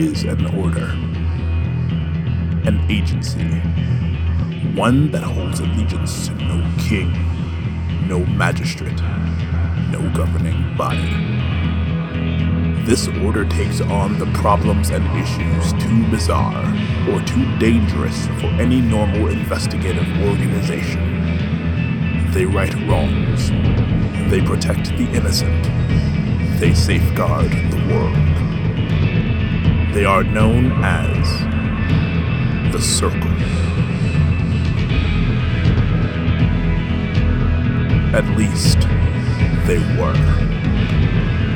is an order, an agency, one that holds allegiance to no king, no magistrate, no governing body. This order takes on the problems and issues too bizarre or too dangerous for any normal investigative organization. They right wrongs. They protect the innocent. They safeguard the world. They are known as the Circle. At least they were.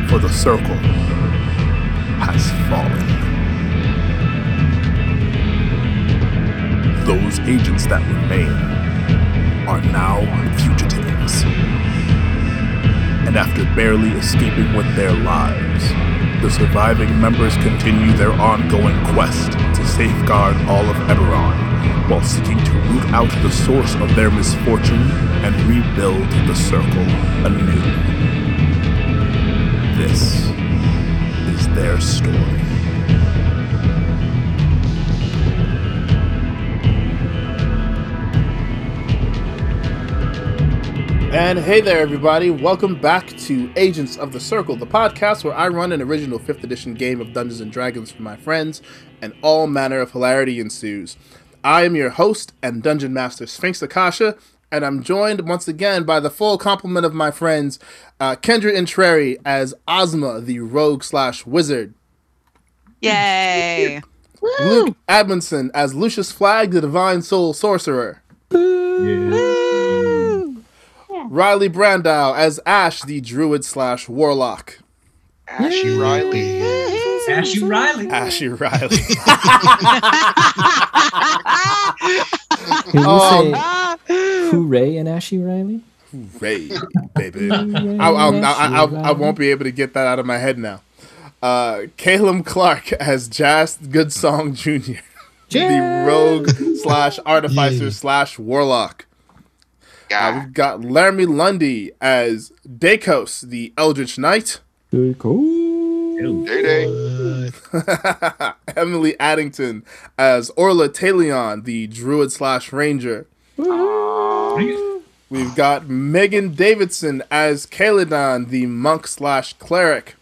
For the Circle has fallen. Those agents that remain are now fugitives. And after barely escaping with their lives, the surviving members continue their ongoing quest to safeguard all of Eberron while seeking to root out the source of their misfortune and rebuild the circle anew. This is their story. And hey there, everybody. Welcome back to Agents of the Circle, the podcast where I run an original 5th edition game of Dungeons and Dragons for my friends, and all manner of hilarity ensues. I am your host and Dungeon Master Sphinx Akasha, and I'm joined once again by the full complement of my friends, uh, Kendra Intreri as Ozma, the rogue slash wizard. Yay! Luke Admonson as Lucius Flag, the divine soul sorcerer. Riley Brandow as Ash, the druid slash warlock. Ashy Riley. Ashy Riley. Ashy Riley. Can you Um, say hooray and Ashy Riley? Hooray, baby. I, I, I, I, I won't be able to get that out of my head now. Uh, Caleb Clark as Jas Goodsong Jr., the rogue slash artificer slash warlock. Uh, we've got Laramie Lundy as Dakos, the Eldritch Knight. Good cool. Day Day. Emily Addington as Orla Talion, the druid slash ranger. We've got Megan Davidson as Kaladon, the monk slash cleric.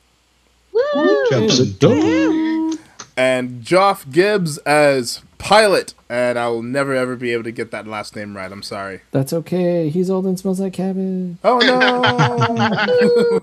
And Joff Gibbs as Pilot. And I will never ever be able to get that last name right. I'm sorry. That's okay. He's old and smells like cabbage. Oh no!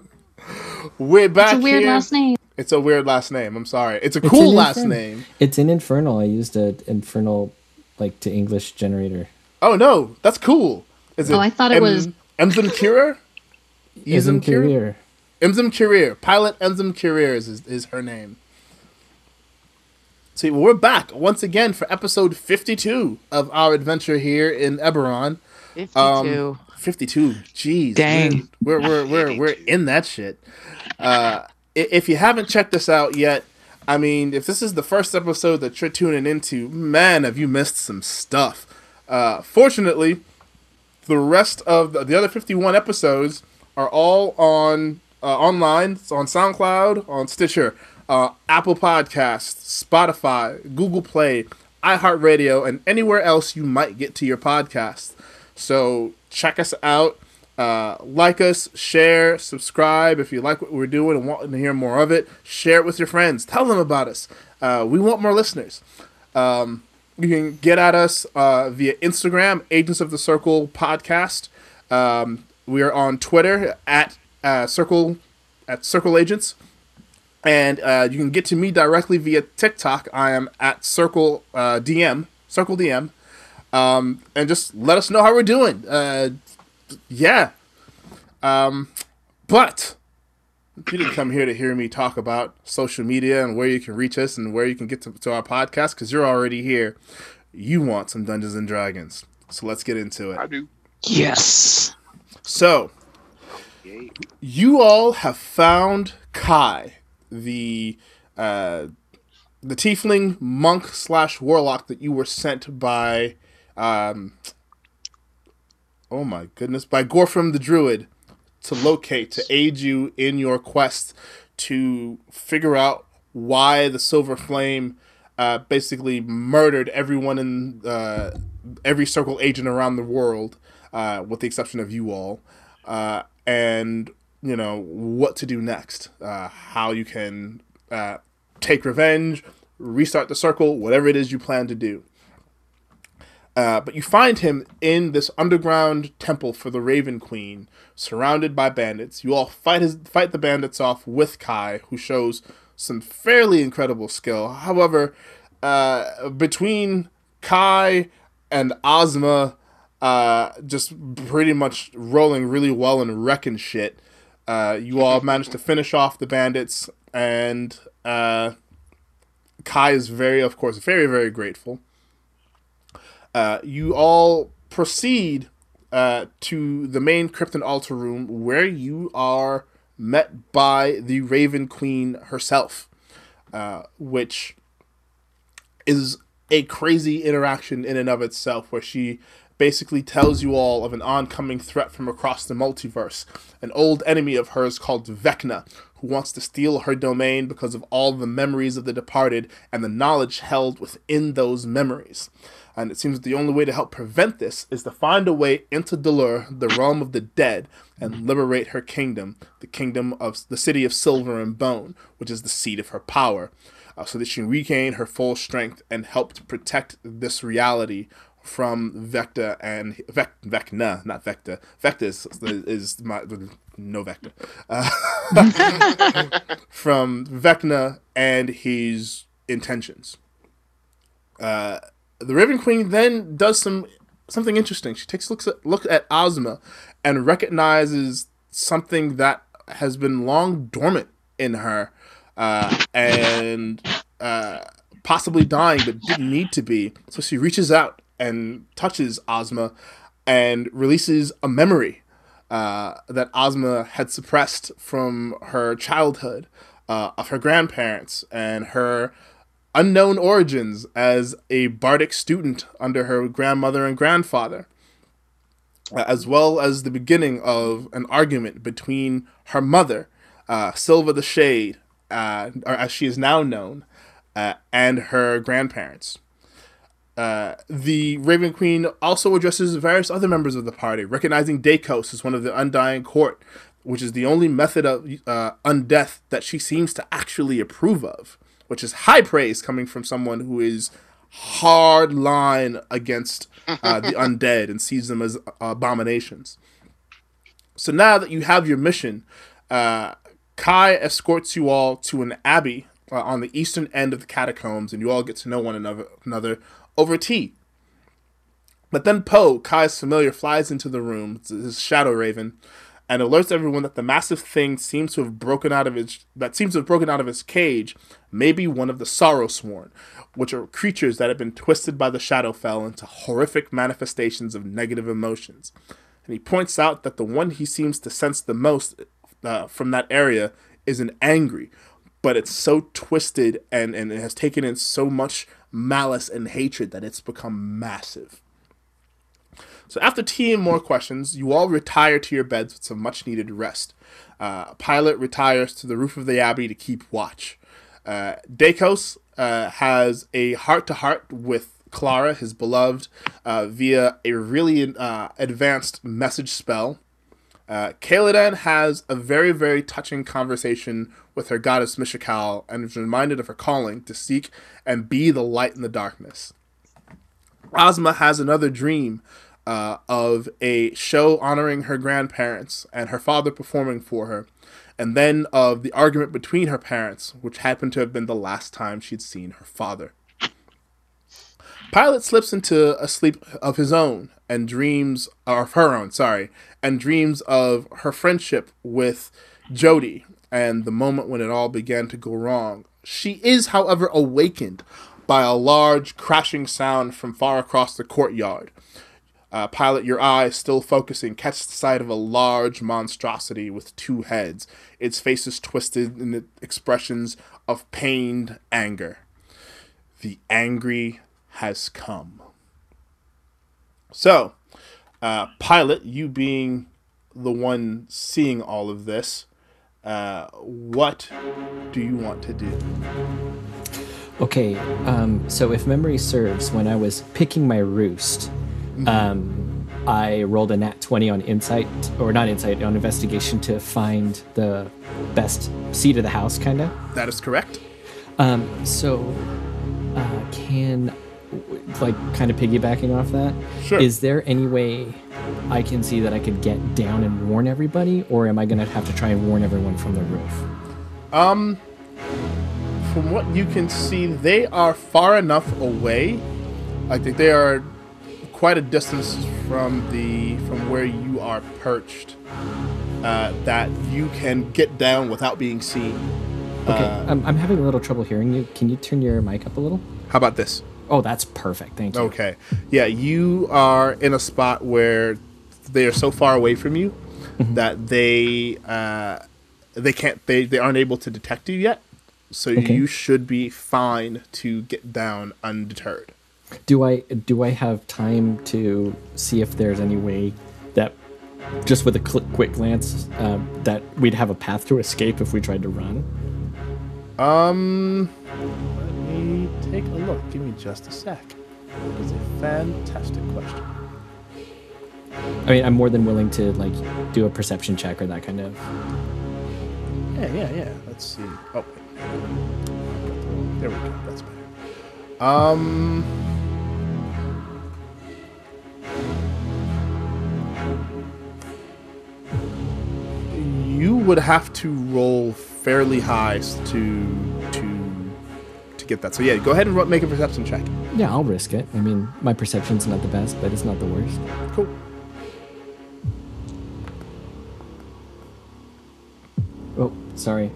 We're back It's a weird here. last name. It's a weird last name. I'm sorry. It's a It's cool an last infernal. name. It's an infernal. I used an infernal, like to English generator. Oh no, that's cool. Is Oh, I thought it was- Emzim Curer? Ism Emzim Curer? career. Emzim Curer. Pilot Emzim Curer is, is, is her name. See, well, we're back once again for episode 52 of our adventure here in Eberron. 52. Um, 52. Jeez. Dang. We're, we're, we're, we're, we're in that shit. Uh, if you haven't checked this out yet, I mean, if this is the first episode that you're tuning into, man, have you missed some stuff. Uh, fortunately, the rest of the, the other 51 episodes are all on uh, online. It's on SoundCloud, on Stitcher, uh, Apple Podcasts, Spotify, Google Play, iHeartRadio, and anywhere else you might get to your podcast. So check us out. Uh, like us, share, subscribe. If you like what we're doing and want to hear more of it, share it with your friends. Tell them about us. Uh, we want more listeners. Um, you can get at us uh, via Instagram, Agents of the Circle Podcast. Um, we are on Twitter at uh, Circle at Circle Agents, and uh, you can get to me directly via TikTok. I am at Circle uh, DM, Circle DM, um, and just let us know how we're doing. Uh, yeah, um, but you didn't come here to hear me talk about social media and where you can reach us and where you can get to, to our podcast because you're already here. You want some Dungeons and Dragons. So let's get into it. I do. yes. So, you all have found Kai, the uh, the tiefling monk slash warlock that you were sent by. Um, oh my goodness! By Gorfram the druid to locate to aid you in your quest to figure out why the Silver Flame uh, basically murdered everyone in uh, every Circle agent around the world, uh, with the exception of you all, uh, and you know what to do next, uh, how you can uh, take revenge, restart the Circle, whatever it is you plan to do. Uh, but you find him in this underground temple for the Raven Queen, surrounded by bandits. You all fight his fight the bandits off with Kai, who shows some fairly incredible skill. However, uh, between Kai and Ozma, uh, just pretty much rolling really well and wrecking shit, uh, you all managed to finish off the bandits, and uh, Kai is very, of course, very very grateful. Uh, you all proceed uh, to the main Krypton altar room where you are met by the Raven Queen herself, uh, which is a crazy interaction in and of itself, where she basically tells you all of an oncoming threat from across the multiverse, an old enemy of hers called Vecna, who wants to steal her domain because of all the memories of the departed and the knowledge held within those memories. And it seems the only way to help prevent this is to find a way into Dolurrh, the realm of the dead, and liberate her kingdom, the kingdom of the city of Silver and Bone, which is the seat of her power, uh, so that she can regain her full strength and help to protect this reality from Vecta and Vec, Vecna, not Vecta. Vecta is, is my no Vecta. Uh, from Vecna and his intentions. Uh, the Raven Queen then does some something interesting. She takes looks at look at Ozma and recognizes something that has been long dormant in her, uh, and uh, possibly dying, but didn't need to be. So she reaches out and touches Ozma, and releases a memory uh, that Ozma had suppressed from her childhood uh, of her grandparents and her unknown origins as a bardic student under her grandmother and grandfather, uh, as well as the beginning of an argument between her mother, uh, Silva the Shade, uh, or as she is now known, uh, and her grandparents. Uh, the Raven Queen also addresses various other members of the party, recognizing Dakos as one of the Undying Court, which is the only method of uh, undeath that she seems to actually approve of which is high praise coming from someone who is hard line against uh, the undead and sees them as abominations. So now that you have your mission, uh, Kai escorts you all to an abbey uh, on the eastern end of the catacombs, and you all get to know one another, another over tea. But then Poe, Kai's familiar, flies into the room, his shadow raven, and alerts everyone that the massive thing seems to have broken out of its that seems to have broken out of its cage maybe one of the sorrow sworn, which are creatures that have been twisted by the Shadowfell into horrific manifestations of negative emotions. And he points out that the one he seems to sense the most uh, from that area is an angry, but it's so twisted and, and it has taken in so much malice and hatred that it's become massive. So after tea and more questions, you all retire to your beds with some much needed rest. Uh, Pilot retires to the roof of the abbey to keep watch. Uh, Dakos uh, has a heart to heart with Clara, his beloved, uh, via a really uh, advanced message spell. Uh, Kaladan has a very, very touching conversation with her goddess Mishakal and is reminded of her calling to seek and be the light in the darkness. Ozma has another dream uh, of a show honoring her grandparents and her father performing for her, and then of the argument between her parents, which happened to have been the last time she'd seen her father. Pilot slips into a sleep of his own and dreams of her own, sorry, and dreams of her friendship with Jody and the moment when it all began to go wrong. She is, however, awakened by a large crashing sound from far across the courtyard. Uh, pilot, your eye, still focusing, catch the sight of a large monstrosity with two heads. Its face is twisted in expressions of pained anger. The angry has come. So, uh, pilot, you being the one seeing all of this, Uh, what do you want to do? Okay, um, so if memory serves, when I was picking my roost, um, I rolled a nat 20 on insight, or not insight, on investigation to find the best seat of the house, kind of. That is correct. Um, so, uh, can, like, kind of piggybacking off that, Sure. is there any way I can see that I could get down and warn everybody, or am I going to have to try and warn everyone from the roof? Um, from what you can see, they are far enough away. I think they are quite a distance from the from where you are perched. Uh, that you can get down without being seen. Okay, Uh, I'm, I'm having a little trouble hearing you. Can you turn your mic up a little? how about this? Oh, that's perfect. Thank you. Okay. Yeah, you are in a spot where they are so far away from you that they uh, they can't they, they aren't able to detect you yet. So Okay. you should be fine to get down undeterred. Do I do I have time to see if there's any way that just with a cl- quick glance um, that we'd have a path to escape if we tried to run? Um, take a look. Give me just a sec. That is a fantastic question. I mean, I'm more than willing to like do a perception check or that kind of. Yeah, yeah, yeah. Let's see. Oh, wait. There we go. That's better. Um. You would have to roll fairly high to to to get that. So yeah, go ahead and make a perception check. Yeah, I'll risk it. I mean, my perception's not the best, but it's not the worst. Cool. Oh, sorry.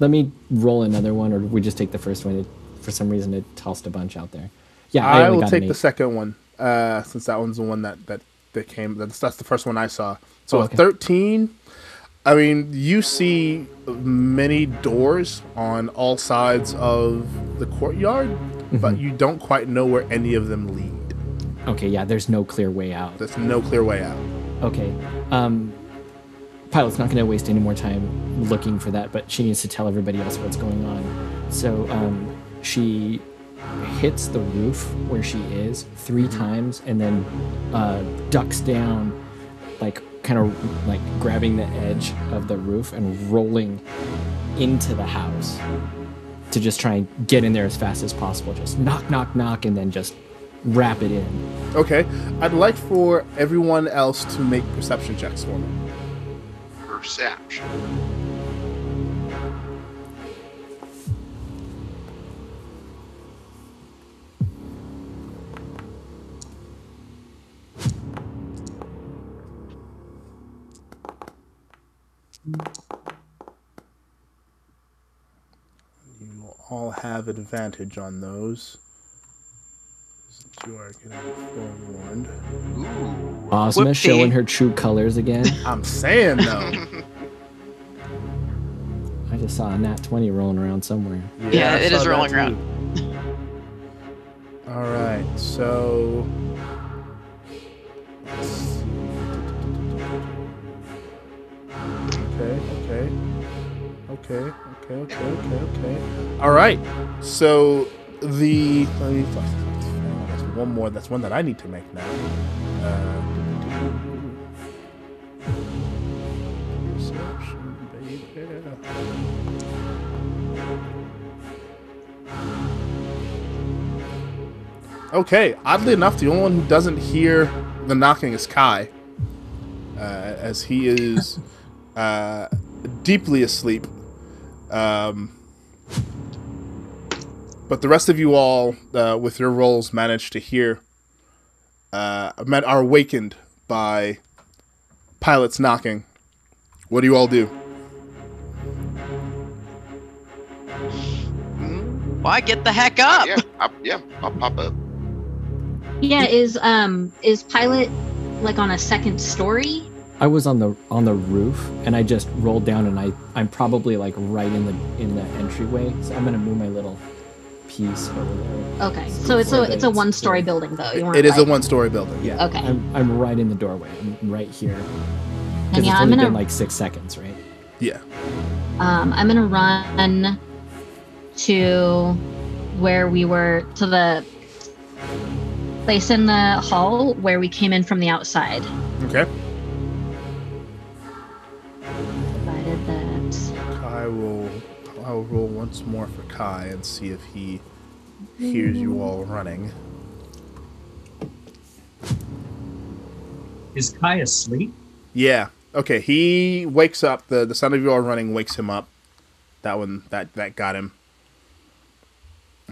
Let me roll another one, or we just take the first one. It, for some reason, it tossed a bunch out there. Yeah, I, I, will take the second one, uh, since that one's the one that that that came. That's that's the first one I saw. So Oh, a thirteen. I mean, you see many doors on all sides of the courtyard, Mm-hmm. but you don't quite know where any of them lead. Okay, yeah, there's no clear way out. There's no clear way out. Okay. Um, Pilot's not going to waste any more time looking for that, but she needs to tell everybody else what's going on. So um, she hits the roof where she is 3 times and then uh, ducks down, like kind of like grabbing the edge of the roof and rolling into the house to just try and get in there as fast as possible. Just knock, knock, knock, and then just wrap it in. Okay, I'd like for everyone else to make perception checks for me. Perception. All have advantage on those. Since you are getting forewarned. Ooh. Ozma Whoopsie. showing her true colors again. I'm saying though. I just saw a nat 20 rolling around somewhere. Yeah, I it is rolling around. All right, so. Okay, okay, okay, okay, okay, okay, okay. All right, so the that's one more. That's one that I need to make now. Uh. Okay, oddly enough, the only one who doesn't hear the knocking is Kai, uh, as he is uh, deeply asleep. Um, but the rest of you all, uh, with your roles, managed to hear, uh, met- are awakened by pilots knocking. What do you all do? Why get the heck up? Yeah, I, yeah, I'll pop up. Yeah, is um is pilot like on a second story? I was on the on the roof and I just rolled down and I I'm probably like right in the in the entryway. So I'm gonna move my little piece over there. Okay, so it's a it's a one story building though. You weren't It is a one-story building. Yeah. Okay. I'm I'm right in the doorway. I'm right here. And yeah, it's I'm only gonna been like six seconds, right? Yeah. Um, I'm gonna run to where we were to the place in the hall where we came in from the outside. Okay. I will roll once more for Kai and see if he hears you all running. Is Kai asleep? Yeah. Okay. He wakes up. the The sound of you all running wakes him up. That one. That that got him.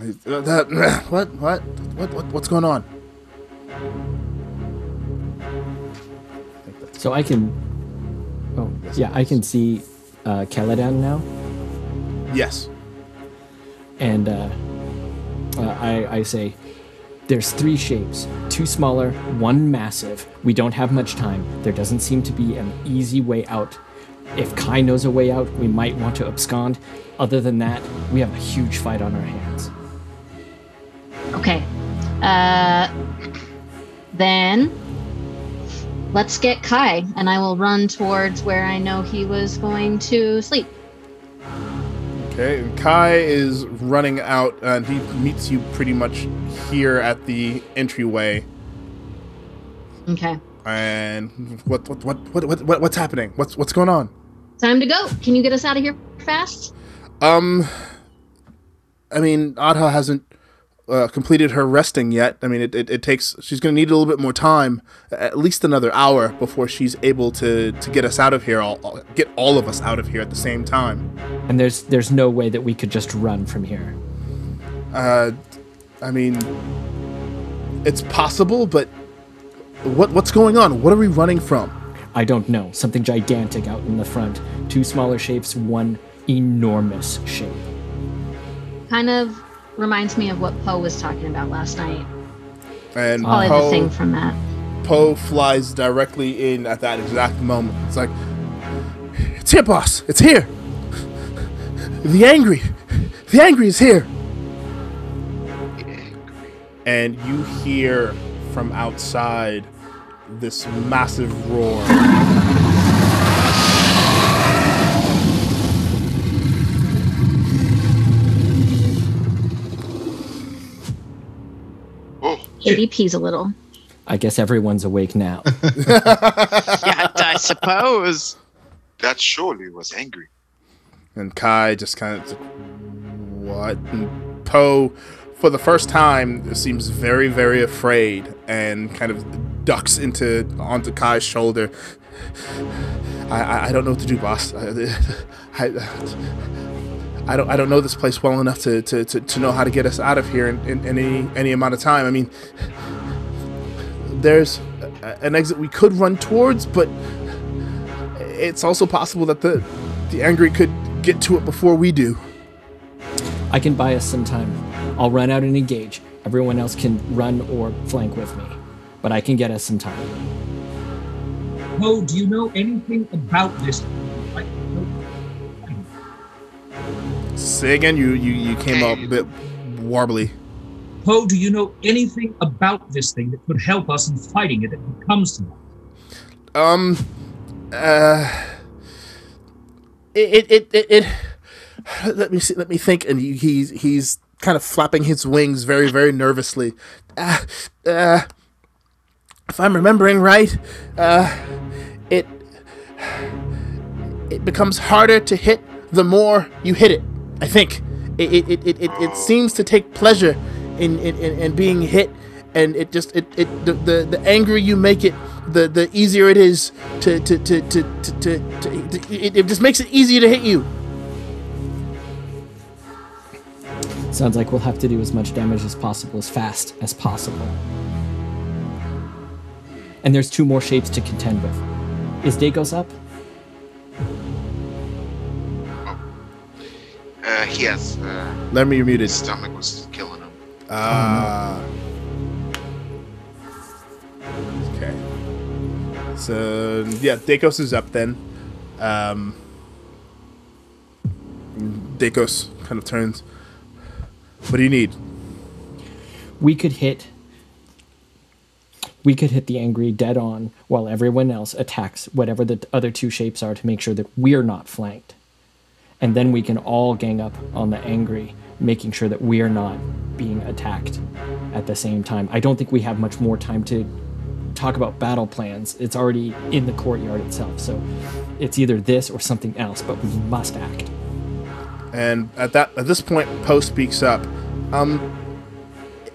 He's- uh, that- what, what? What? What? What's going on? I So I can. Oh, yeah, I can see uh, Caladan now, Yes. and uh, uh, I, I say, "There's three shapes: two smaller, one massive. We don't have much time. There doesn't seem to be an easy way out. If Kai knows a way out, we might want to abscond. Other than that, we have a huge fight on our hands." okay. Uh, then let's get Kai, and I will run towards where I know he was going to sleep. Okay, and Kai is running out, and he meets you pretty much here at the entryway. Okay. And what what what what, what, what what's happening? What's what's going on? Time to go. Can you get us out of here fast? Um, I mean, Adha hasn't uh, completed her resting yet. I mean, it, it, it takes. She's going to need a little bit more time, at least another hour, before she's able to to get us out of here. All, all- get all of us out of here at the same time. And there's there's no way that we could just run from here. Uh, I mean, it's possible, but what what's going on? What are we running from? I don't know. Something gigantic out in the front. Two smaller shapes, one enormous shape. Kind of reminds me of what Poe was talking about last night. And Probably the thing from that. Poe flies directly in at that exact moment. It's like, it's here, boss. It's here. The angry, the angry is here. And you hear from outside this massive roar. ADP's a little. I guess everyone's awake now. yeah, I suppose. that surely was angry. And Kai just kind of, what? And Poe, for the first time, seems very, very afraid and kind of ducks into onto Kai's shoulder. I, I, I don't know what to do, boss. I, I, I don't I don't know this place well enough to, to, to, to know how to get us out of here in, in, in any any amount of time. I mean, there's a- an exit we could run towards, but it's also possible that the the angry could get to it before we do. I can buy us some time. I'll run out and engage. Everyone else can run or flank with me. But I can get us some time. Poe, do you know anything about this? Say again, you you, you came up a bit warbly. Poe, do you know anything about this thing that could help us in fighting it if it comes to that? Um, uh, it it it, it, it let me see, let me think. And he, he's he's kind of flapping his wings very very nervously. Uh, uh, if I'm remembering right, uh, it it becomes harder to hit the more you hit it. I think it it, it, it, it, seems to take pleasure in, in, in, in being hit, and it just it, it the, the the angrier you make it, the the easier it is to to to to to, to, to it, it just makes it easier to hit you. Sounds like we'll have to do as much damage as possible as fast as possible. And there's two more shapes to contend with. Is Dakos up? Uh, he has. Uh, Let me you're muted. his stomach was killing him. Ah. Okay. So yeah, Dakos is up then. Um, Dakos kind of turns. What do you need? We could hit we could hit the angry dead on while everyone else attacks whatever the other two shapes are to make sure that we're not flanked. And then we can all gang up on the angry, making sure that we're not being attacked at the same time. I don't think we have much more time to talk about battle plans. It's already in the courtyard itself. So it's either this or something else, but we must act. And at that at this point, Poe speaks up. Um,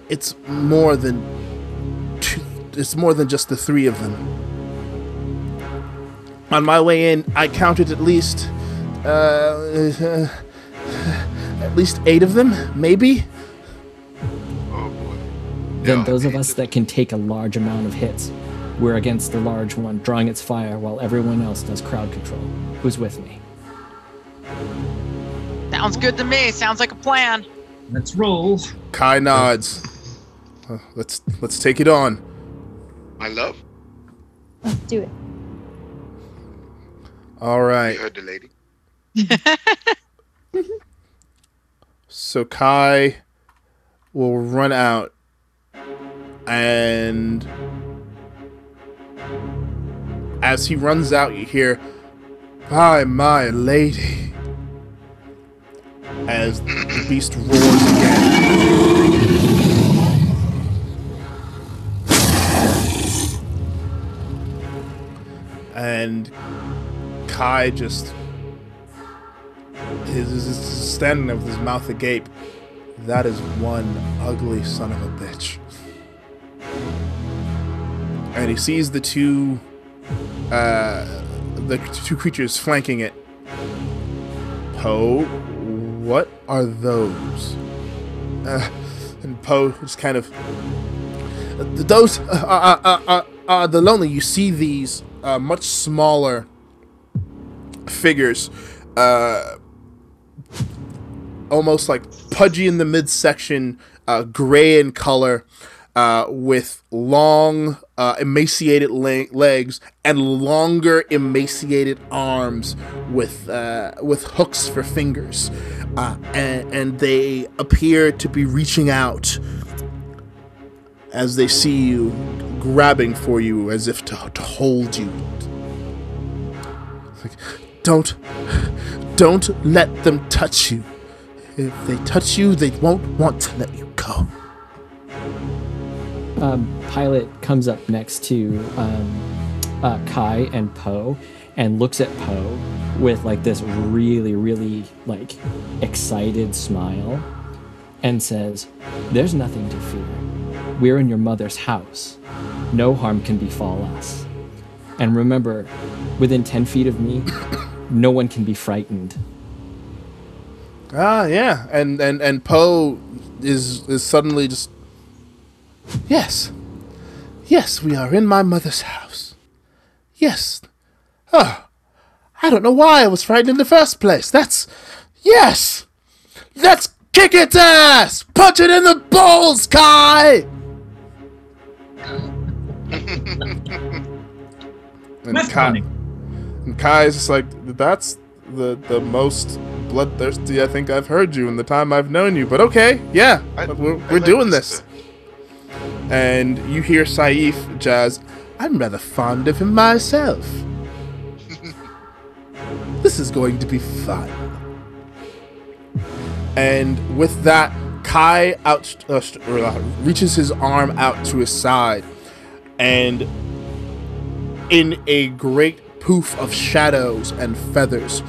it's more than two, it's more than just the three of them. On my way in, I counted at least uh, at least eight of them, maybe. Oh boy. Then Yeah, those of us that can take a large amount of hits, we're against the large one, drawing its fire while everyone else does crowd control. Who's with me? Sounds good to me. Sounds like a plan. Let's roll. Kai nods. Uh, let's let's take it on. My love, Let's do it. All right. you heard the lady. So Kai will run out and as he runs out you hear By my lady as the beast roars again. And Kai just is standing there with his mouth agape. That is one ugly son of a bitch. And he sees the two, uh, the two creatures flanking it. Poe, what are those? Uh, and Poe just kind of. Those are, are, are, are the lonely. You see these uh, much smaller figures, uh, almost like pudgy in the midsection, uh, gray in color, uh, with long, uh, emaciated le- legs and longer, emaciated arms with uh, with hooks for fingers, uh, and, and they appear to be reaching out as they see you, grabbing for you as if to, to hold you. Don't, don't let them touch you. If they touch you, they won't want to let you go. Um, Pilot comes up next to um, uh, Kai and Poe and looks at Poe with like this really, really like excited smile and says, There's nothing to fear. We're in your mother's house. No harm can befall us. And remember, within 10 feet of me, no one can be frightened. Ah, yeah, and and and Poe is is suddenly just. Yes, yes, we are in my mother's house. Yes. Oh, I don't know why I was frightened in the first place. That's yes. Let's kick its ass. Punch it in the balls, Kai. and That's Kai, funny. and Kai's just like, that's the the most bloodthirsty I think I've heard you in the time I've known you. But okay, yeah, I- we're, we're doing this. And you hear Saif Jazz, I'm rather fond of him myself. this is going to be fun. And with that, Kai out uh, uh, reaches his arm out to his side, and in a great poof of shadows and feathers,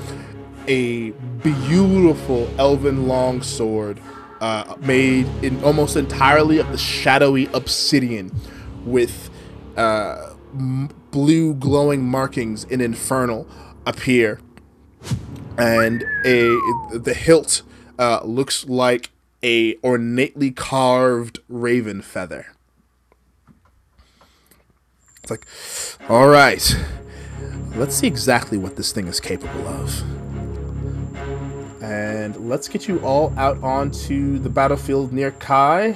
a beautiful elven longsword uh, made in almost entirely of the shadowy obsidian with uh, m- blue glowing markings in infernal appear. And a the hilt uh, looks like a ornately carved raven feather. It's like all right let's see exactly what this thing is capable of and let's get you all out onto the battlefield near Kai.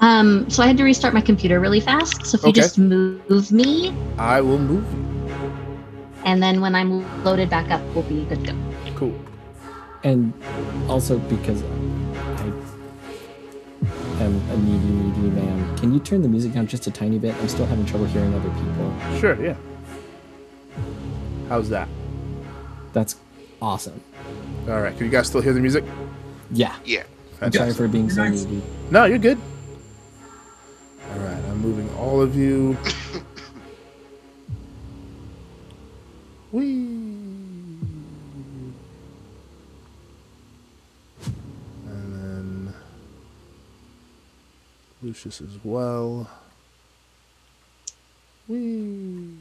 Um, so I had to restart my computer really fast. So if you just move me, I will move you. and then when I'm loaded back up, we'll be good to go. Cool. and also because I am a needy, needy man. Can you turn the music down just a tiny bit? I'm still having trouble hearing other people. Sure, yeah. How's that? That's awesome. All right, can you guys still hear the music? Yeah. Yeah. I'm sorry for being so Nice. needy. No, you're good. All right, I'm moving all of you. Whee! And then Lucius as well. Whee!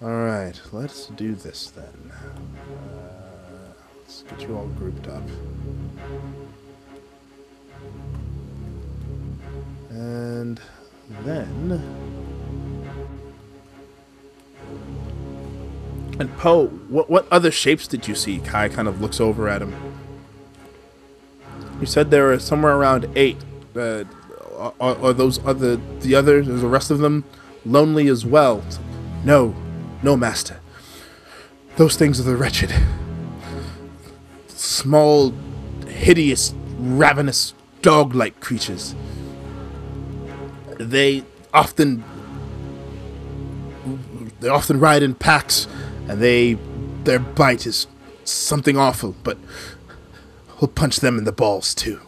All right, let's do this then. Uh, let's get you all grouped up. And then. And Poe, what what other shapes did you see? Kai kind of looks over at him. You said there were somewhere around eight. Uh, are, are those other the others? Is the rest of them lonely as well? No, no, master. Those things are the wretched, small, hideous, ravenous, dog-like creatures they often they often ride in packs and they their bite is something awful but we'll punch them in the balls too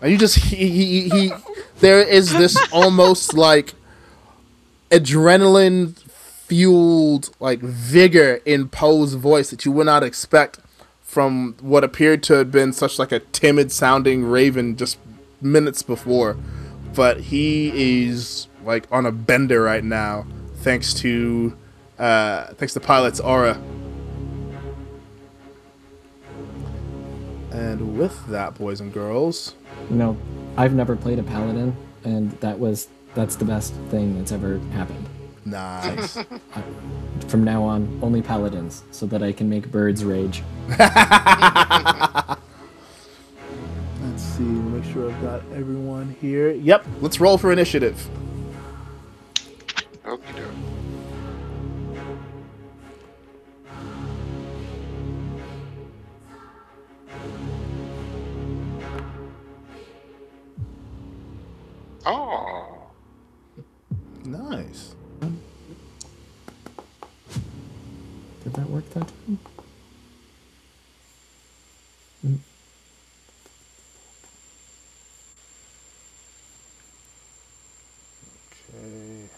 and you just he, he, he there is this almost like adrenaline fueled like vigor in Poe's voice that you would not expect from what appeared to have been such like a timid sounding raven just minutes before but he is like on a bender right now thanks to uh thanks to pilot's aura and with that boys and girls You know, I've never played a paladin, and that was that's the best thing that's ever happened. Nice From now on, only paladins, so that I can make birds rage. let's see make sure i've got everyone here yep let's roll for initiative Okie doke. Oh, nice Did that work that time? Hmm. okay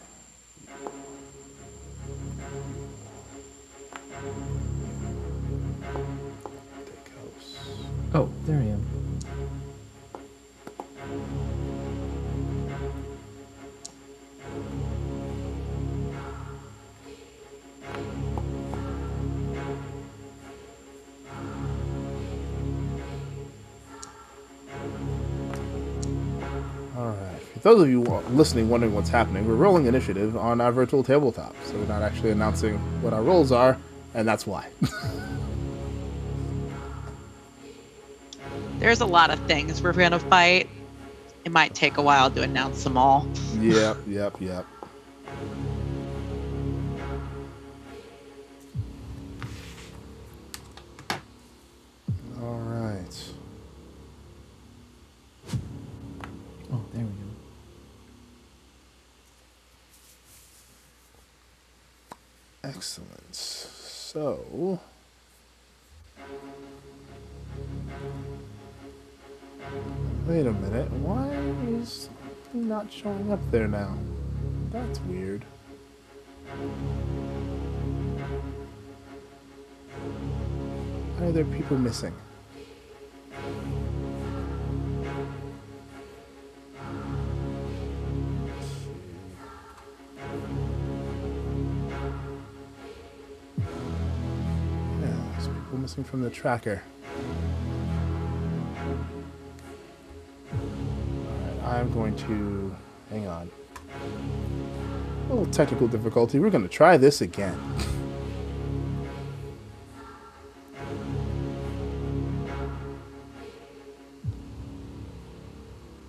Take house. Oh, there I am. Those of you listening wondering what's happening, we're rolling initiative on our virtual tabletop. So we're not actually announcing what our rolls are, and that's why. There's a lot of things we're gonna fight. It might take a while to announce them all. yep, yep, yep. Excellent. So. Wait a minute. Why is he not showing up there now? That's weird. Why are there people missing? People missing from the tracker. Alright, I'm going to. Hang on. A little technical difficulty. We're going to try this again.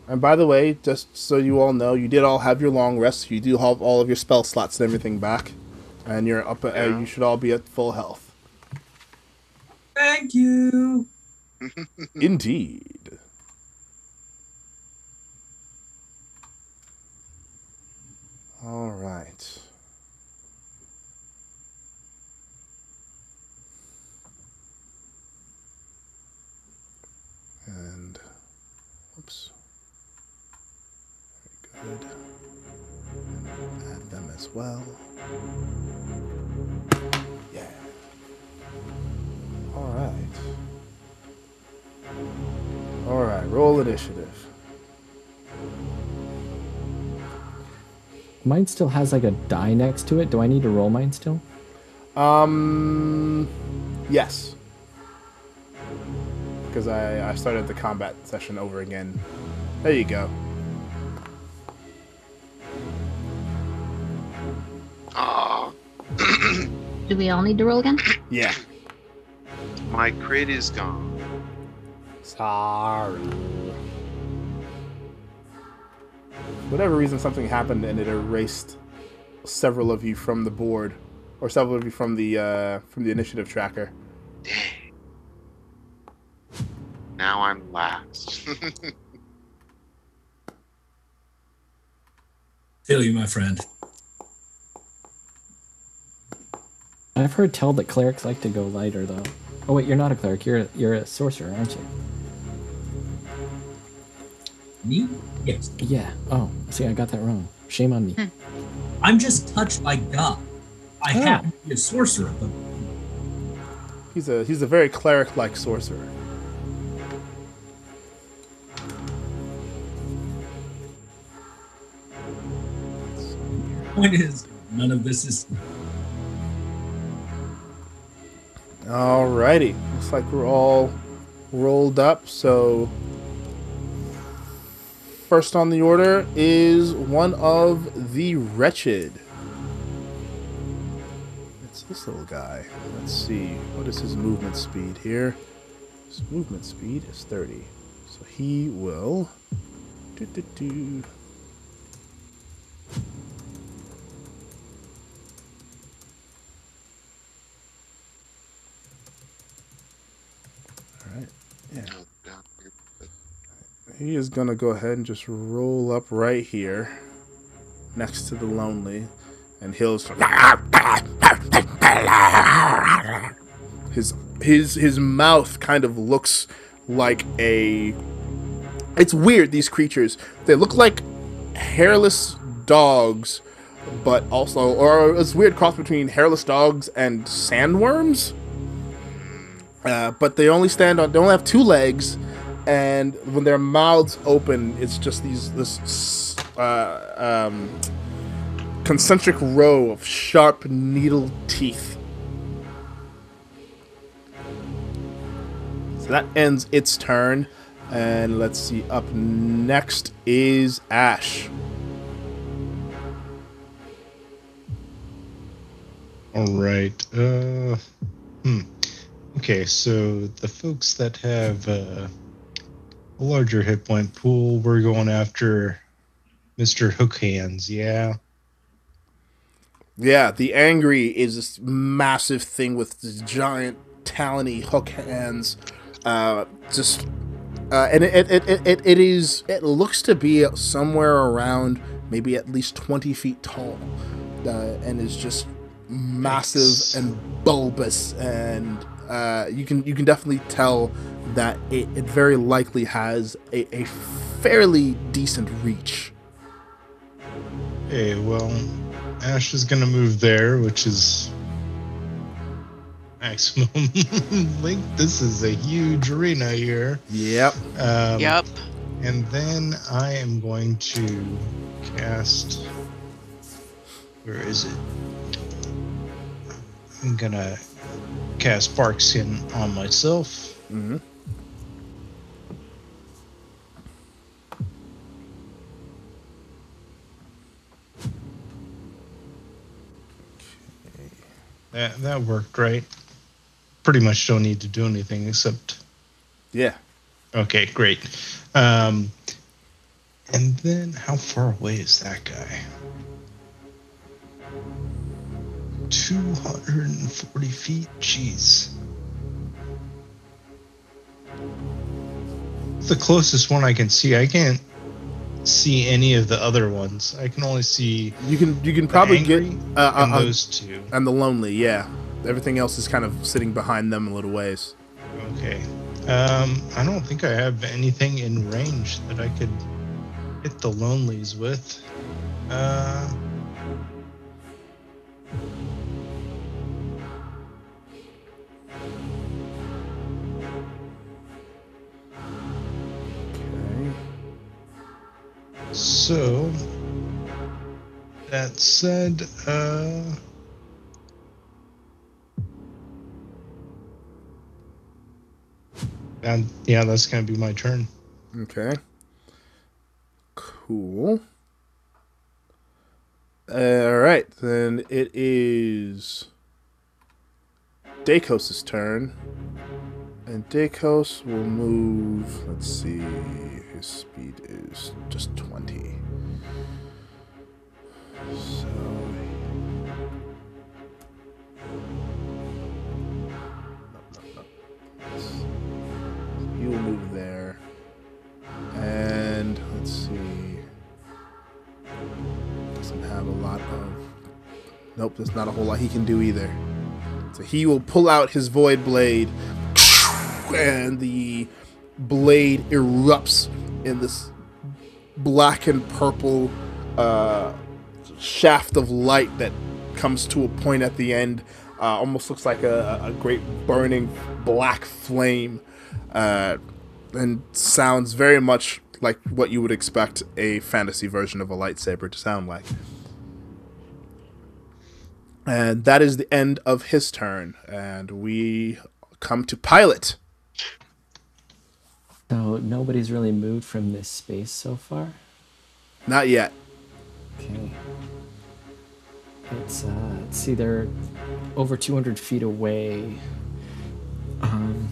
And by the way, just so you all know, you did all have your long rest. You do have all of your spell slots and everything back, and you're up. Uh, Yeah. you should all be at full health. Thank you. Indeed. All right. And whoops. Very good. And add them as well. Yeah. All right. All right. Roll initiative. Mine still has like a die next to it. Do I need to roll mine still? Um, yes. Because I, I started the combat session over again. There you go. Aw, Do we all need to roll again? Yeah. My crit is gone. Sorry. Whatever reason, something happened and it erased several of you from the board, or several of you from the uh, from the initiative tracker. Dang. Now I'm last. Feel you, my friend. I've heard tell that clerics like to go lighter though. Oh wait, you're not a cleric. You're a, you're a sorcerer, aren't you? Me? Yes. Yeah. Oh, see, I got that wrong. Shame on me. Hmm. I'm just touched by God. I Oh. happen to be a sorcerer, but He's a he's a very cleric-like sorcerer. point is, none of this is. Alrighty. Looks like we're all rolled up, so first on the order is one of the wretched. It's this little guy. Let's see. What is his movement speed here? His movement speed is 30. So he will. Yeah. He is gonna go ahead and just roll up right here, next to the lonely, and he'll. His his his mouth kind of looks like a. It's weird. These creatures they look like hairless dogs, but also or it's weird cross between hairless dogs and sandworms. Uh, but they only stand on. They only have two legs, and when their mouths open, it's just these this uh, um, concentric row of sharp needle teeth. So that ends its turn, and let's see. Up next is Ash. All right. Uh, hmm. Okay, so the folks that have uh, a larger hit point pool, we're going after Mr. Hook Hands. Yeah. Yeah, the angry is this massive thing with this giant talony hook hands. Uh, just uh, and it it, it, it it is it looks to be somewhere around maybe at least twenty feet tall, uh, and is just massive and bulbous, and uh, you can you can definitely tell that it, it very likely has a, a fairly decent reach. Hey, well, Ash is going to move there, which is maximum length. This is a huge arena here. Yep. Um, yep. And then I am going to cast. Where is it? I'm gonna cast Bark Skin on myself. hmm That that worked, right? Pretty much don't need to do anything except. Yeah. Okay, great. Um, and then how far away is that guy? 240 feet. Jeez. The closest one I can see. I can't see any of the other ones. I can only see You can you can probably get uh, and uh, uh, those two. and the lonely. Yeah, everything else is kind of sitting behind them a little ways. Okay. Um, I don't think I have anything in range that I could hit the lonelies with. Uh, so that said, uh, and yeah, that's gonna be my turn. Okay. Cool. All right, then it is Dakos' turn. And Dakos will move. Let's see. His speed is just 20. So. No, no, no. He will move there. And let's see. Doesn't have a lot of. Nope, there's not a whole lot he can do either. So he will pull out his void blade, and the blade erupts in this black and purple uh, shaft of light that comes to a point at the end. Uh, almost looks like a, a great burning black flame, uh, and sounds very much like what you would expect a fantasy version of a lightsaber to sound like. And that is the end of his turn, and we come to Pilot. So nobody's really moved from this space so far. Not yet. Okay. It's uh let's see they're over 200 feet away. Um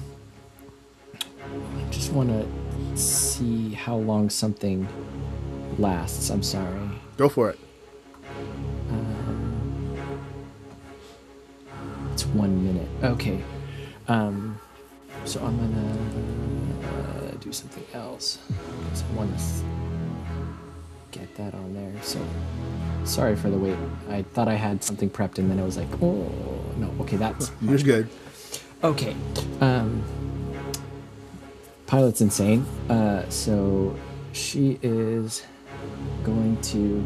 I just want to see how long something lasts. I'm sorry. Go for it. It's 1 minute. Okay. Um so I'm going to uh, something else. So I want to get that on there. So sorry for the wait. I thought I had something prepped and then I was like, "Oh, no. Okay, that's You're good. Okay. Um, Pilot's insane. Uh, so she is going to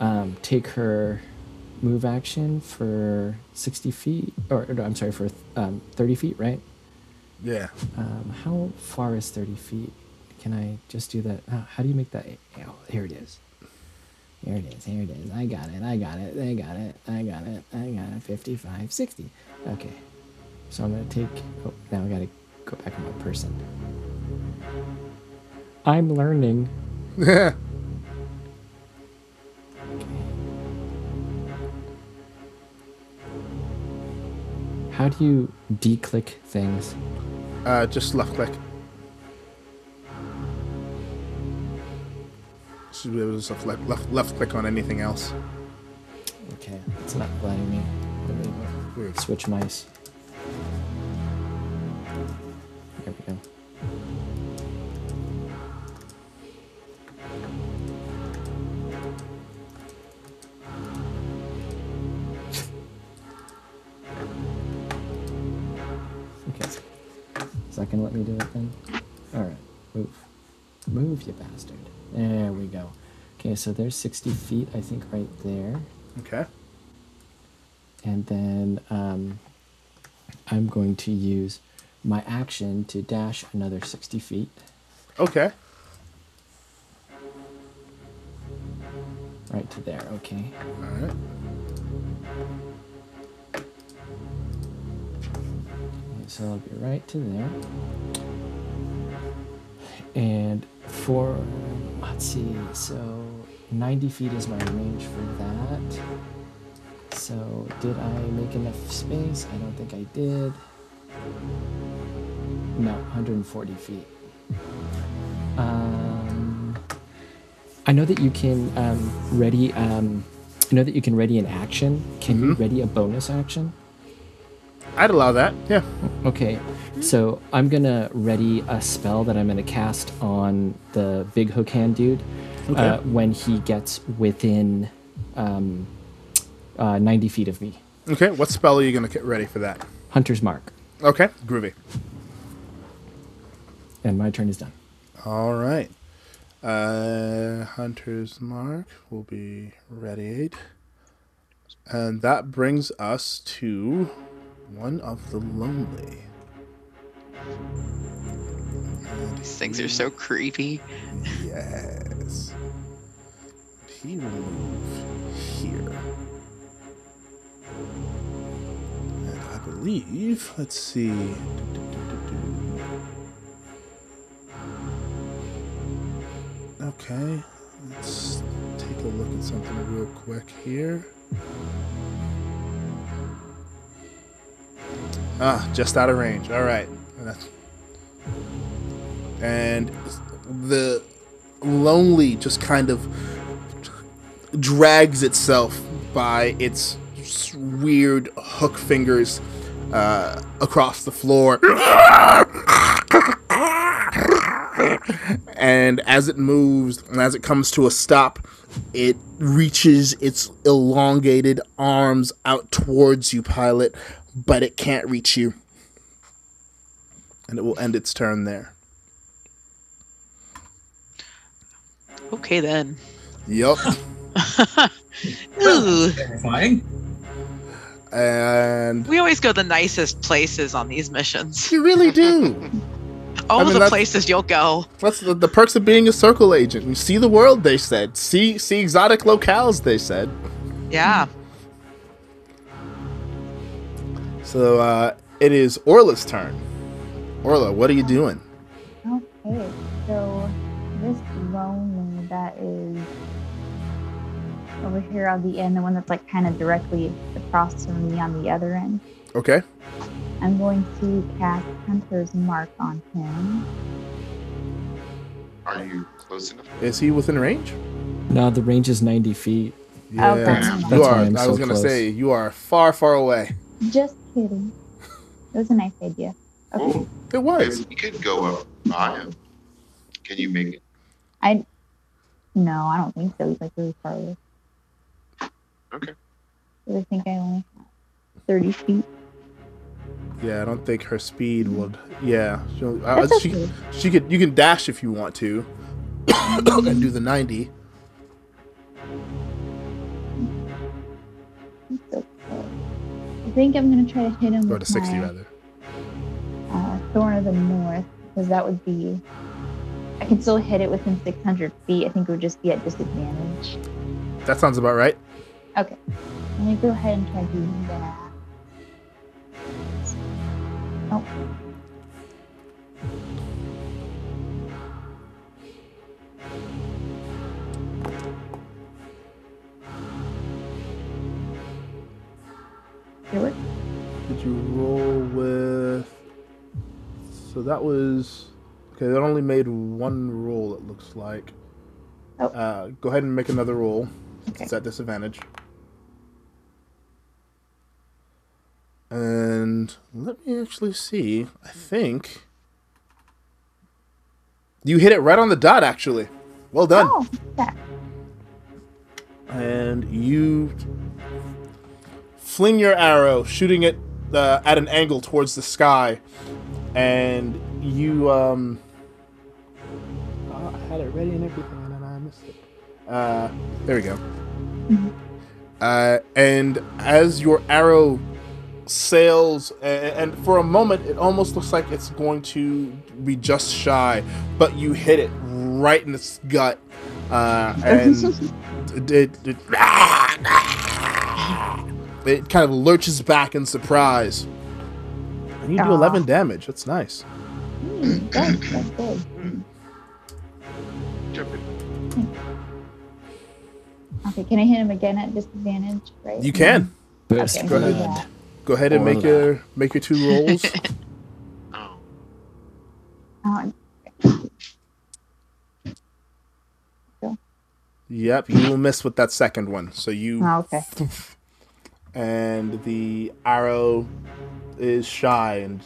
um, take her move action for 60 feet, or no, I'm sorry, for um, 30 feet, right? Yeah. Um, how far is 30 feet? Can I just do that? Uh, how do you make that? Oh, here it is. Here it is. Here it is. I got it. I got it. I got it. I got it. I got it. 55, 60. Okay. So I'm going to take. Oh, now I got to go back on my person. I'm learning. Yeah. How do you declick things? Uh, just left click. Should be able to just left, left, left click on anything else. Okay, it's not letting me. Switch mice. Is let me do it then? Alright, move. Move, you bastard. There we go. Okay, so there's 60 feet, I think, right there. Okay. And then um, I'm going to use my action to dash another 60 feet. Okay. Right to there, okay. All right. So I'll be right to there. And for, let's see, so 90 feet is my range for that. So did I make enough space? I don't think I did. No, 140 feet. Um, I know that you can um, ready. Um, I know that you can ready an action. Can you ready a bonus action? I'd allow that. Yeah. Okay, so I'm gonna ready a spell that I'm gonna cast on the big hook hand dude Okay. uh, when he gets within um, uh, 90 feet of me. Okay. What spell are you gonna get ready for that? Hunter's Mark, Okay. Groovy. and my turn is done. All right. Uh, Hunter's Mark will be readied. And that brings us to one of the lonely. These things are so creepy. Yes. He will move here. And I believe, let's see. Do, do, do, do, do. Okay, let's take a look at something real quick here. Ah, just out of range. All right. And the lonely just kind of drags itself by its weird hook fingers uh, across the floor. and as it moves and as it comes to a stop, it reaches its elongated arms out towards you, pilot, but it can't reach you. And it will end its turn there. Okay then. Yup. Ooh. Terrifying. and We always go the nicest places on these missions. you really do. All I mean, the places you'll go. That's the, the perks of being a circle agent. You see the world, they said. See see exotic locales, they said. Yeah. So uh, it is Orla's turn. Orla, what are you doing? Okay, so this lonely that is over here on the end, the one that's like kind of directly across from me on the other end. Okay. I'm going to cast Hunter's Mark on him. Are you close enough? Is he within range? No, the range is 90 feet. Yeah. Okay. That's, you that's why are. I'm I so was gonna close. say you are far, far away. Just kidding. It was a nice idea. Okay. Oh, It was. you could go up by him. Can you make it? I no, I don't think so. He's like really far away. Okay. I think I only have thirty feet. Yeah, I don't think her speed would. Yeah, she'll- uh, That's she okay. she could. You can dash if you want to, and do the ninety. Think I'm gonna try to hit him with to sixty my, rather. uh, Thorn of the North because that would be. I can still hit it within 600 feet. I think it would just be at disadvantage. That sounds about right. Okay. Let me go ahead and try doing that. Oh. Did? Did you roll with? So that was okay. That only made one roll. It looks like. Oh. Uh, go ahead and make another roll. Okay. It's at disadvantage. And let me actually see. I think you hit it right on the dot. Actually, well done. Oh, that. and you fling your arrow, shooting it uh, at an angle towards the sky, and you um. uh, I had it ready and everything, and then I missed it. Uh, there we go. Uh, and as your arrow sails, and, and for a moment, it almost looks like it's going to be just shy, but you hit it right in its gut, uh, and it, it, it, it kind of lurches back in surprise. And you do Aw. 11 damage. That's nice. Hmm, that's, that's good. Jump in. Okay, can I hit him again at disadvantage? Right. You can. Burst Okay, Go ahead. do Go ahead and make Orla. your make your two rolls. Oh, Oh, yep, you will miss with that second one. So you oh, okay. and the arrow is shy and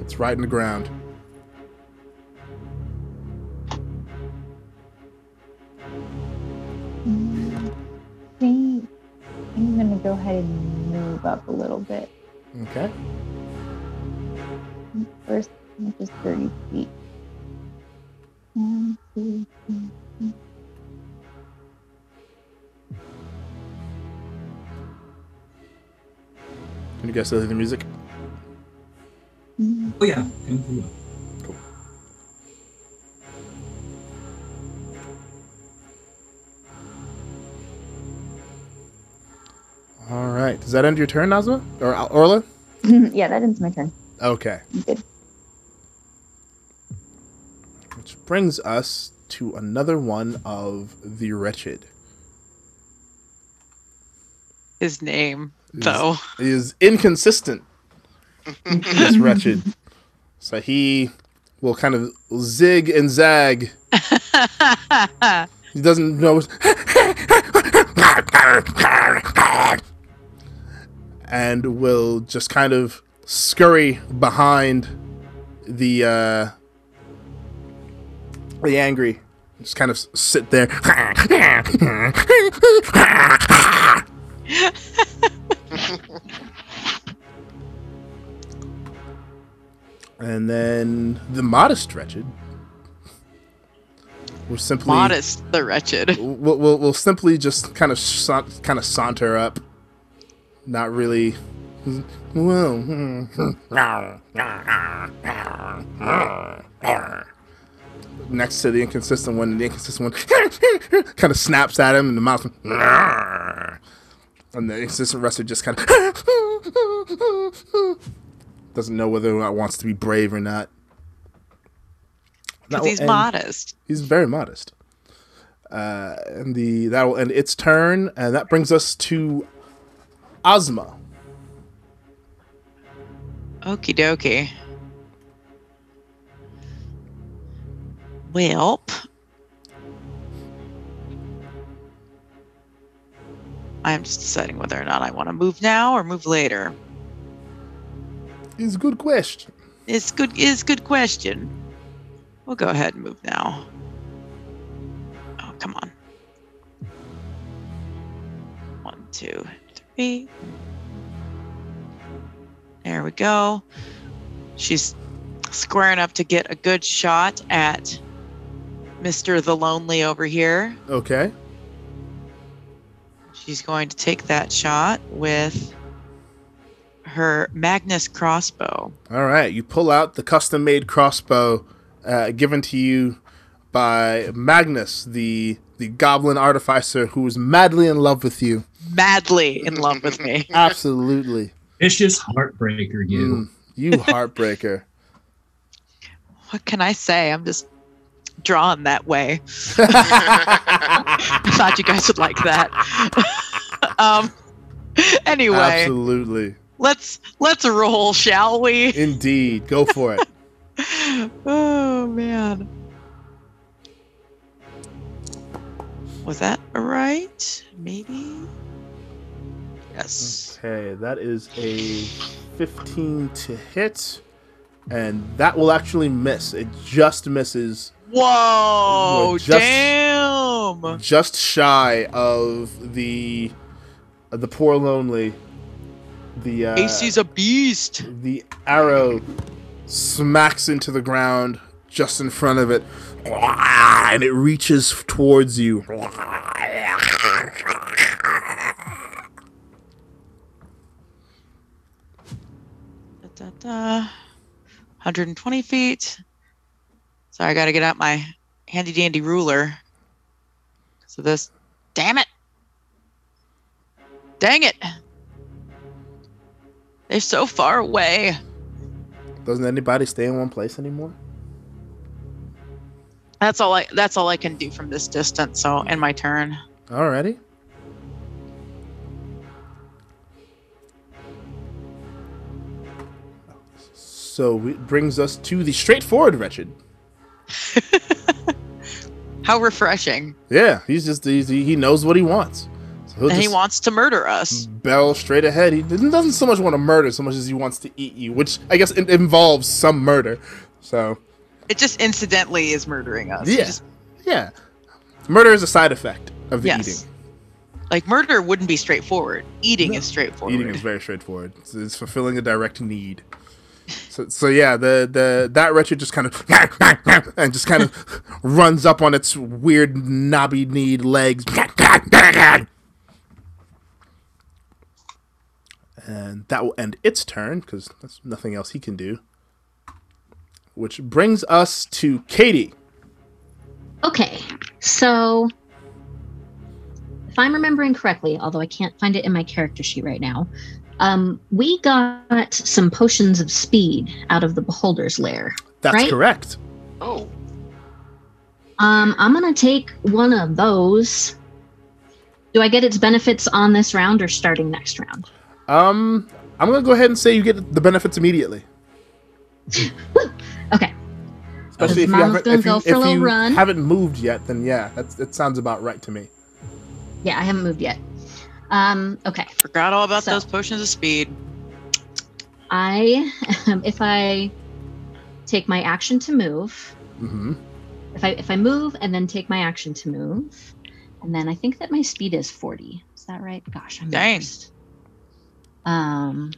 it's right in the ground. Mm, think I'm gonna go ahead and move up a little bit. Okay. First, just 30 feet. One, two, three, four. Can you guys still hear the music? Oh yeah. Come through. All right. Does that end your turn, Nazma or Orla? yeah, that ends my turn. Okay. Good. Which brings us to another one of the wretched. His name, Is- though. is inconsistent. He's wretched. So he will kind of zig and zag. He doesn't know. and will just kind of scurry behind the uh, the angry. Just kind of sit there. and then the modest wretched will simply Modest, the wretched. We'll, we'll, we'll simply just kind of sa- kind of saunter up, not really. Hmm. Next to the inconsistent one, and the inconsistent one kind of snaps at him in the mouth, and the inconsistent wrestler just kind of doesn't know whether or not wants to be brave or not. Because he's modest. He's very modest. Uh, and the that will end its turn, and that brings us to Ozma. Okie dokie. Welp. I'm just deciding whether or not I want to move now or move later. It's a good question. It's good. Is good question. We'll go ahead and move now. Oh, come on. One, two, three. There we go. She's squaring up to get a good shot at Mr. the Lonely over here. Okay. She's going to take that shot with her Magnus crossbow. All right. You pull out the custom-made crossbow uh, given to you by Magnus, the the goblin artificer who is madly in love with you. Madly in love with me. Absolutely. Vicious heartbreaker, you. Mm, you heartbreaker. What can I say? I'm just drawn that way. I thought you guys would like that. um. Anyway, Absolutely. let's let's roll, shall we? Indeed. Go for it. oh man. Was that right? Maybe. Yes. Okay, that is a 15 to hit, and that will actually miss. It just misses, Whoa! Just- damn. just shy of the of the poor lonely. The uh, AC's a beast. the arrow smacks into the ground just in front of it, and it reaches towards you. Da, da, da. 120 feet. Sorry, I gotta get out my handy dandy ruler. So this. Damn it! Dang it! They're so far away. Doesn't anybody stay in one place anymore? That's all I. That's all I can do from this distance. So, in my turn. Alrighty. So it brings us to the straightforward wretched. How refreshing. Yeah, he's just he's, he knows what he wants. So and he wants to murder us. bell straight ahead. He doesn't so much want to murder so much as he wants to eat you, which I guess it involves some murder. So It just incidentally is murdering us. Yeah. just- yeah, murder is a side effect of the Yes. eating. like murder wouldn't be straightforward. Eating No. is straightforward. Eating is very straightforward. It's, it's fulfilling a direct need. So, so yeah, the the that wretched just kind of and just kind of runs up on its weird knobby kneed legs. And that will end its turn because there's nothing else he can do. Which brings us to Katie. Okay, so if I'm remembering correctly, although I can't find it in my character sheet right now, um, we got some potions of speed out of the Beholder's Lair. That's Right? correct. Oh, Um, I'm gonna take one of those. Do I get its benefits on this round or starting next round? Um, I'm gonna go ahead and say you get the benefits immediately. Okay, Especially if you, haven't, if you, go for a if you run. haven't moved yet, then yeah, that's, that sounds about right to me. yeah, I haven't moved yet. Um, okay, Forgot all about So- those potions of speed. I if I take my action to move, mm-hmm. if I if I move and then take my action to move, and then I think that my speed is 40. Is that right? Gosh, I'm Dang. lost. Um,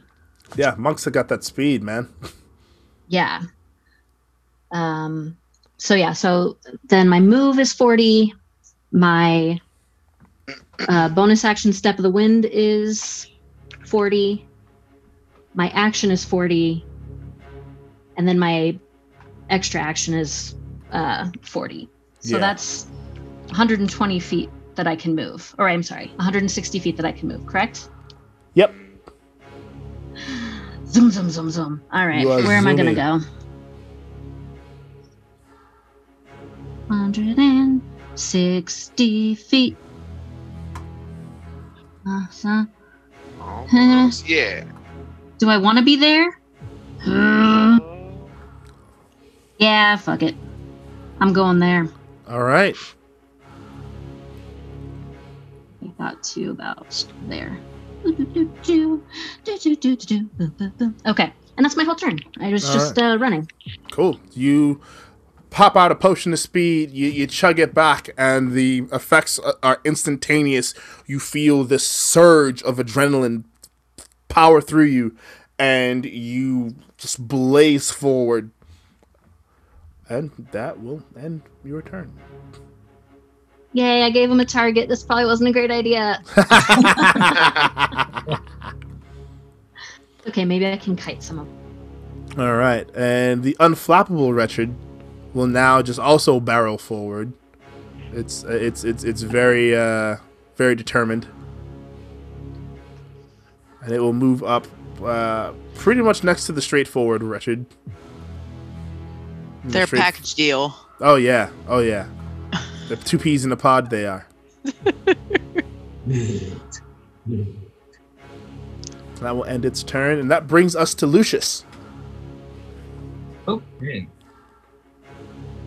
Yeah, monks have got that speed, man. yeah. Um, so yeah, so then my move is 40. My uh, bonus action step of the wind is 40. My action is 40. And then my extra action is uh, 40. So Yeah. that's 120 feet that I can move. Or I'm sorry, 160 feet that I can move, correct? Yep. Zoom, zoom, zoom, zoom. All right, where am I going to go? 160 feet. Uh, so- almost. yeah. do I want to be there? Yeah, fuck it. I'm going there. All right. I got to about there. Okay, and that's my whole turn. I was All just uh, running. Cool. You pop out a potion of speed, you, you chug it back, and the effects are instantaneous. You feel this surge of adrenaline power through you, and you just blaze forward. And that will end your turn. Yay, I gave him a target. This probably wasn't a great idea. Okay, maybe I can kite some of them. All right, and the unflappable wretched will now just also barrel forward. It's it's it's it's very uh very determined, and it will move up uh pretty much next to the straightforward wretched. The Their straight- package deal. Oh yeah, oh yeah. the two peas in a pod they are. That will end its turn, and that brings us to Lucius. Okay.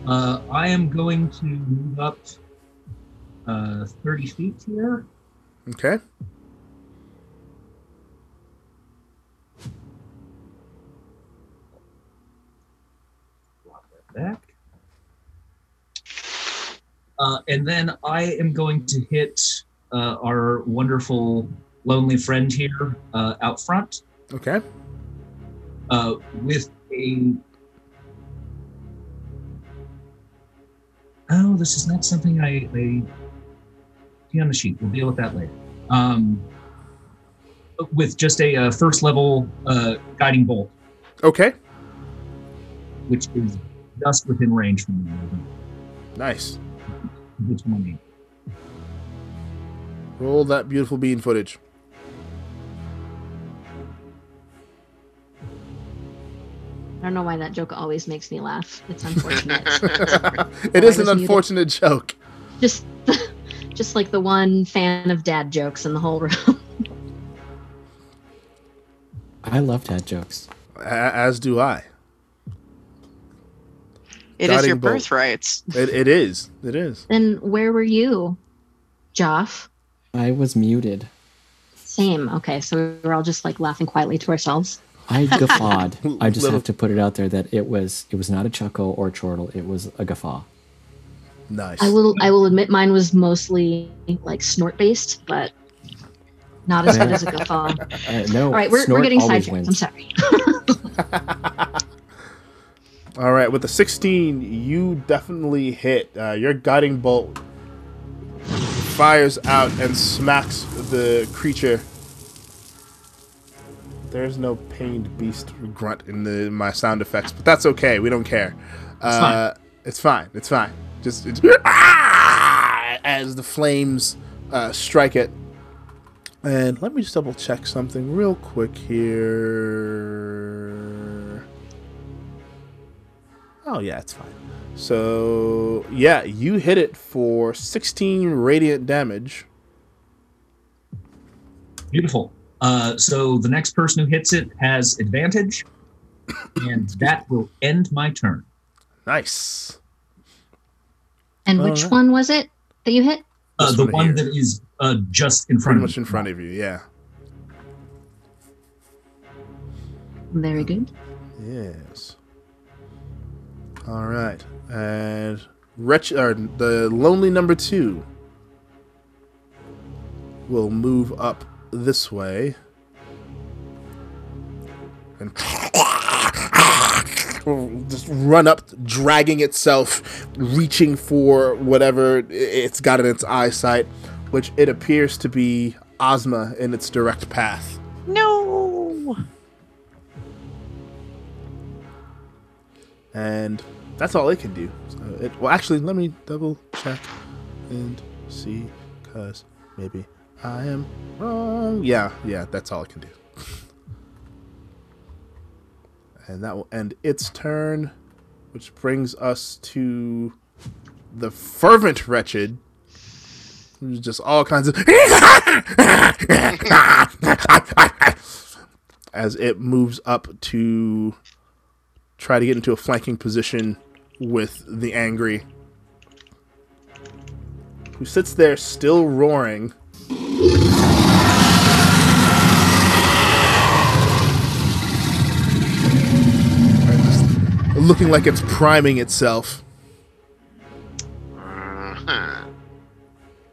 Uh, I am going to move up uh, 30 feet here. Okay. Block that back. Uh, and then I am going to hit uh, our wonderful lonely friend here uh, out front Okay. uh, with a. Oh, this is not something I, I see on the sheet. We'll deal with that later. Um, with just a uh, first level uh, guiding bolt, Okay. which is just within range from me. Nice. Which one Roll that beautiful bean footage. I don't know why that joke always makes me laugh. It's unfortunate. it is an was muted. unfortunate joke. just, just like the one fan of dad jokes in the whole room. I love dad jokes. As do I. It is Guiding your bolt. birthrights. It, it is. It is. then where were you, Joff? I was muted. Same. Okay, so we're all just like laughing quietly to ourselves. I guffawed. I just Little- have to put it out there that it was it was not a chuckle or a chortle. It was a guffaw. Nice. I will. I will admit mine was mostly like snort based, but not as good as a guffaw. Uh, no, All right, we're, we're getting always sidetracked. wins. I'm sorry. All right, with the 16, you definitely hit. Uh, your guiding bolt fires out and smacks the creature. There's no pained beast grunt in the my sound effects, but that's okay. We don't care. It's uh, It's fine. It's fine. Just it's, Ah! as the flames uh, strike it. And let me just double check something real quick here. Oh yeah, it's fine. So yeah, you hit it for 16 radiant damage. Beautiful. Uh, so the next person who hits it has advantage, and that will end my turn. Nice. And which right. one was it that you hit? Uh, the one one that is uh, just in Pretty front of much me. in front of you. Yeah. Very good. Yes. All right, and wretch or the lonely number two will move up this way and just run up, dragging itself, reaching for whatever it's got in its eyesight, which it appears to be Ozma in its direct path. No. and that's all it can do. So it, well, actually, let me double check and see, cause maybe I am wrong. Yeah, yeah, that's all it can do. And that will end its turn, which brings us to the fervent wretched. Just all kinds of as it moves up to try to get into a flanking position with the angry, who sits there still roaring. Looking like it's priming itself.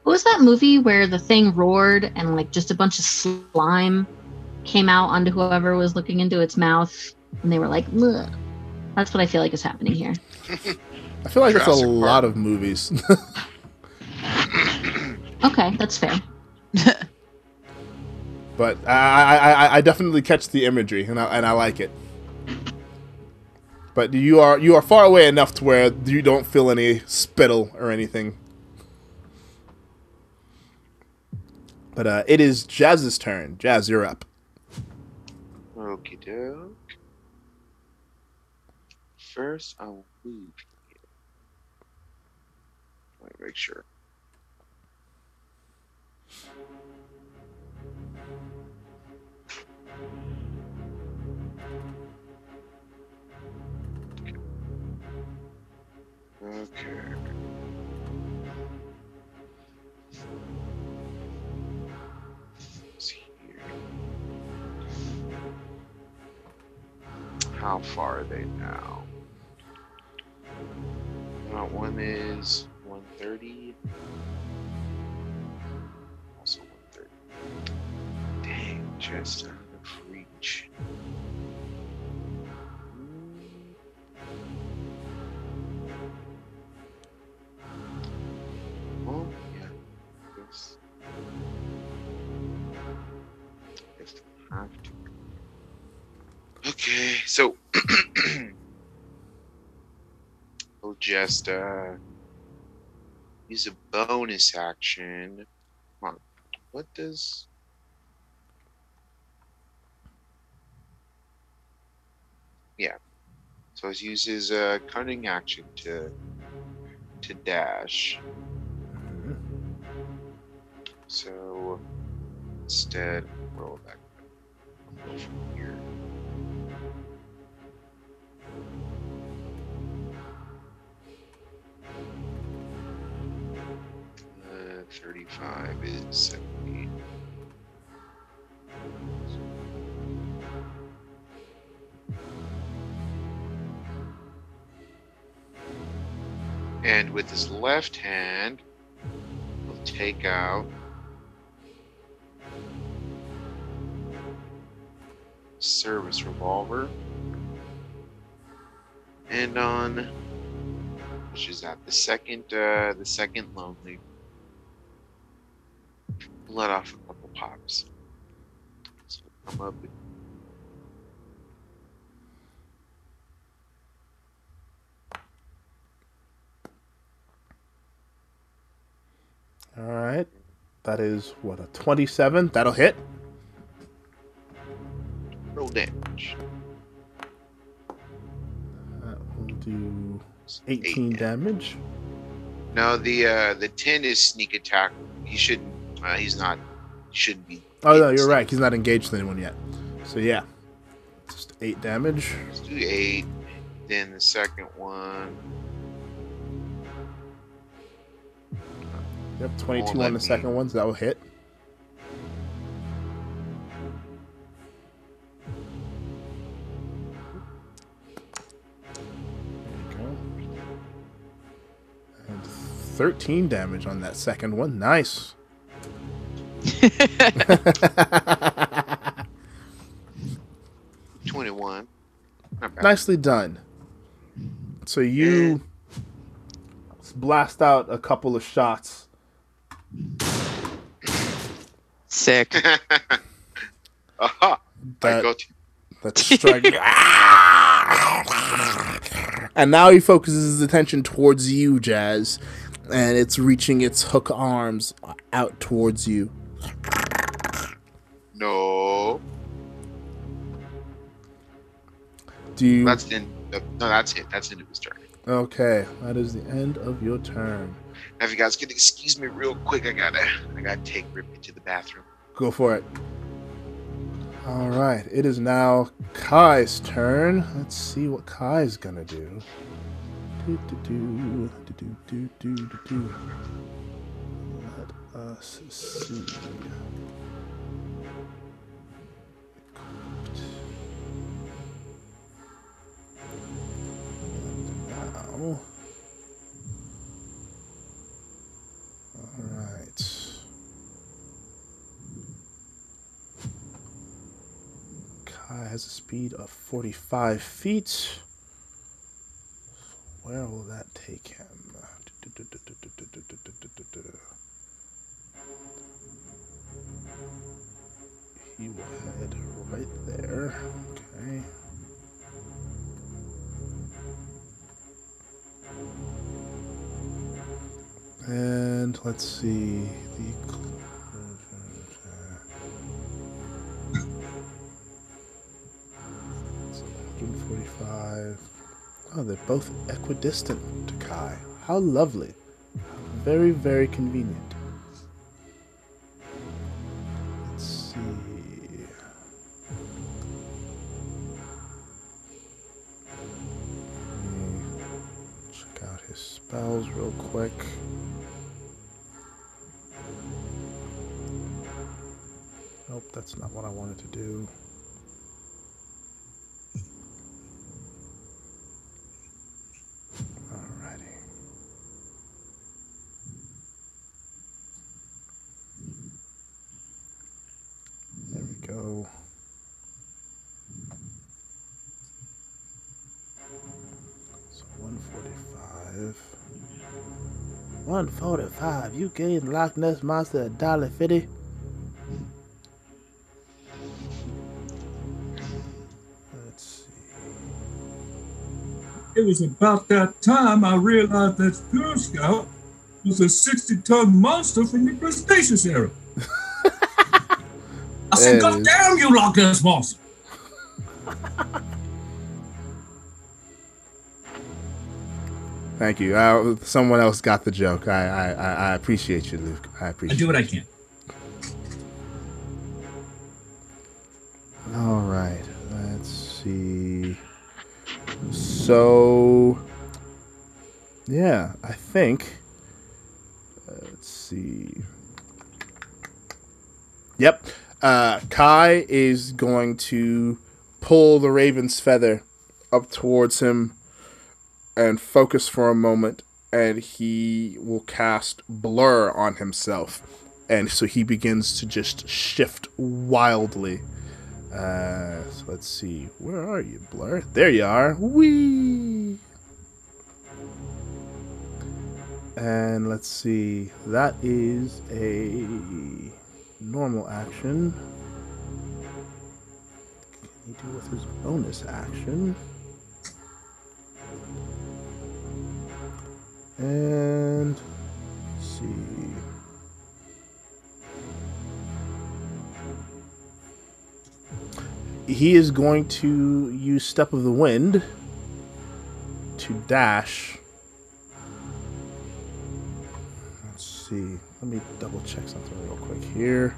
What was that movie where the thing roared and like just a bunch of slime came out onto whoever was looking into its mouth, and they were like, Ugh. "That's what I feel like is happening here." I feel like it's a Park. lot of movies. Okay, that's fair. but I, I, I, definitely catch the imagery, and I, and I like it. But you are you are far away enough to where you don't feel any spittle or anything. But uh, it is Jazz's turn. Jazz, you're up. Okie doke. First, I'll move here. Let me make sure. Okay. How far are they now? Uh, one is 130. Also 130. Dang, just Okay, so we'll just uh use a bonus action. Come on, what does yeah? So let's use his uh, cunning action to to dash. So instead, roll back. I'll from here. 35 is 70. And with his left hand, he'll take out service revolver. And on which is at the second uh the second lonely let off a couple pops. So come up All right. That is what a 27. That'll hit. roll damage. That will do 18 Eight. damage. No, the uh the 10 is sneak attack. He shouldn't uh, he's not shouldn't be Oh no, you're right. He's not engaged with anyone yet. So yeah, just eight damage. Let's do eight. Then the second one. Yep, 22 on the me- second one, so that will hit. There. And 13 damage on that second one. Nice. 21. Not. Nicely done. So you blast out a couple of shots. Sick. Aha! I That, got you. that strike. and now he focuses his attention towards you, Jazz, and it's reaching its hook arms out towards you. No. Do you? That's the no, no, that's it. That's the end of his turn. Okay, that is the end of your turn. Now, if you guys could excuse me real quick, I gotta, I gotta take Rippy to the bathroom. Go for it. All right, it is now Kai's turn. Let's see what Kai's gonna do. Do, do, do, do, do, do, do, do, do. Let us see. And now. All right. Kai has a speed of 45 feet. Where will that take him? Will head right there. Okay. And let's see the. So 145. Oh, they're both equidistant to Kai. How lovely. Very, very convenient. Spells real quick. Nope, that's not what I wanted to do. 145. You gave Loch Ness Monster a dollar fifty. Let's see. It was about that time I realized that Girl Scout was a 60 ton monster from the Cretaceous era. I said, God damn you, Loch Ness Monster. Thank you. Uh, someone else got the joke. I, I, I, appreciate you, Luke. I appreciate. I do what I can. All right. Let's see. So, yeah, I think. uh, let's see. Yep. Uh, Kai is going to pull the raven's feather up towards him and focus for a moment, and he will cast blur on himself. And so he begins to just shift wildly. Uh, so let's see. Where are you, Blur? There you are. Wee. And let's see. That is a normal action. Can he do with his bonus action? And see. He is going to use Step of the Wind to dash. Let's see. Let me double check something real quick here.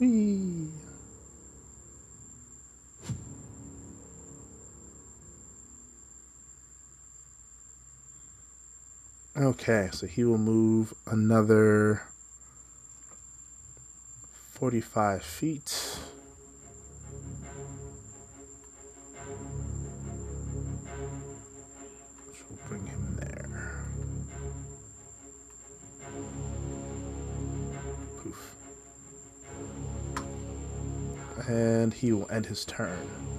Whee. Okay, so he will move another 45 feet. Which will bring him there. Poof. And he will end his turn.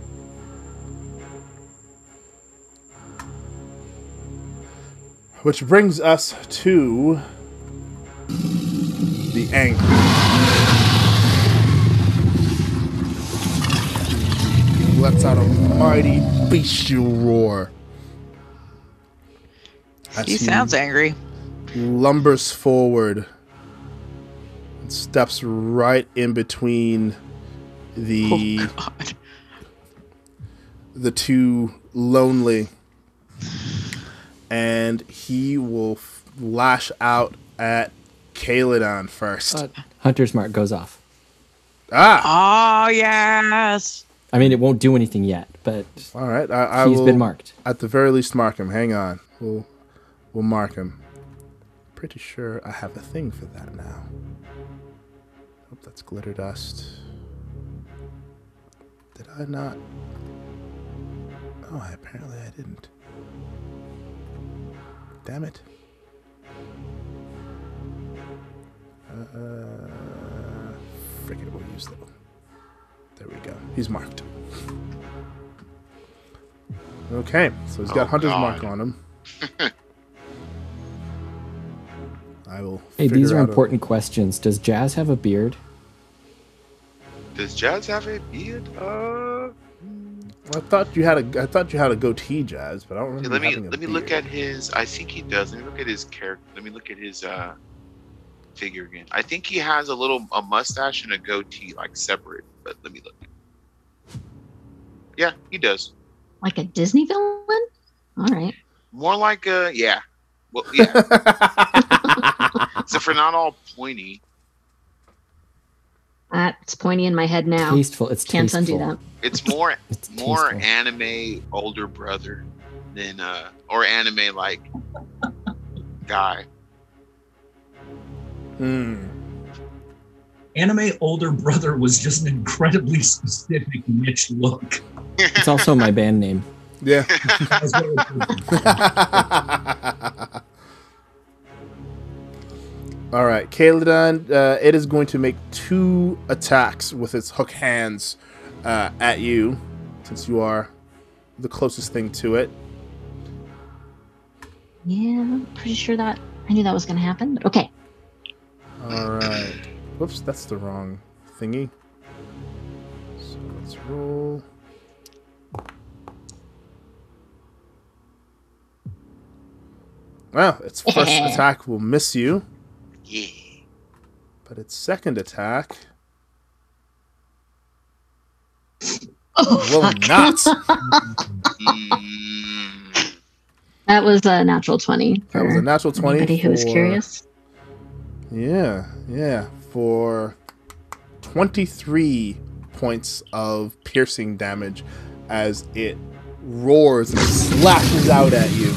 Which brings us to the angry. He lets out a mighty bestial roar. As He sounds angry. lumbers forward and steps right in between the Oh God. the two lonely and he will f- lash out at Kaladon first. Uh, Hunter's mark goes off. ah, Oh yes. I mean, it won't do anything yet, but all right. I, I he's will, been marked. At the very least, mark him. Hang on. We'll we'll mark him. Pretty sure I have a thing for that now. Hope that's glitter dust. Did I not? Oh, apparently I didn't. Damn it. Uh, frick it, we'll use that. There we go. He's marked. Okay, so he's got Oh, Hunter's God. mark on him. I will. Hey, these are out a- important questions. Does Jazz have a beard? Does Jazz have a beard? Uh, I thought you had a. I thought you had a goatee, Jazz, but I don't remember. let me let me look at his. I think he does. Let me look at his character. Let me look at his uh figure again. I think he has a little a mustache and a goatee, like separate. But let me look. Yeah, he does. Like a Disney villain? All right. More like a yeah. Well, yeah. Except for not all pointy. That's pointy in my head now. Tasteful. It's Can't tasteful. undo that. It's more It's more tasteful. anime older brother than uh or anime like guy. Hmm. Anime older brother was just an incredibly specific niche look. It's also my band name. Yeah. As well as- All right, Kaladon. Uh, it is going to make two attacks with its hook hands uh, at you, since you are the closest thing to it. Yeah, I'm pretty sure that I knew that was going to happen. But okay. All right. Whoops, that's the wrong thingy. So let's roll. Well, its first attack will miss you, Yeah. but its second attack Oh, will fuck. not. That was a natural 20. That was a natural 20 Anybody who was curious. Yeah, yeah. For 23 points of piercing damage as it roars and slashes out at you.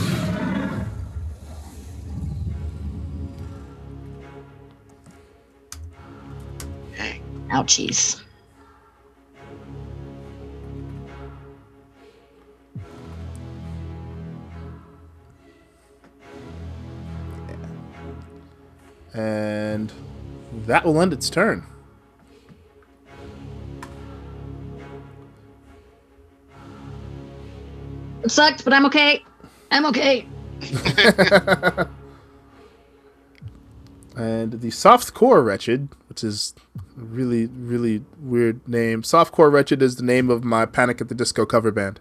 Ouchies. And that will end its turn. It sucked, but I'm okay. I'm okay. and the soft core wretched, which is a really really weird name. Soft core wretched is the name of my Panic at the Disco cover band.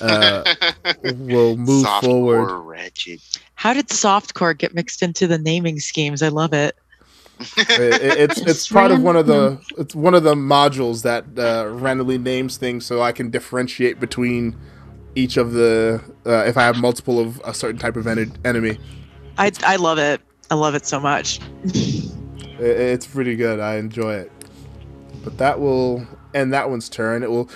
Uh, we'll move Softcore forward. wretched. How did softcore get mixed into the naming schemes? I love it. It- it- it's it's It's part of one of the it's one of the modules that uh, randomly names things, so I can differentiate between each of the uh, if I have multiple of a certain type of en- enemy. I I love it. I love it so much. It's pretty good. I enjoy it. But that will end that one's turn. It will.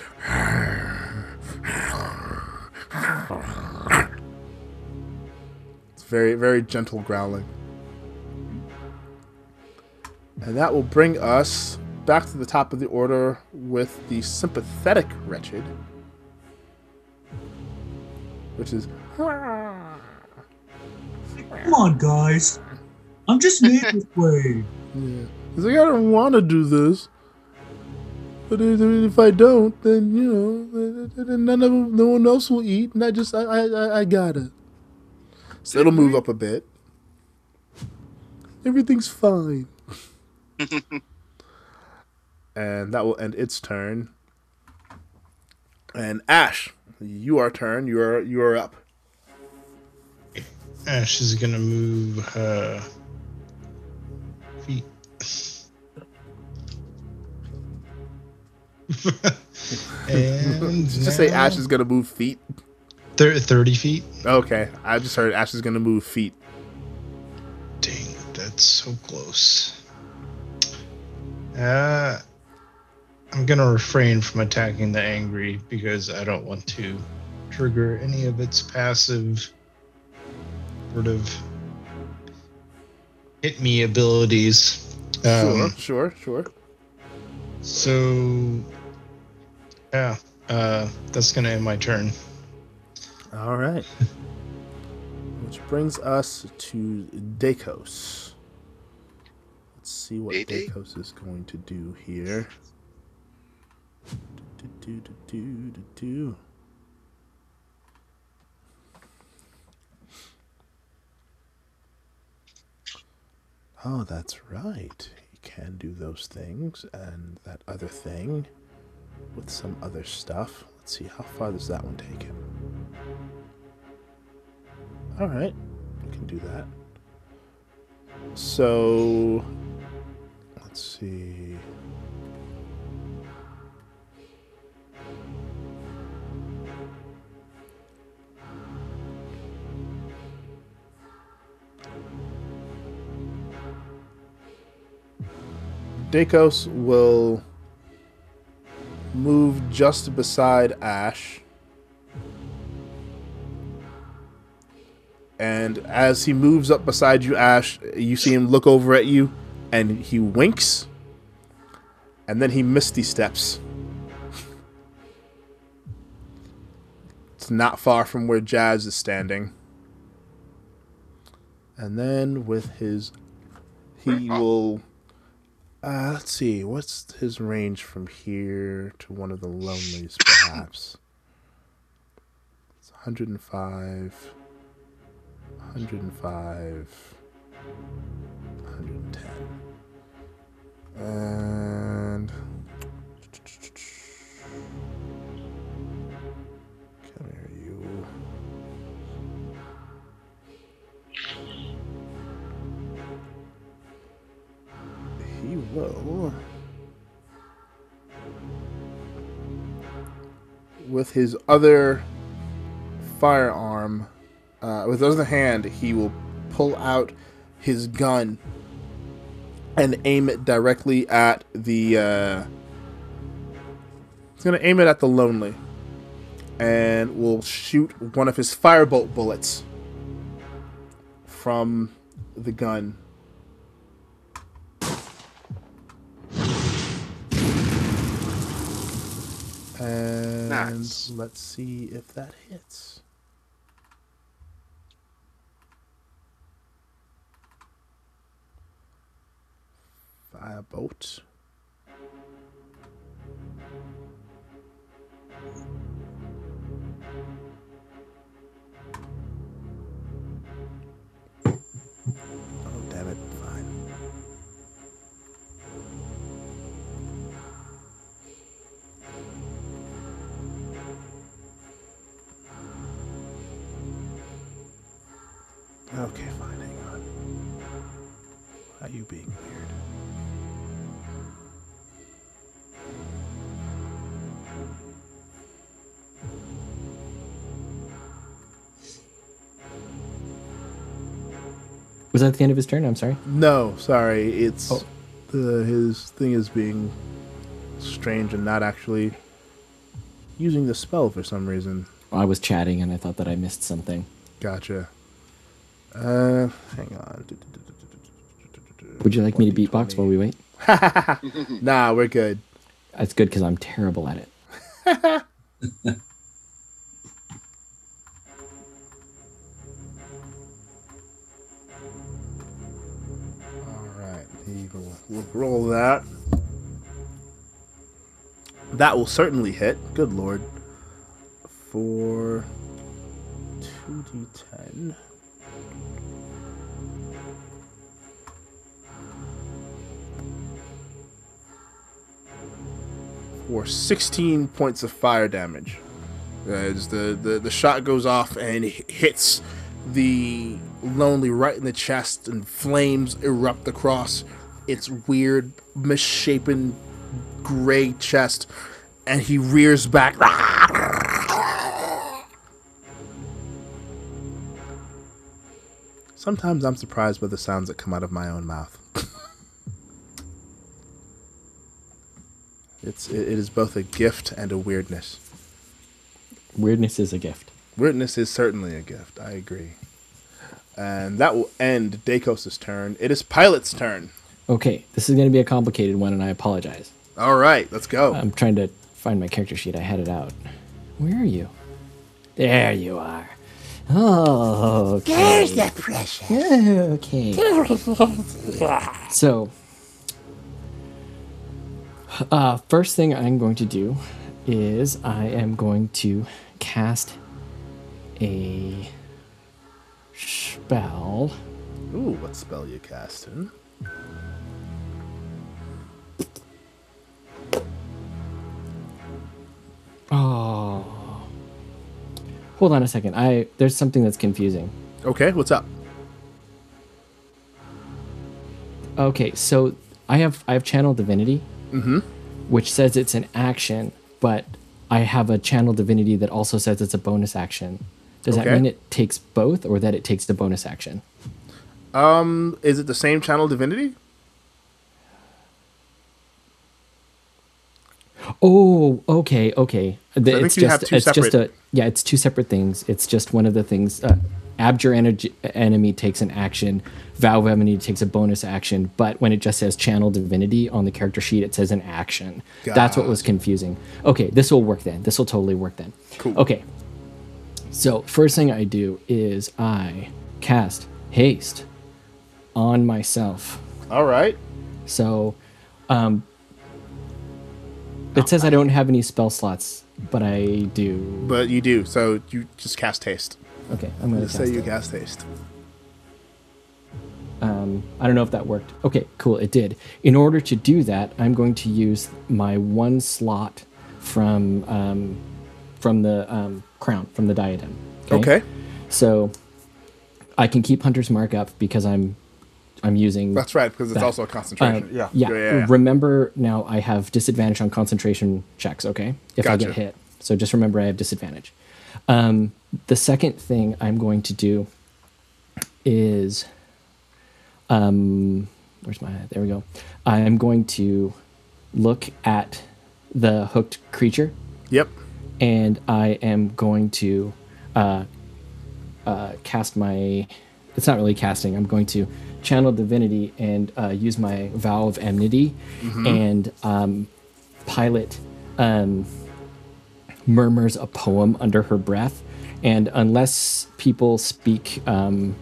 It's very, very gentle growling. And that will bring us back to the top of the order with the sympathetic wretched, which is. Come on, guys. I'm just made this way. Yeah. He's like, I don't want to do this. But if if I don't, then, you know, then none of no one else will eat, and I just, I, I, I- I gotta. So it'll move up a bit. Everything's fine. and that will end its turn. And Ash, you are turn. You are you are up. Ash is gonna move uh and Just say now- Ash is gonna move feet. thir- 30 feet. Okay, I just heard Ash is gonna move feet. Dang, that's so close. Uh, I'm gonna refrain from attacking the angry because I don't want to trigger any of its passive sort of hit me abilities. Sure, Um, sure, sure. So, yeah, uh, that's gonna end my turn. All right. Which brings us to Dakos. Let's see what Day-Day? Dakos is going to do here. Do, do, do, do, do, do. Oh, that's right. You can do those things and that other thing with some other stuff. Let's see, how far does that one take it? All right, we can do that. So, let's see. Dakos will move just beside Ash. And as he moves up beside you, Ash, you see him look over at you and he winks. And then he misty steps. It's not far from where Jazz is standing. And then with his. He oh. will. Uh, let's see. What's his range from here to one of the lonelies, perhaps? It's 105. 105, 110. And. He will. With his other firearm, uh, with his other hand, he will pull out his gun and aim it directly at the. Uh, he's gonna aim it at the lonely, and will shoot one of his firebolt bullets from the gun. Let's see if that hits. Firebolt. Why you being weird? Was that the end of his turn? I'm sorry. No, sorry. It's Oh. the his thing is being strange and not actually using the spell for some reason. I was chatting and I thought that I missed something. Gotcha. Uh, hang on. Would you like me to beatbox while we wait? nah, we're good. That's good because I'm terrible at it. We'll roll that. That will certainly hit. Good lord. For 2d10. For 16 points of fire damage. Uh, As the, the, the shot goes off and hits the lonely right in the chest, and flames erupt across its weird, misshapen gray chest, and he rears back. Sometimes I'm surprised by the sounds that come out of my own mouth. it's it, it is both a gift and a weirdness. Weirdness is a gift. Weirdness is certainly a gift. I agree. And that will end Dakos' turn. It is Pilot's turn. Okay, this is going to be a complicated one, and I apologize. All right, let's go. I'm trying to find my character sheet. I had it out. Where are you? There you are. Oh, okay. There's that pressure. Okay. so, uh, first thing I'm going to do is I am going to cast a spell. Ooh, what spell you casting? Oh. Hold on a second. I there's something that's confusing. Okay, what's up? Okay, so I have I have channel divinity, Mm-hmm. which says it's an action, but I have a channel divinity that also says it's a bonus action. Does that mean it takes both, or that it takes the bonus action? Um, is it the same channel divinity? Oh, okay, okay. The- it's you have just two it's just a separate- yeah, it's two separate things. It's just one of the things. Uh, Abjure energy, enemy takes an action. Vow of takes a bonus action. But when it just says channel divinity on the character sheet, it says an action. That's what was confusing. Okay, this will work then. This will totally work then. Cool. Okay. So first thing I do is I cast haste on myself. All right. So, um, it says I don't have any spell slots, but I do. But you do, so you just cast haste. Okay, I'm gonna say you cast haste. Um, I don't know if that worked. Okay, cool, it did. In order to do that, I'm going to use my one slot from um, from the um, crown, from the diadem. Okay. So I can keep Hunter's Mark up because I'm I'm using. That's right, because it's that. also a concentration. Uh, yeah. yeah. yeah, yeah. Remember now, I have disadvantage on concentration checks. Okay, if I get hit, so just remember I have disadvantage. Um, the second thing I'm going to do is, um, where's my? There we go. I'm going to look at the hooked creature, Yep. and I am going to uh, uh, cast my. It's not really casting. I'm going to channel divinity and uh, use my vow of enmity Mm-hmm. and um, pilot um, murmurs a poem under her breath, and unless people speak um,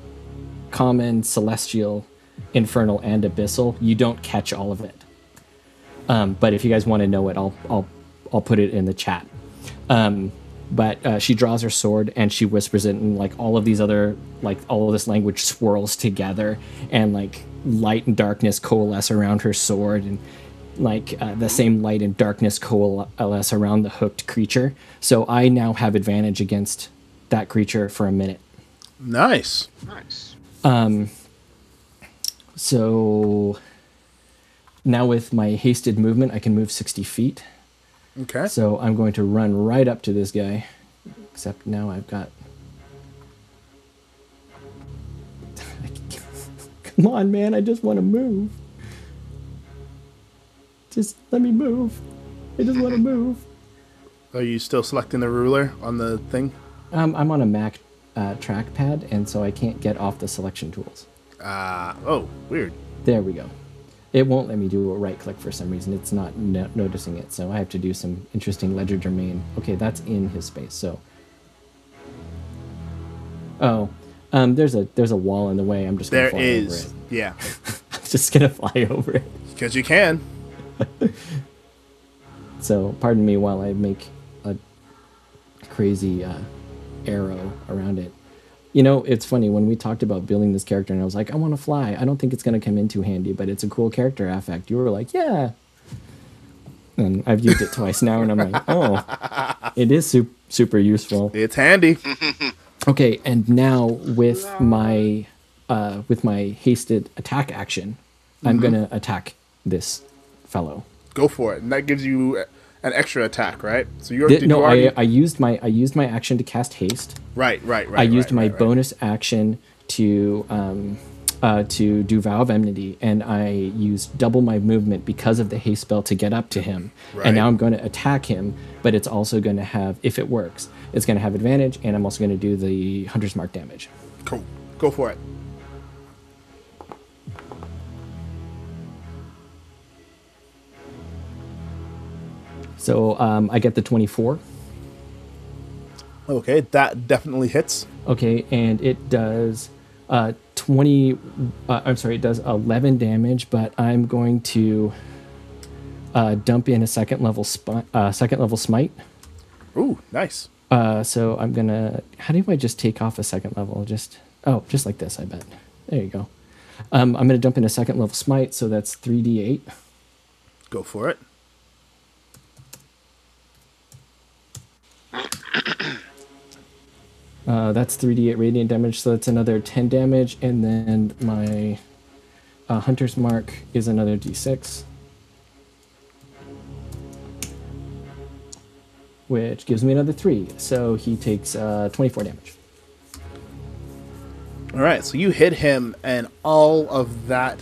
common, celestial, infernal, and abyssal, you don't catch all of it. Um, but if you guys want to know it, I'll I'll I'll put it in the chat. Um, but uh, she draws her sword and she whispers it, and like all of these other like all of this language swirls together, and like light and darkness coalesce around her sword, and like uh, the same light and darkness coalesce around the hooked creature. So I now have advantage against that creature for a minute. Nice. Nice. So now with my hasted movement, I can move 60 feet. Okay. So I'm going to run right up to this guy. Except now I've got. Come on, man. I just want to move. Just let me move. I just want to move. Are you still selecting the ruler on the thing? Um, I'm on a Mac uh, trackpad, and so I can't get off the selection tools. Ah. oh, weird. There we go. It won't let me do a right click for some reason. It's not no- noticing it, so I have to do some interesting legerdemain. Okay, that's in his space. So, oh, um, there's a there's a wall in the way. I'm just gonna There fly is. over it. Yeah. I'm just gonna fly over it. Because you can. So, pardon me while I make a crazy uh, arrow around it. You know, it's funny when we talked about building this character, and I was like, I want to fly. I don't think it's going to come in too handy, but it's a cool character affect. You were like, yeah. And I've used it twice now, and I'm like, oh, it is super, super useful. It's handy. Okay, and now with my uh, with my hasted attack action, I'm gonna attack this fellow. Go for it. And that gives you an extra attack, right? So you're did no, you already... I, I used my I used my action to cast haste. right, right, right. I used right, my right, right. bonus action to um, uh, to do vow of enmity, and I used double my movement because of the haste spell to get up to him. Right. And now I'm going to attack him, but it's also going to have, if it works, it's going to have advantage, and I'm also going to do the hunter's mark damage. Cool. Go for it. So um, I get the 24. Okay, that definitely hits. Okay, and it does uh, 20. Uh, I'm sorry, it does 11 damage, but I'm going to uh, dump in a second level spi- uh, second level smite. Ooh, nice. Uh, so I'm gonna. How do I just take off a second level? Just oh, just like this. I bet. There you go. Um, I'm gonna dump in a second level smite, so that's 3d8. Go for it. Uh, that's 3d8 radiant damage, so that's another 10 damage, and then my uh, hunter's mark is another d6, which gives me another three. So he takes uh, 24 damage. All right, so you hit him, and all of that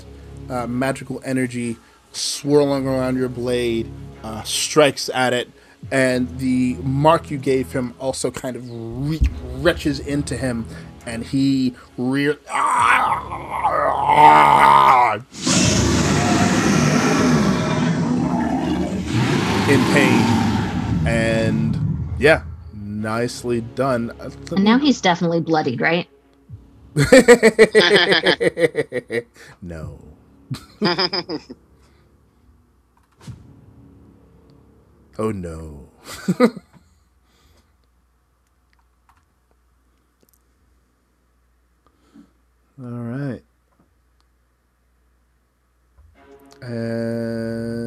uh, magical energy swirling around your blade uh, strikes at it, and the mark you gave him also kind of re- retches into him, and he rear in pain, and yeah, nicely done. Uh, And now he's definitely bloodied, right? no. oh no. All right. And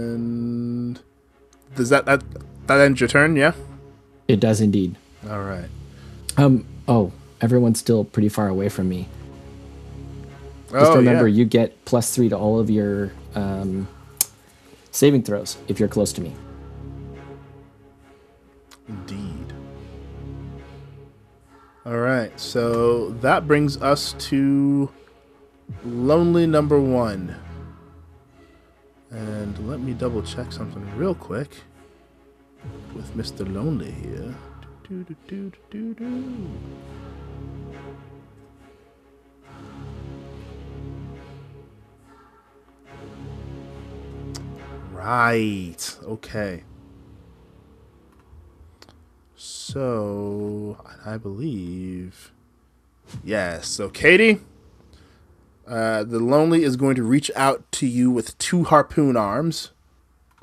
does that that that ends your turn? Yeah. It does indeed. All right. Um. Oh, everyone's still pretty far away from me. Just oh, remember, yeah. you get plus three to all of your um, saving throws if you're close to me. Indeed. All right, so that brings us to lonely number one. And let me double check something real quick with Mr. Lonely here. Do, do, do. Right. Okay. So I believe, yes. So Katie, uh, the lonely is going to reach out to you with two harpoon arms.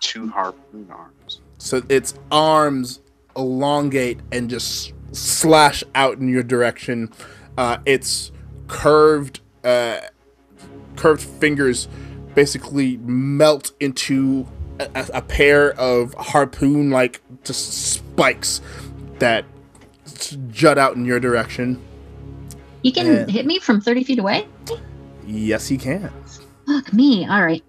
Two harpoon arms. So its arms elongate and just slash out in your direction. Uh, its curved, uh, curved fingers basically melt into a, a- pair of harpoon-like just spikes that jut out in your direction. you can Yeah. hit me from 30 feet away? Yes, he can. Fuck me. All right.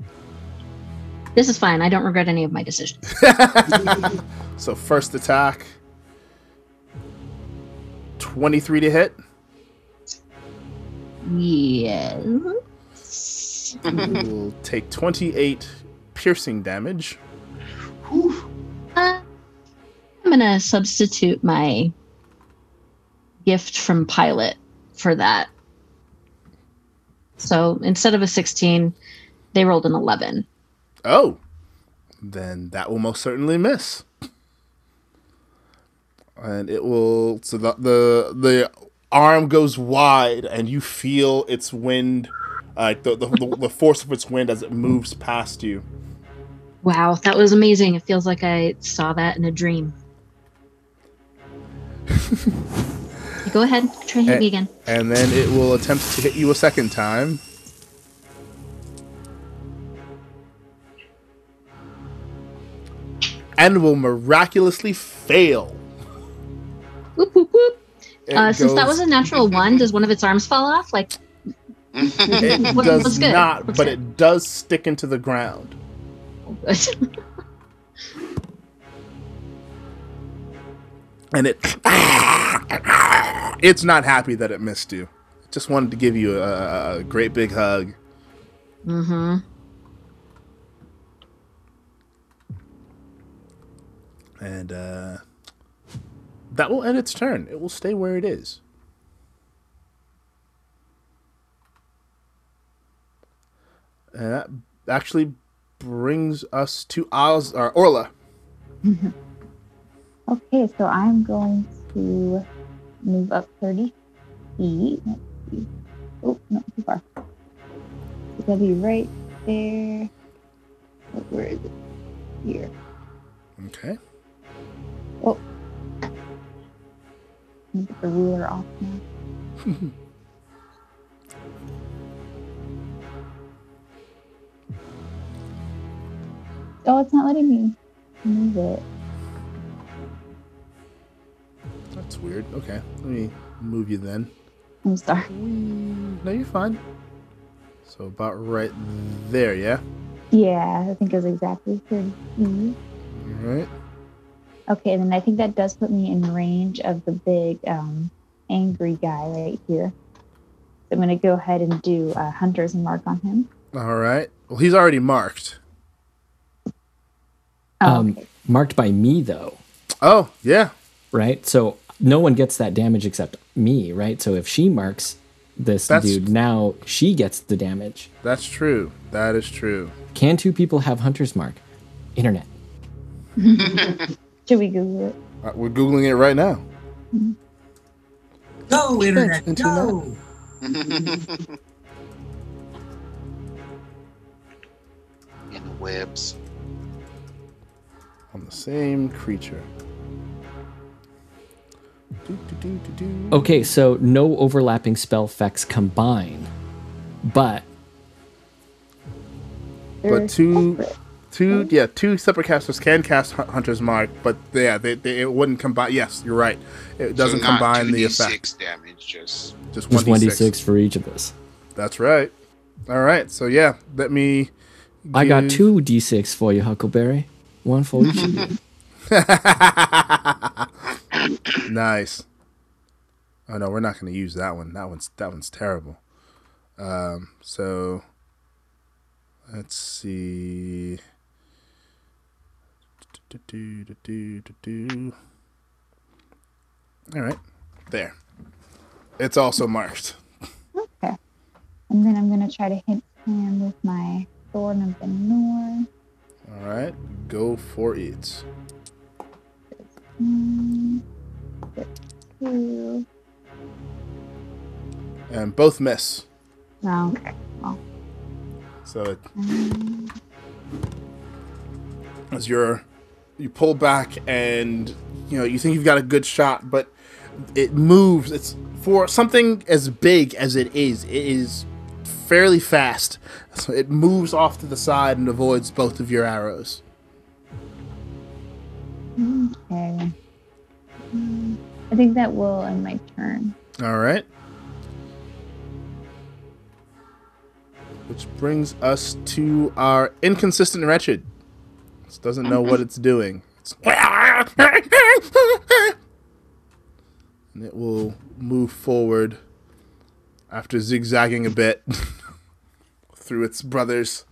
This is fine. I don't regret any of my decisions. so first attack, twenty-three to hit. Yes. we'll take 28 piercing damage. Whew. Uh, I'm gonna substitute my gift from pilot for that. So instead of a 16, they rolled an 11. Oh, then that will most certainly miss. And it will. So the the, the arm goes wide, and you feel its wind, like the, the the the force of its wind as it moves past you. Wow, that was amazing. It feels like I saw that in a dream. Go ahead, try to hit me again. And then it will attempt to hit you a second time. And will miraculously fail. Whoop, whoop, whoop. Uh, since that was a natural one, does one of its arms fall off? Like, It What- does not, What's but good? it does stick into the ground. And it it's not happy that it missed you. Just wanted to give you a, a great big hug. mm-hmm. And uh, that will end its turn. It will stay where it is. And that actually brings us to Oz or Orla. Okay, so I'm going to move up 30 feet. Let's see. Oh, no, too far. It's gonna be right there. Where is it? Here. Okay. Oh. Let me Get the ruler off now. oh, it's not letting me move it. That's weird. Okay. Let me move you then. I'm sorry. No, you're fine. So about right there, yeah? Yeah, I think it was exactly 30 feet. All right. Okay, then I think that does put me in range of the big um, angry guy right here. So I'm going to go ahead and do uh, Hunter's Mark on him. All right. Well, he's already marked. Oh, Um, okay. marked by me though, Oh, yeah. right? So no one gets that damage except me, right? So if she marks this That's- dude, now she gets the damage. That's true. That is true. Can two people have hunter's mark? Internet. Should we Google it? Uh, we're Googling it right now. Go, internet, Internet. go. In the webs. On the same creature. Do, do, do, do, do. Okay, so no overlapping spell effects combine, but But two- Two, yeah, two separate casters can cast Hunter's Mark, but yeah, they, they it wouldn't combine. Yes, you're right. It doesn't So combine the 2d6 effect. damage, just Just just one one d d six. six for each of us. That's right. All right. So yeah, let me. I got two d six for you, Huckleberry. One for each of you. nice. Oh no, we're not going to use that one. That one's that one's terrible. Um, so let's see. All right, there. It's also marked. Okay. And then I'm going to try to hit him with my Thorn of the North. All right, Go for it. And both miss. Oh, okay. So it, as you're you pull back and you know you think you've got a good shot, but it moves. It's for something as big as it is. It is fairly fast, so it moves off to the side and avoids both of your arrows. okay. Mm, I think that will end my turn. All right. Which brings us to our inconsistent wretched. This doesn't know what it's doing. It's and it will move forward after zigzagging a bit through its brothers.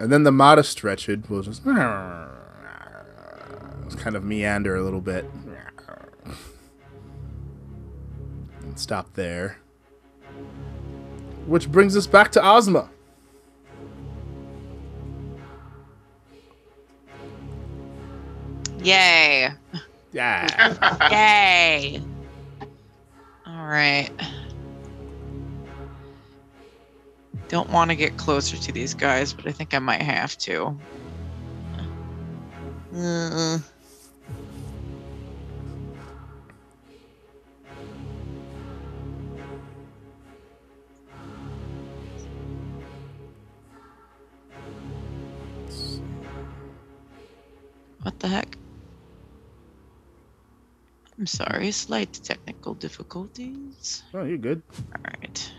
And then the modest wretched will just kind of meander a little bit and stop there. Which brings us back to Ozma. Yay. Yeah. Yay. All right. Don't want to get closer to these guys, but I think I might have to. Uh, I'm sorry, slight technical difficulties. oh, you're good. All right.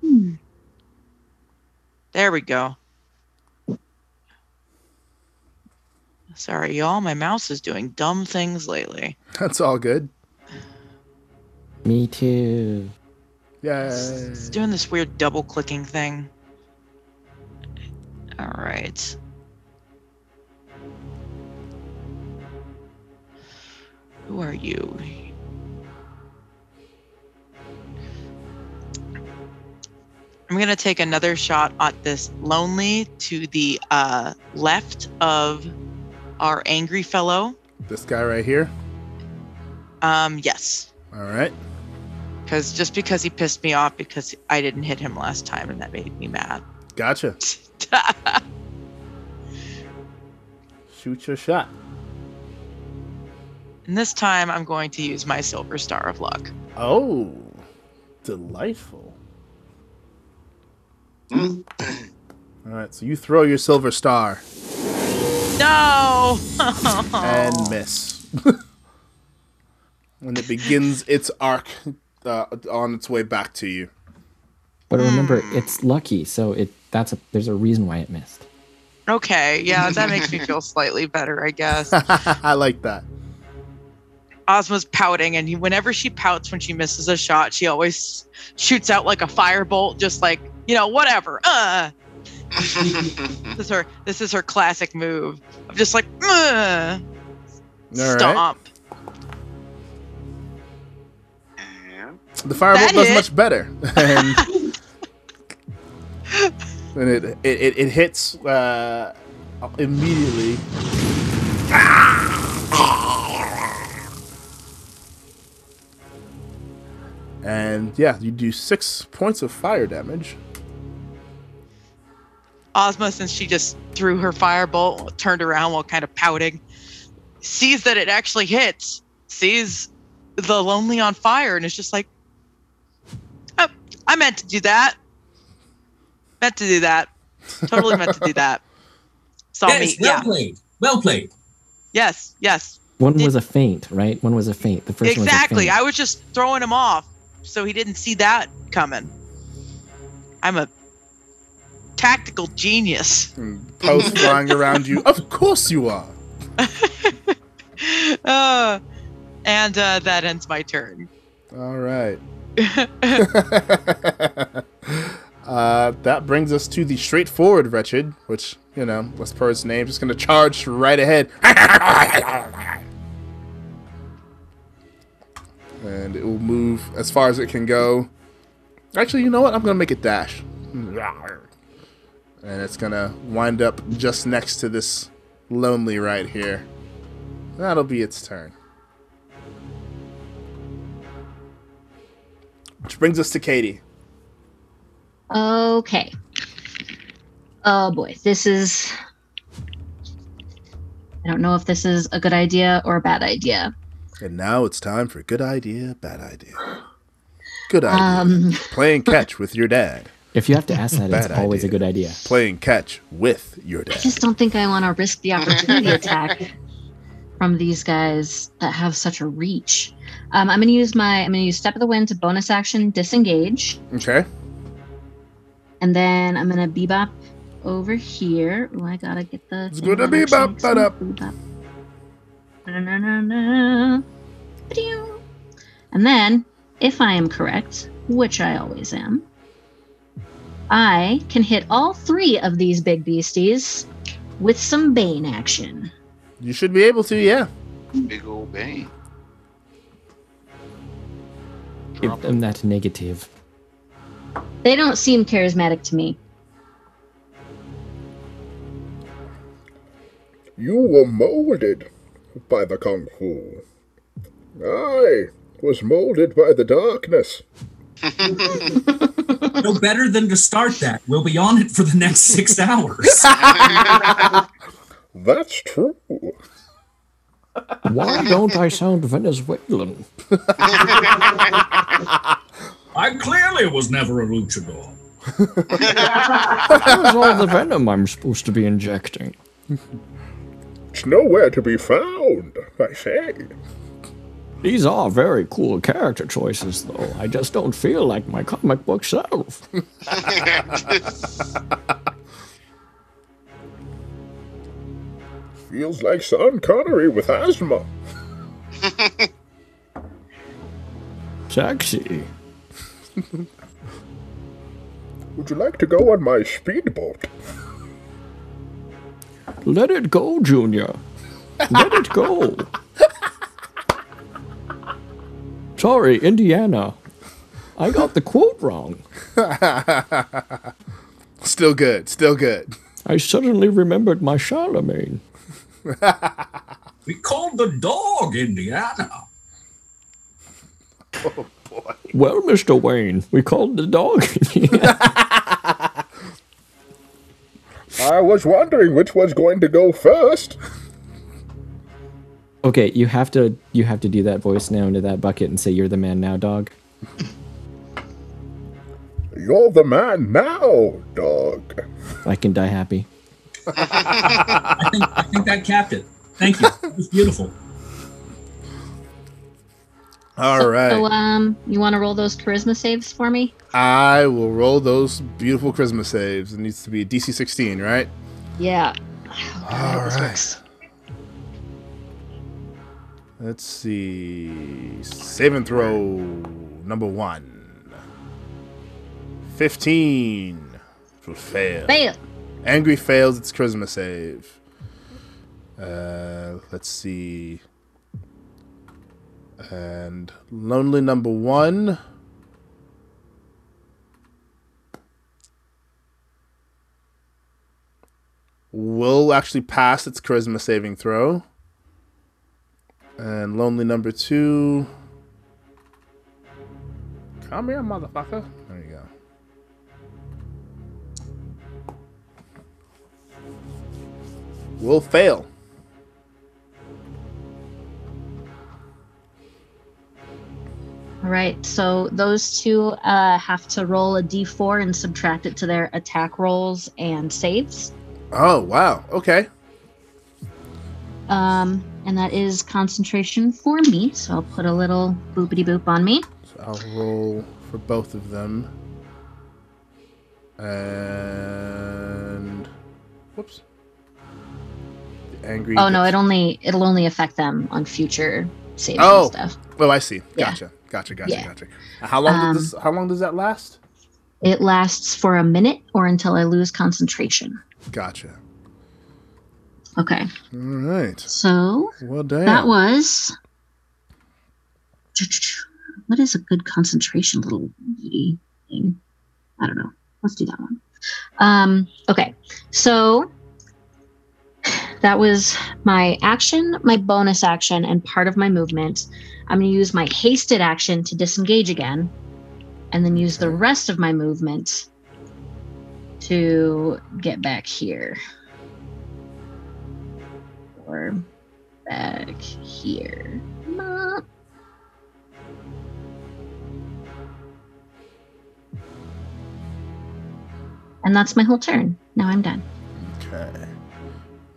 Hmm. There we go. Sorry, y'all. My mouse is doing dumb things lately. That's all good. Me too. Yeah. It's Yay. doing this weird double clicking thing. All right. Who are you? I'm gonna take another shot at this lonely to the uh, left of our angry fellow. This guy right here. Um, yes, All right. because just because he pissed me off because I didn't hit him last time and that made me mad. Gotcha. Shoot your shot. And this time I'm going to use my Silver Star of Luck. Oh, delightful. Mm. All right, so you throw your silver star No! and miss. when it begins its arc uh, on its way back to you. But remember, Hmm. it's lucky, so it that's a there's a reason why it missed. Okay, yeah, that makes me feel slightly better, I guess. I like that. Ozma's pouting, and he, whenever she pouts when she misses a shot, she always shoots out like a firebolt, just like, you know, whatever. Uh, this is her. This is her classic move. I'm just like, uh, All right. stomp. And The firebolt That does hit. much better. and and it, it, it, it hits uh, immediately. And yeah, you do six points of fire damage. Ozma, since she just threw her firebolt, turned around while kind of pouting, sees that it actually hits, sees the lonely on fire, and is just like, oh, I meant to do that. Meant to do that. Totally meant to do that. Saw yes, me. well Yeah. played. Well played. Yes. Yes. One Did- was a feint, right? One was a feint. The first exactly. one was a feint. I was just throwing him off so he didn't see that coming. I'm a tactical genius. And post flying around you. Of course you are. uh, and uh, that ends my turn. All right. uh, that brings us to the straightforward wretched, which you know, was per its name, just gonna charge right ahead, and it will move as far as it can go Actually, you know what? I'm gonna make it dash. And it's gonna wind up just next to this lonely right here. That'll be its turn. Which brings us to Katie. Okay. Oh boy, this is. I don't know if this is a good idea or a bad idea. And now it's time for good idea, bad idea. Good idea. Um, Playing catch with your dad. If you have to ask that, it's Bad always idea. a good idea. Playing catch with your dad. I just don't think I want to risk the opportunity attack from these guys that have such a reach. Um, I'm gonna use my. I'm gonna use step of the wind to bonus action disengage, Okay. and then I'm gonna bebop over here. Oh, I gotta get the. It's thing gonna on that bebop, shakes ba-dup. and bebop. And then, if I am correct, which I always am, I can hit all three of these big beasties with some Bane action. You should be able to, yeah. Big old Bane. Give them that negative. They don't seem charismatic to me. You were molded by the Kung Fu. I was molded by the darkness. No better than to start that. We'll be on it for the next six hours. That's true. Why don't I sound Venezuelan? I clearly was never a luchador. Where's all the venom I'm supposed to be injecting? It's nowhere to be found, I say. These are very cool character choices, though. I just don't feel like my comic book self. Feels like Sean Connery with asthma. Sexy. Would you like to go on my speedboat? Let it go, Junior. Let it go. Sorry, Indiana. I got the quote wrong. Still good. Still good. I suddenly remembered my Charlemagne. We called the dog Indiana. Oh, boy. Well, Mr. Wayne, we called the dog. I was wondering which was going to go first. okay, you have to you have to do that voice now into that bucket and say you're the man now, dog. You're the man now, dog. I can die happy. I think I think that capped it. Thank you. It was beautiful. All right. So, um, you want to roll those charisma saves for me? I will roll those beautiful charisma saves. It needs to be a DC 16, right? Yeah. All right. Let's see. Save and throw number one. 15 will fail. Fail. Angry fails its charisma save. Uh, let's see. And lonely number one. Will actually pass its charisma saving throw. And lonely number two. Come here, motherfucker. There you go. Will fail. All right. So those two uh, have to roll a d4 and subtract it to their attack rolls and saves. Oh, wow. Okay. Um, and that is concentration for me. So I'll put a little boopity boop on me. So I'll roll for both of them. And whoops. The angry. Oh no, it only it'll only affect them on future saves Oh. and stuff. Oh, I see. Yeah. Gotcha. Gotcha. Gotcha. Yeah. Gotcha. How long Um, does this, How long does that last? It lasts for a minute or until I lose concentration. Gotcha. Okay. All right. So Well, damn. that was what is a good concentration little thing. I don't know. Let's do that one. Um, okay, so that was my action, my bonus action, and part of my movement. I'm going to use my hasted action to disengage again, and then use the rest of my movement to get back here. Or back here. And that's my whole turn. Now I'm done. Okay.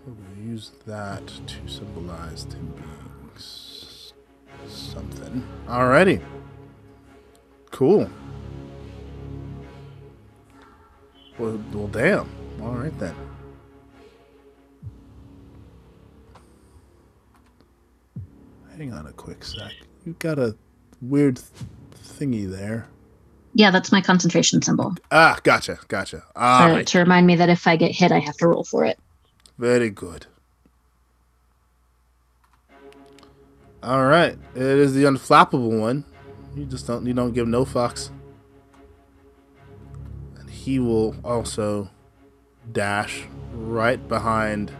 We'll use that to symbolize s- something. Alrighty. Cool. Well, well, damn. All right then. Hang on a quick sec. You got a weird th- thingy there. Yeah, that's my concentration symbol. Ah, gotcha, gotcha. All to, right. to remind me that if I get hit, I have to roll for it. Very good. All right, it is the unflappable one. You just don't you don't give no fucks. And he will also dash right behind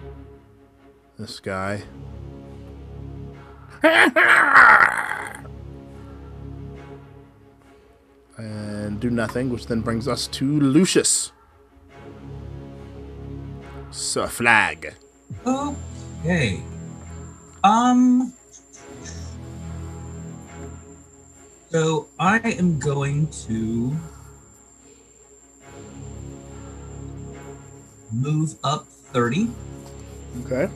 this guy. and do nothing, which then brings us to Lucius. Sir Flag. Okay. Um. So I am going to move up 30. Okay.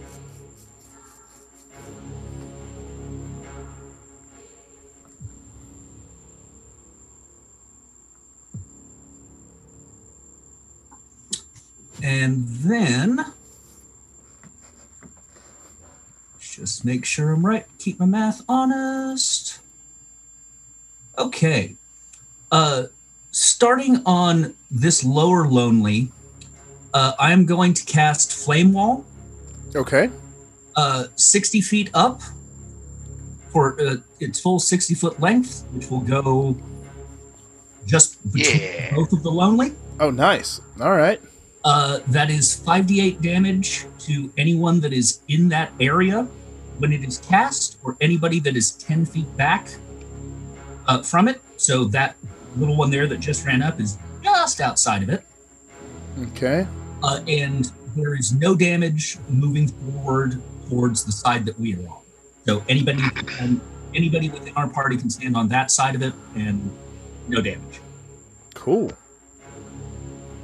And then just make sure I'm right. Keep my math honest. Okay. Uh starting on this lower lonely, uh, I'm going to cast Flame Wall, Okay. uh, 60 feet up for uh, its full 60 foot length, which will go just between Yeah. both of the lonely. Oh, nice. All right. Uh, that is 5d8 damage to anyone that is in that area when it is cast, or anybody that is 10 feet back uh, from it. So that little one there that just ran up is just outside of it. Okay. Uh, and there is no damage moving forward towards the side that we are on. So anybody, um, anybody within our party can stand on that side of it, and no damage. Cool.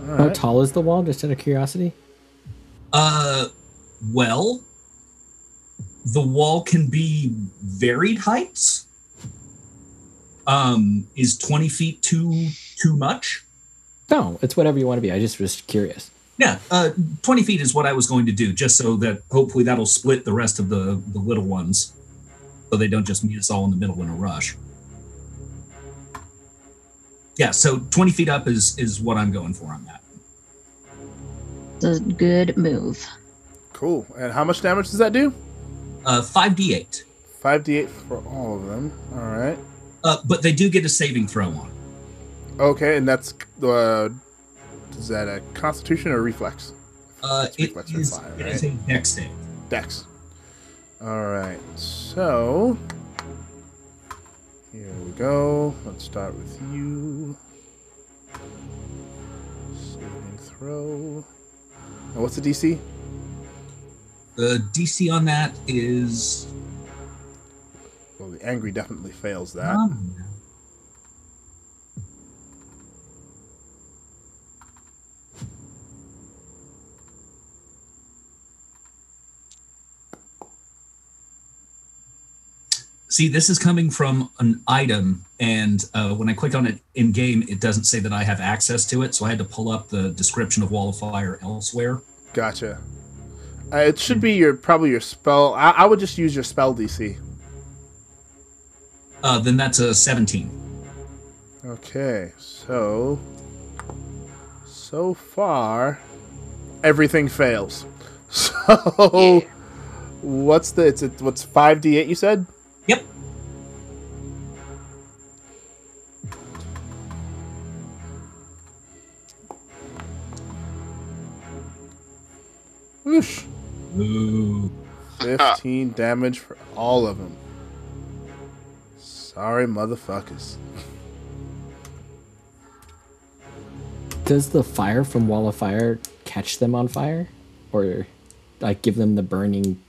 All How tall is the wall? Just out of curiosity. Uh, well, the wall can be varied heights. Um, is twenty feet too too much? No, it's whatever you want to be. I just was curious. Yeah, uh, twenty feet is what I was going to do, just so that hopefully that'll split the rest of the the little ones, so they don't just meet us all in the middle in a rush. Yeah, so twenty feet up is is what I'm going for on that. It's a good move. Cool. And how much damage does that do? Uh, five d eight. 5d8 for all of them. All right. Uh, but they do get a saving throw on. Okay, and that's uh, is that a Constitution or Reflex? Uh, It's it reflex is, fire, it is right? a dex save. Dex. All right. So here we go. Let's start with you. Saving throw. And what's the DC? The DC on that is Well, the angry definitely fails that. um, See, this is coming from an item, and uh, when I click on it in game, it doesn't say that I have access to it, so I had to pull up the description of Wall of Fire elsewhere. Gotcha. Uh, it should be your probably your spell. I, I would just use your spell DC. Uh, then that's a 17. Okay, so. So far, everything fails. So. Yeah. What's the. It's, it What's 5d8 you said? Yep. Oosh. Ooh. 15 damage for all of them. Sorry, motherfuckers. Does the fire from Wall of Fire catch them on fire, or like give them the burning,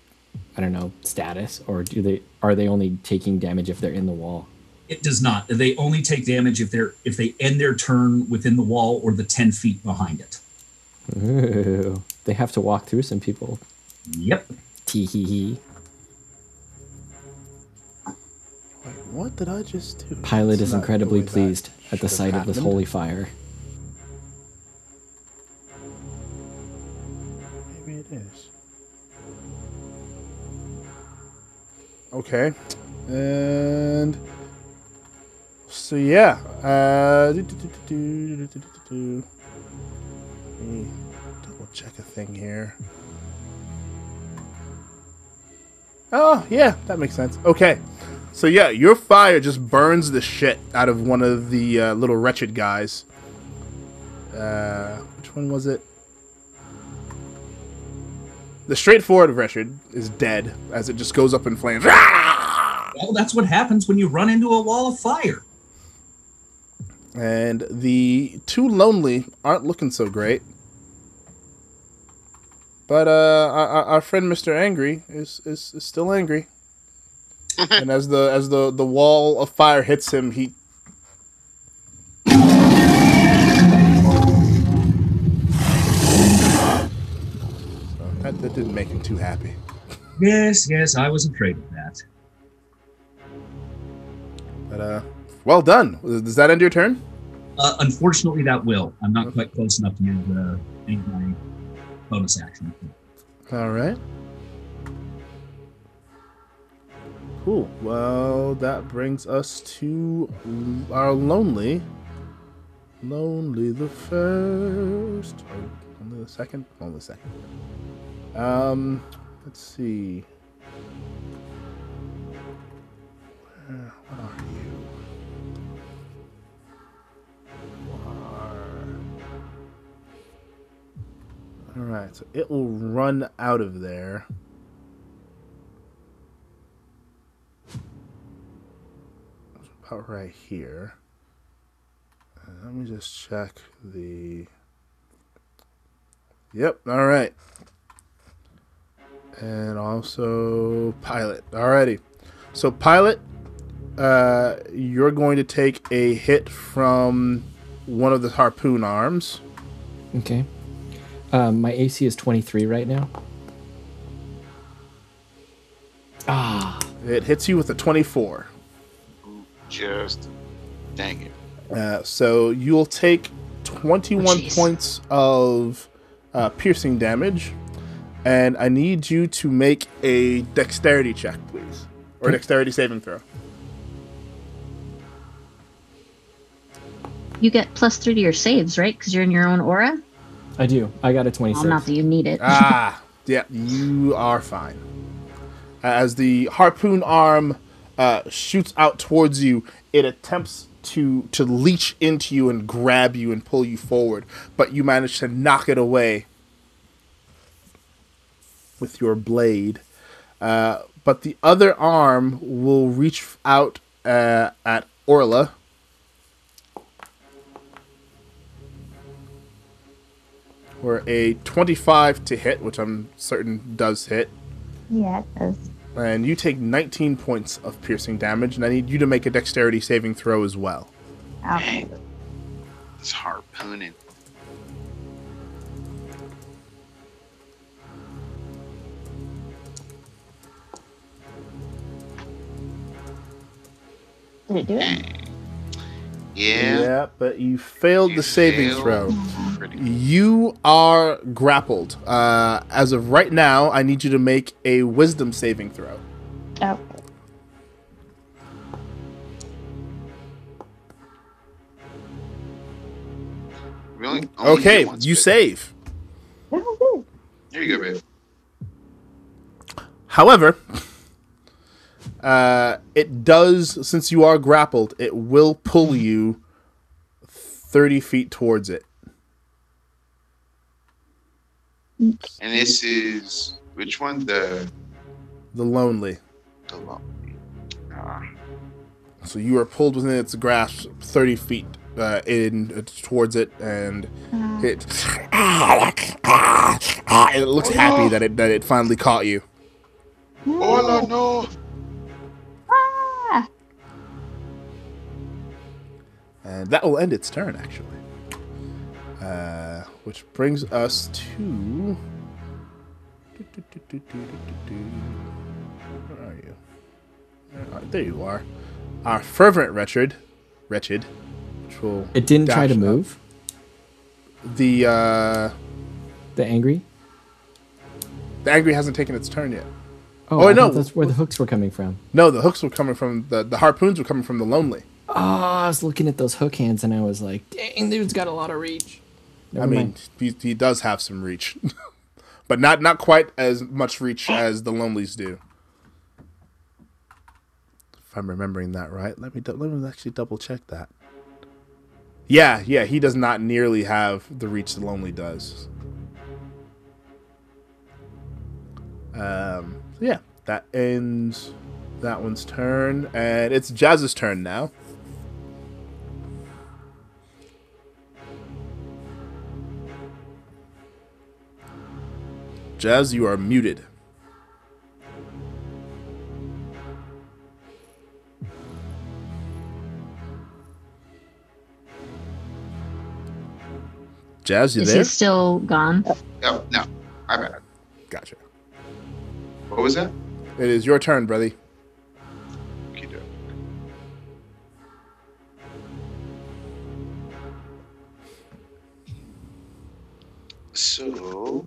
I don't know, status, or do they are they only taking damage if they're in the wall? It does not. They only take damage if they're if they end their turn within the wall or the ten feet behind it. Ooh, they have to walk through some people. Yep. Tee hee hee. What did I just do? Pilate is incredibly pleased at the sight happened. of this holy fire. Maybe it is. Okay. And so yeah. Uh, do, do, do, Let me double check a thing here. Oh yeah, that makes sense. Okay. So yeah, your fire just burns the shit out of one of the uh, little wretched guys. Uh, which one was it? The straightforward wretched is dead as it just goes up in flames. Well, that's what happens when you run into a wall of fire. And the two lonely aren't looking so great. But uh, our, our- friend Mister Angry is, is, is still angry. and as the as the, the wall of fire hits him, he that, that didn't make him too happy. Yes, yes, I was afraid of that. But uh, well done. Does that end your turn? Uh, unfortunately, that will. I'm not quite close enough to use uh, my bonus action. All right. Cool. Well, that brings us to our lonely. Lonely the first. Or only the second? Only the second. Um, let's see. Where are you? All right, so it will run out of there. About right here. Uh, let me just check the. Yep, all right. And also pilot. Alrighty. So pilot, uh, you're going to take a hit from one of the harpoon arms. Okay. Um, my AC is 23 right now. Ah, It hits you with a 24. Just dang it. Uh, so you'll take 21 Oh, points of uh, piercing damage, and I need you to make a dexterity check, please, or a dexterity saving throw. You get plus three to your saves, right? Because you're in your own aura. I do. I got a Well, 26. not that you need it. ah, yeah, you are fine. As the harpoon arm uh, shoots out towards you, it attempts to to leech into you and grab you and pull you forward, but you manage to knock it away with your blade. Uh, but the other arm will reach out uh, at Orla. For a 25 to hit, which I'm certain does hit. Yeah, it does. And you take 19 points of piercing damage, and I need you to make a dexterity saving throw as well. Okay. It's harpooning. Did it do it? Yeah. but you failed You the saving failed. throw. You are grappled. Uh, as of right now, I need you to make a wisdom saving throw. Okay. Really? Only Okay, once, you babe. save. Oh, good. There you go, babe. However, uh, it does, since you are grappled, it will pull you 30 feet towards it. And this is which one? The The lonely. the lonely. Ah, So you are pulled within its grasp, thirty feet uh, in uh, towards it, and Uh, it. it looks happy that it that it finally caught you. Hola, no. And that will end its turn, actually. Uh, which brings us to. Where are you? There you are. Our fervent wretched, wretched, which will It didn't try to up. move. The uh, The angry. the angry hasn't taken its turn yet. Oh, Oh, I no. that's where the hooks were coming from. No, the hooks were coming from the the harpoons were coming from the lonely. Oh, I was looking at those hook hands and I was like, dang, dude's got a lot of reach. Never I mean, mind. he, he does have some reach, but not not quite as much reach as the lonelies do. If I'm remembering that right, let me let me actually double check that. Yeah, yeah, he does not nearly have the reach the lonely does. Um, so yeah, that ends that one's turn, and it's Jazz's turn now. Jazz, you are muted. Jazz, you Is there? he still gone? Oh no, I bad. Gotcha. What was that? It is your turn, brother. Okey-doke. So.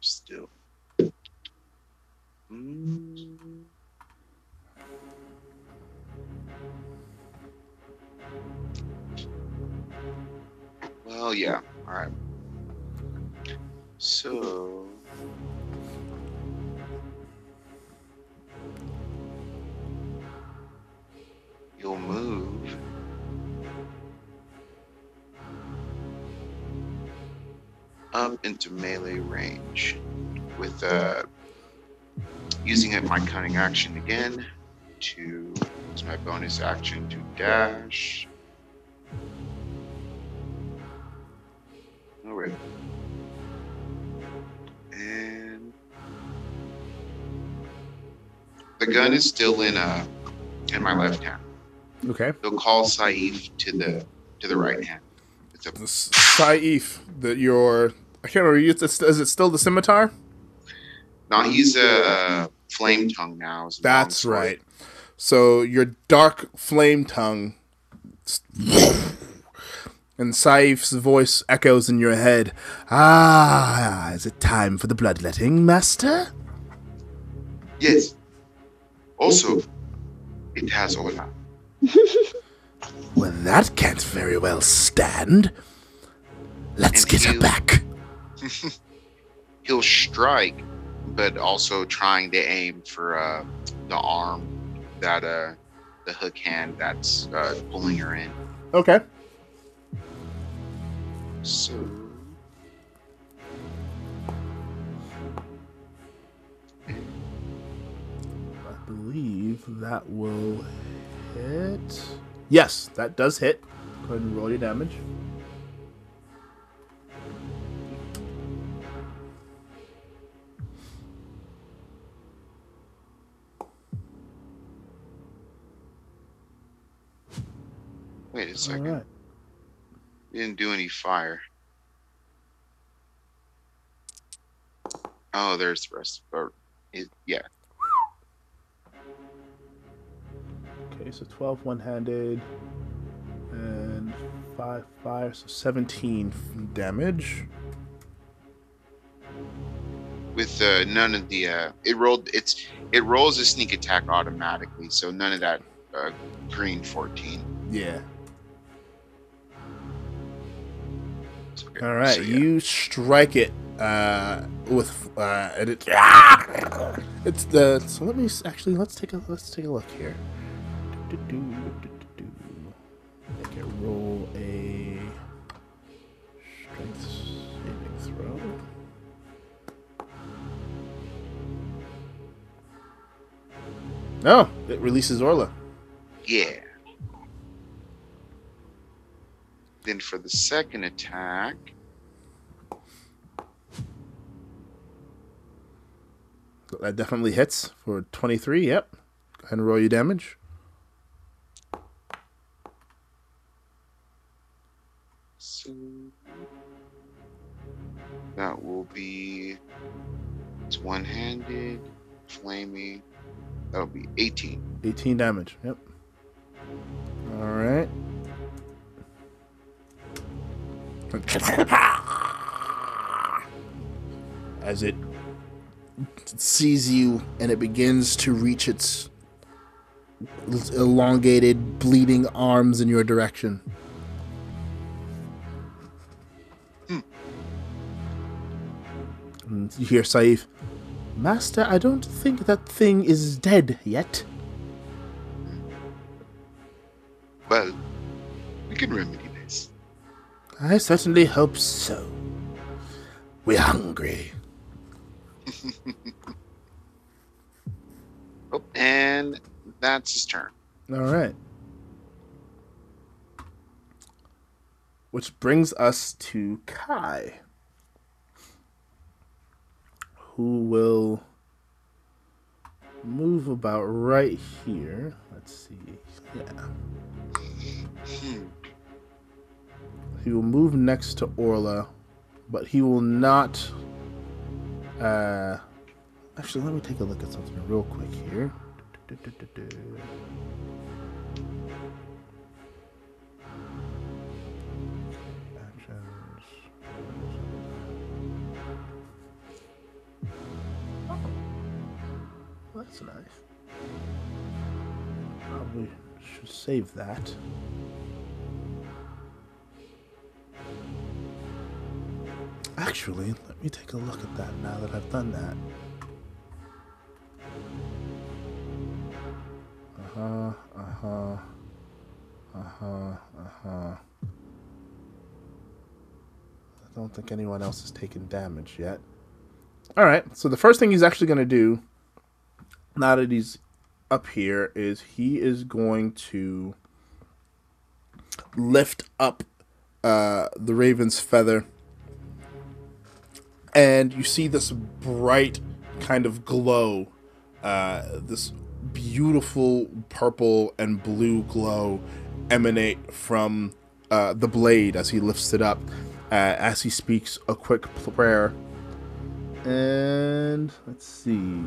Still. Mm. Well, yeah. All right. So. You'll move. Up into melee range with uh, using it my cunning action again to use my bonus action to dash. All right. And the gun is still in uh in my left hand. Okay. They'll call Saif to the to the right hand. It's Saif, that your I can't remember. Is it, is it still the scimitar? now he's a, uh flame tongue now. is That's right. So your dark flame tongue, and Saif's voice echoes in your head. Ah, is it time for the bloodletting, Master? Yes. Also, it has Orla. Well, that can't very well stand. Let's And get her back. He'll strike, but also trying to aim for uh, the arm that uh the hook hand that's uh, pulling her in. Okay. So I believe that will hit. Yes, that does hit. Go ahead and roll your damage. wait a second. right. You didn't do any fire. Oh, there's the rest. Or, it, yeah. Okay, so 12 one handed and 5 fire, so 17 damage. With uh, none of the uh, it rolled. It's it rolls a sneak attack automatically, so none of that uh, green fourteen. Yeah. Okay. All right, So, yeah. you strike it uh, with uh, and it, it's the so let me actually let's take a let's take a look here. Do-do-do-do-do-do. Make it roll a strength saving throw. No, it releases Orla. Yeah. Then for the second attack, That definitely hits for 23. Yep. Go ahead and roll your damage. That will be it's one-handed, flaming. That'll be 18. 18 damage. Yep. All right. As it sees you and it begins to reach its elongated, bleeding arms in your direction. And you hear Saif, Master, I don't think that thing is dead yet. Well, we can remedy this. I certainly hope so. We're hungry. Oh, and that's his turn. All right. Which brings us to Kai, who will move about right here. Let's see. Yeah. He will move next to Orla, but he will not. Uh, actually, let me take a look at something real quick here. That's nice. Probably should save that. Actually, let me take a look at that now that I've done that. Uh huh, uh huh, uh huh, uh huh. I don't think anyone else has taken damage yet. Alright, so the first thing he's actually going to do, now that he's up here, is he is going to lift up uh, the raven's feather and you see this bright kind of glow, uh, this beautiful purple and blue glow emanate from uh, the blade as he lifts it up, uh, as he speaks a quick prayer. And let's see.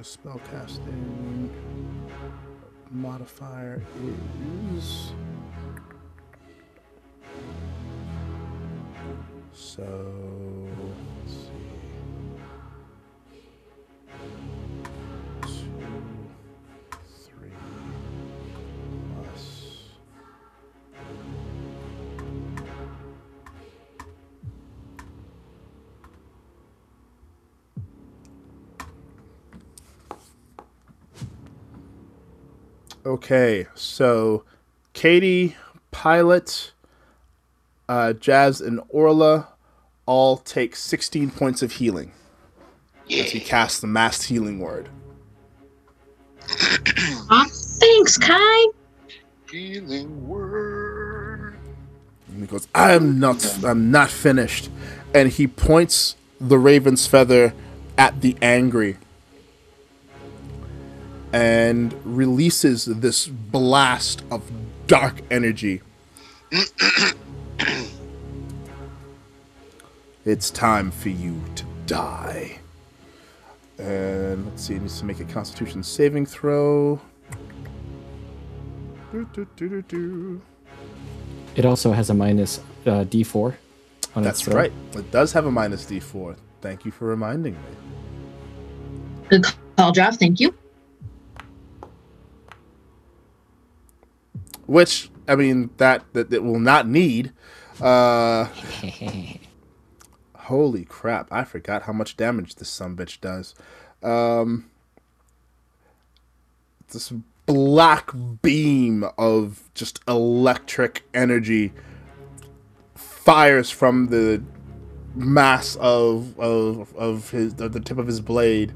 Spellcasting modifier is. So Okay, so Katie, Pilot, uh, Jazz, and Orla all take 16 points of healing as he casts the mass healing word. Aw, thanks, Kai. Healing word. And he goes, "I'm not, I'm not finished," and he points the raven's feather at the angry, and releases this blast of dark energy. it's time for you to die. And let's see, it needs to make a Constitution saving throw. Do, do, do, do, do. It also has a minus uh, D4 on That's its throw. right. It does have a minus D4. Thank you for reminding me. Good call, job. Thank you. Which I mean that that it will not need. Uh, holy crap! I forgot how much damage this some bitch does. Um, this black beam of just electric energy fires from the mass of of of his of the tip of his blade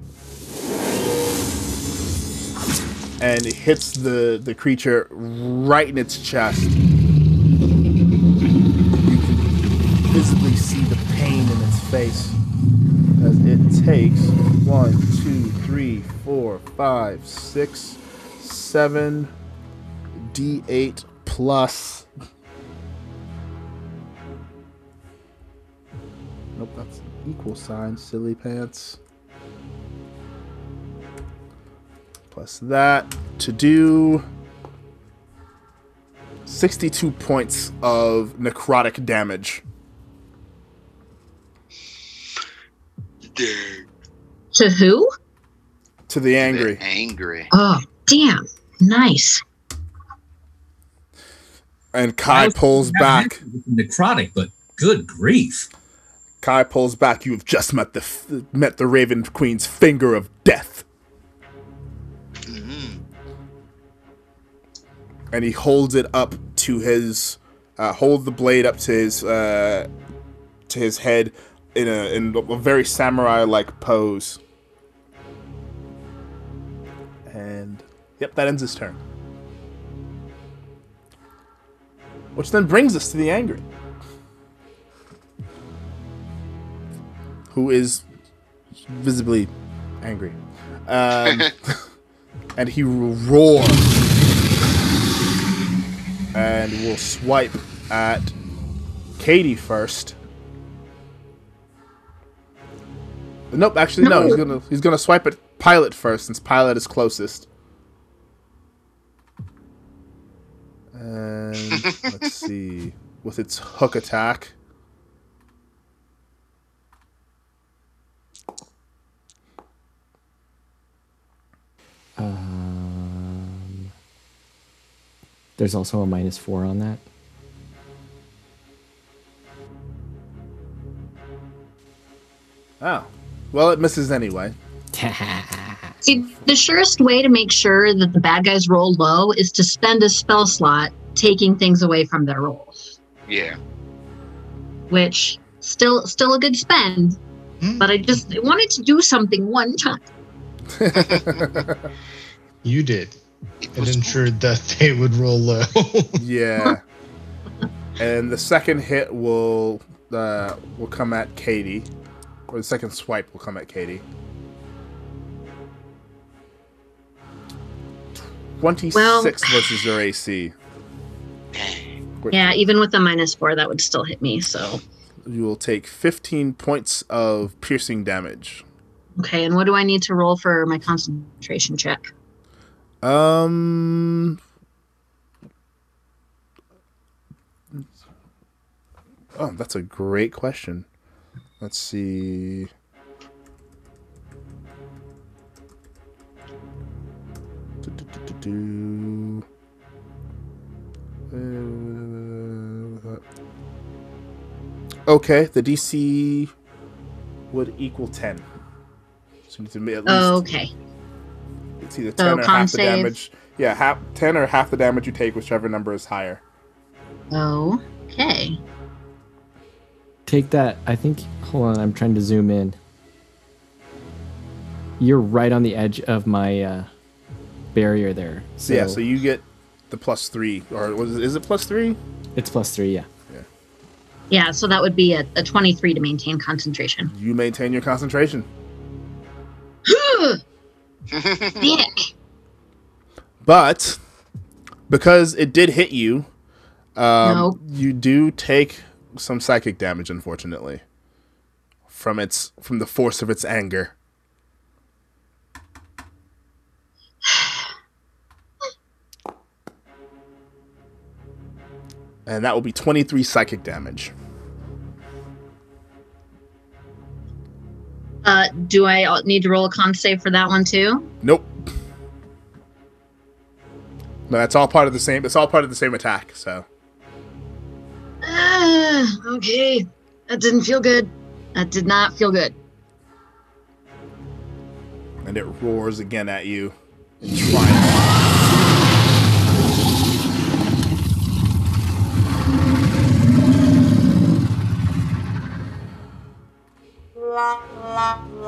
and it hits the the creature right in its chest. You can visibly see the pain in its face as it takes one, two, three, four, five, six, seven, d8 plus. Nope, that's equal sign, silly pants. Plus that to do 62 points of necrotic damage. Dang. To who? To the angry. Angry. Oh, damn. Nice. And Kai pulls back. Necrotic, but good grief. Kai pulls back. You have just met the f- met the Raven Queen's finger of death. And he holds it up to his uh, hold the blade up to his uh, to his head in a in a very samurai like pose. And yep, that ends his turn. Which then brings us to the angry. Who is visibly angry. Um, and he will roar and we'll swipe at Katie first. Nope, actually no. No. He's gonna he's gonna swipe at Pilot first since Pilot is closest. And let's see, with its hook attack. Um, there's also a minus four on that. Oh, well, it misses anyway. See, the surest way to make sure that the bad guys roll low is to spend a spell slot taking things away from their rolls, Yeah. which still still a good spend. Hmm. But I just wanted to do something one time. You did. It It ensured that they would roll low. yeah. And the second hit will uh, will come at Katie, or the second swipe will come at Katie. Twenty six Well- versus your AC. Yeah, even with a minus four, that would still hit me. So You will take fifteen points of piercing damage. okay, and what do I need to roll for my concentration check? Um. Oh, that's a great question. Let's see. Do-do-do-do-do. Uh, Okay, the DC would equal 10. So you need to at least Oh, okay. It's either So 10 or con half the damage. Yeah, half 10 or half the damage you take, whichever number is higher. Okay. Take that. I think. Hold on. I'm trying to zoom in. You're right on the edge of my uh, barrier there. So, yeah, so you get the plus three, or was it, is it plus three? it's plus three. Yeah. Yeah, so that would be a, a 23 to maintain concentration. You maintain your concentration. But because it did hit you, um, No. you do take some psychic damage, unfortunately, from its from the force of its anger. And that will be 23 psychic damage. Uh, do I need to roll a con save for that one too? Nope. No, that's all part of the same. It's all part of the same attack. So Uh, okay. That didn't feel good. That did not feel good. And it roars again at you.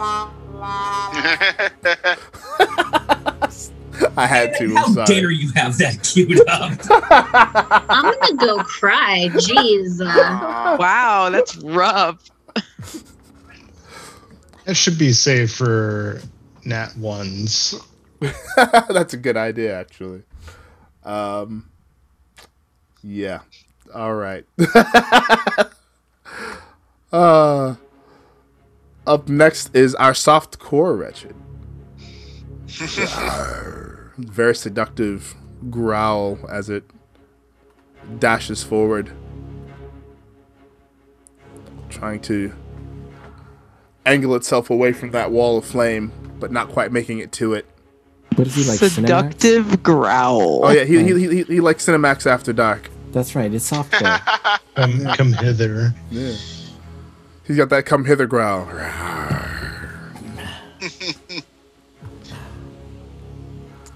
I had to. How I'm sorry. dare you have that queued up? I'm gonna go cry. Jeez. Uh, Wow, that's rough. That should be safe for nat ones. That's a good idea, actually. Um, yeah. All right. uh, up next is our soft core wretched. Very seductive growl as it dashes forward, trying to angle itself away from that wall of flame, but not quite making it to it. What is he like? Cinemax? Seductive growl. Oh yeah, he he, he, he likes Cinemax After Dark. That's right. It's softcore. Come, come hither. Yeah. He's got that come hither growl.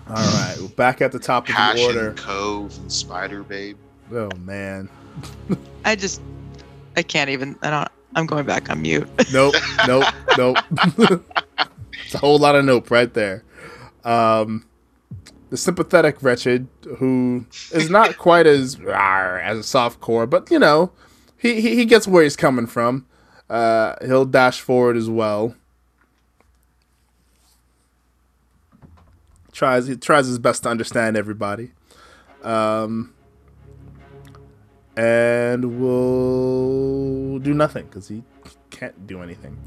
All right, we're back at the top of the Passion order. Cove and Spider Babe. Oh man, I just, I can't even. I don't. I'm going back on mute. nope, nope, nope. it's a whole lot of nope right there. Um, the sympathetic wretched, who is not quite as rawr as a soft core, but you know, he, he he gets where he's coming from. Uh, he'll dash forward as well. Tries he tries his best to understand everybody. Um, and will do nothing because he can't do anything.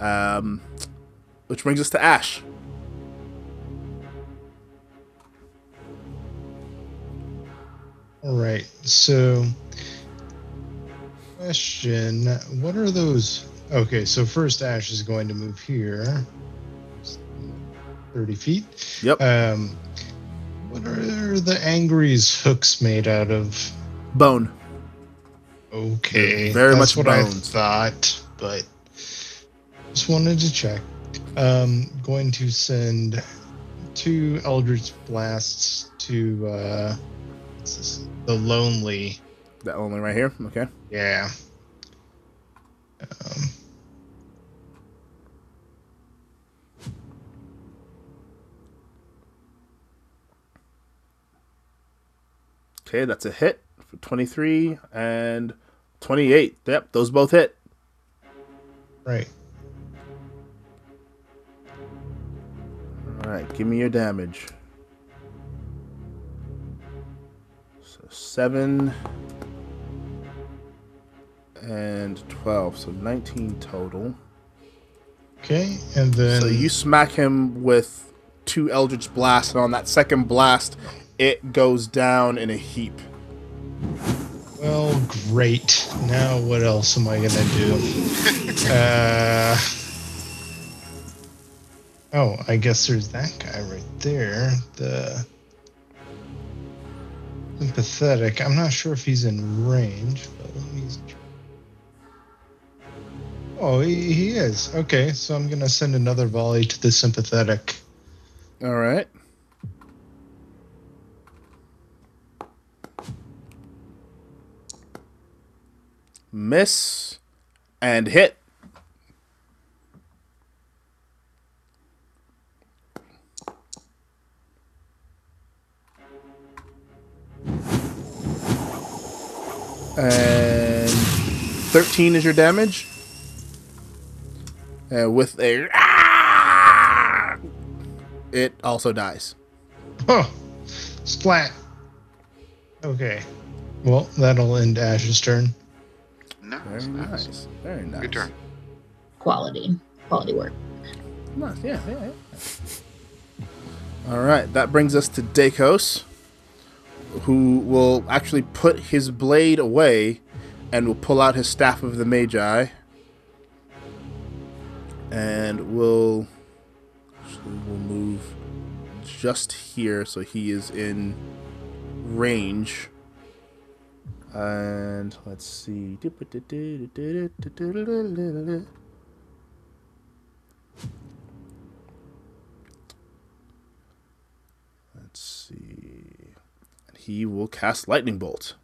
Um, which brings us to Ash. All right. So, question: What are those? Okay, so first Ash is going to move here, thirty feet. Yep. Um, what are the Angry's hooks made out of? Bone. Okay, Very that's much what I thought, but just wanted to check. Um, going to send two Eldritch blasts to uh, the Lonely. That only right here. Okay. Yeah. Um, Okay, that's a hit for 23 and 28. Yep, those both hit. right. All right, give me your damage. So 7 and 12, so 19 total. Okay, and then So you smack him with two Eldritch Blasts, and on that second blast, it goes down in a heap. well, great. Now what else am I gonna do? uh, oh, I guess there's that guy right there. The sympathetic. I'm not sure if he's in range, but let me. Oh, he, he is. Okay, so I'm gonna send another volley to the sympathetic. All right. Miss and hit. And 13 is your damage. And with a ah, it also dies. Oh, splat. Okay. Well, that'll end Ash's turn. Nice, Very nice. nice. Very nice. Good turn. quality. Quality work. Nice. Yeah, yeah, yeah. All right, that brings us to Dakos, who will actually put his blade away and will pull out his staff of the Magi and we'll will move just here so he is in range And let's see. Let's see. And he will cast Lightning Bolt.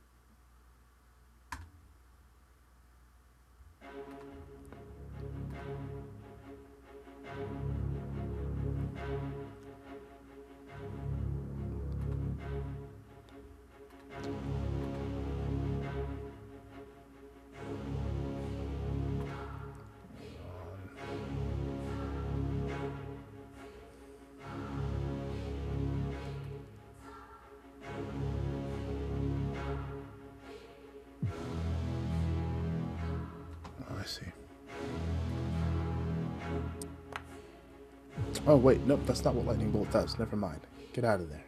Oh wait, nope, that's not what lightning bolt does. Never mind. Get out of there.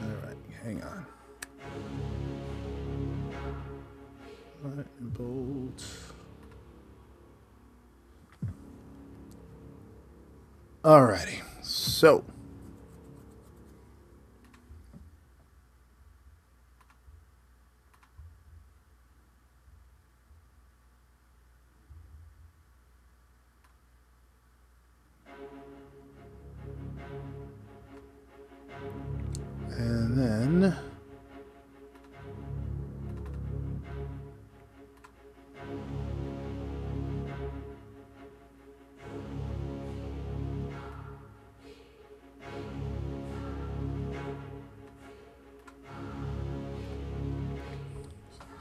All right, hang on. Lightning bolt. Alrighty, so. And then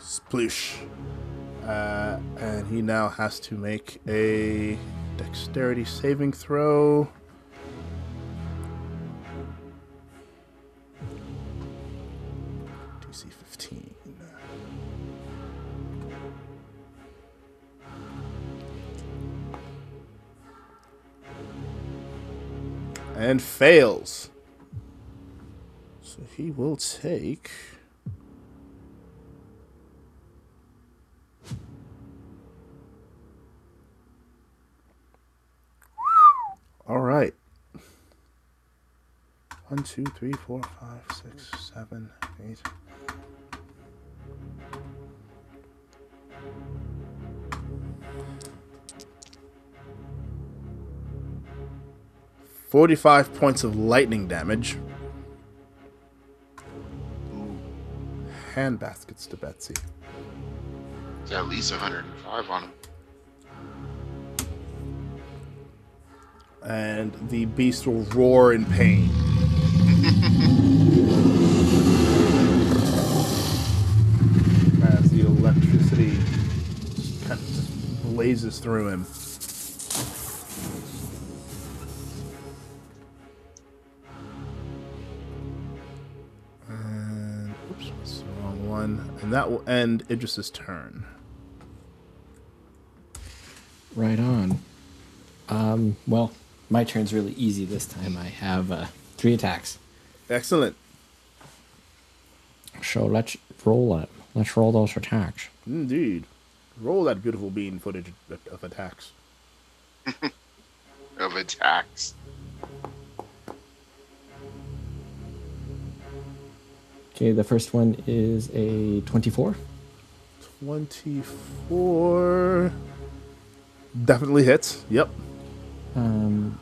sploosh. Uh, and he now has to make a dexterity saving throw. And fails. So he will take. All right. One, two, three, four, five, six, seven, eight. Forty-five points of lightning damage. Ooh, Hand baskets to Betsy. it's at least 105 on him. and the beast will roar in pain. As the electricity kind of just blazes through him. And that will end Idris's turn. Right on. Um, well, my turn's really easy this time. I have uh, three attacks. Excellent. So let's roll it. Let's roll those attacks. Indeed. Roll that beautiful bean footage of attacks. Of attacks. Okay, the first one is a 24. 24. Definitely hits. Yep. Um,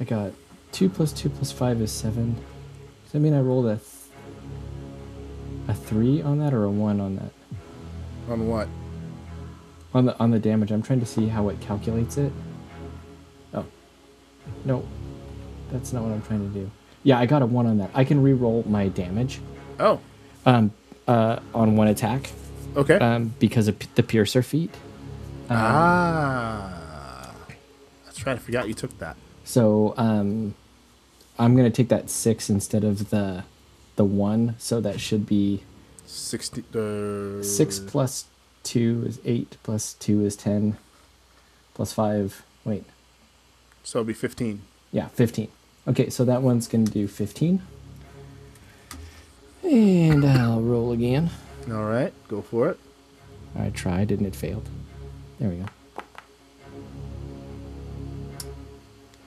I got 2 plus 2 plus 5 is 7. Does that mean I rolled a, th- a 3 on that or a 1 on that? On what? On the on the damage, I'm trying to see how it calculates it. Oh, no, that's not what I'm trying to do. Yeah, I got a one on that. I can re-roll my damage Oh, um, uh, on one attack okay. um, because of p- the piercer feat. Um, ah. That's right. I forgot you took that. So um, I'm gonna take that six instead of the the one. So that should be 60. Uh, six plus two is eight. Plus two is ten. Plus five. Wait, So it'll be 15. Yeah, 15. Okay, so that one's going to do 15. And I'll roll again. All right. Go for it. I tried and it failed. There we go.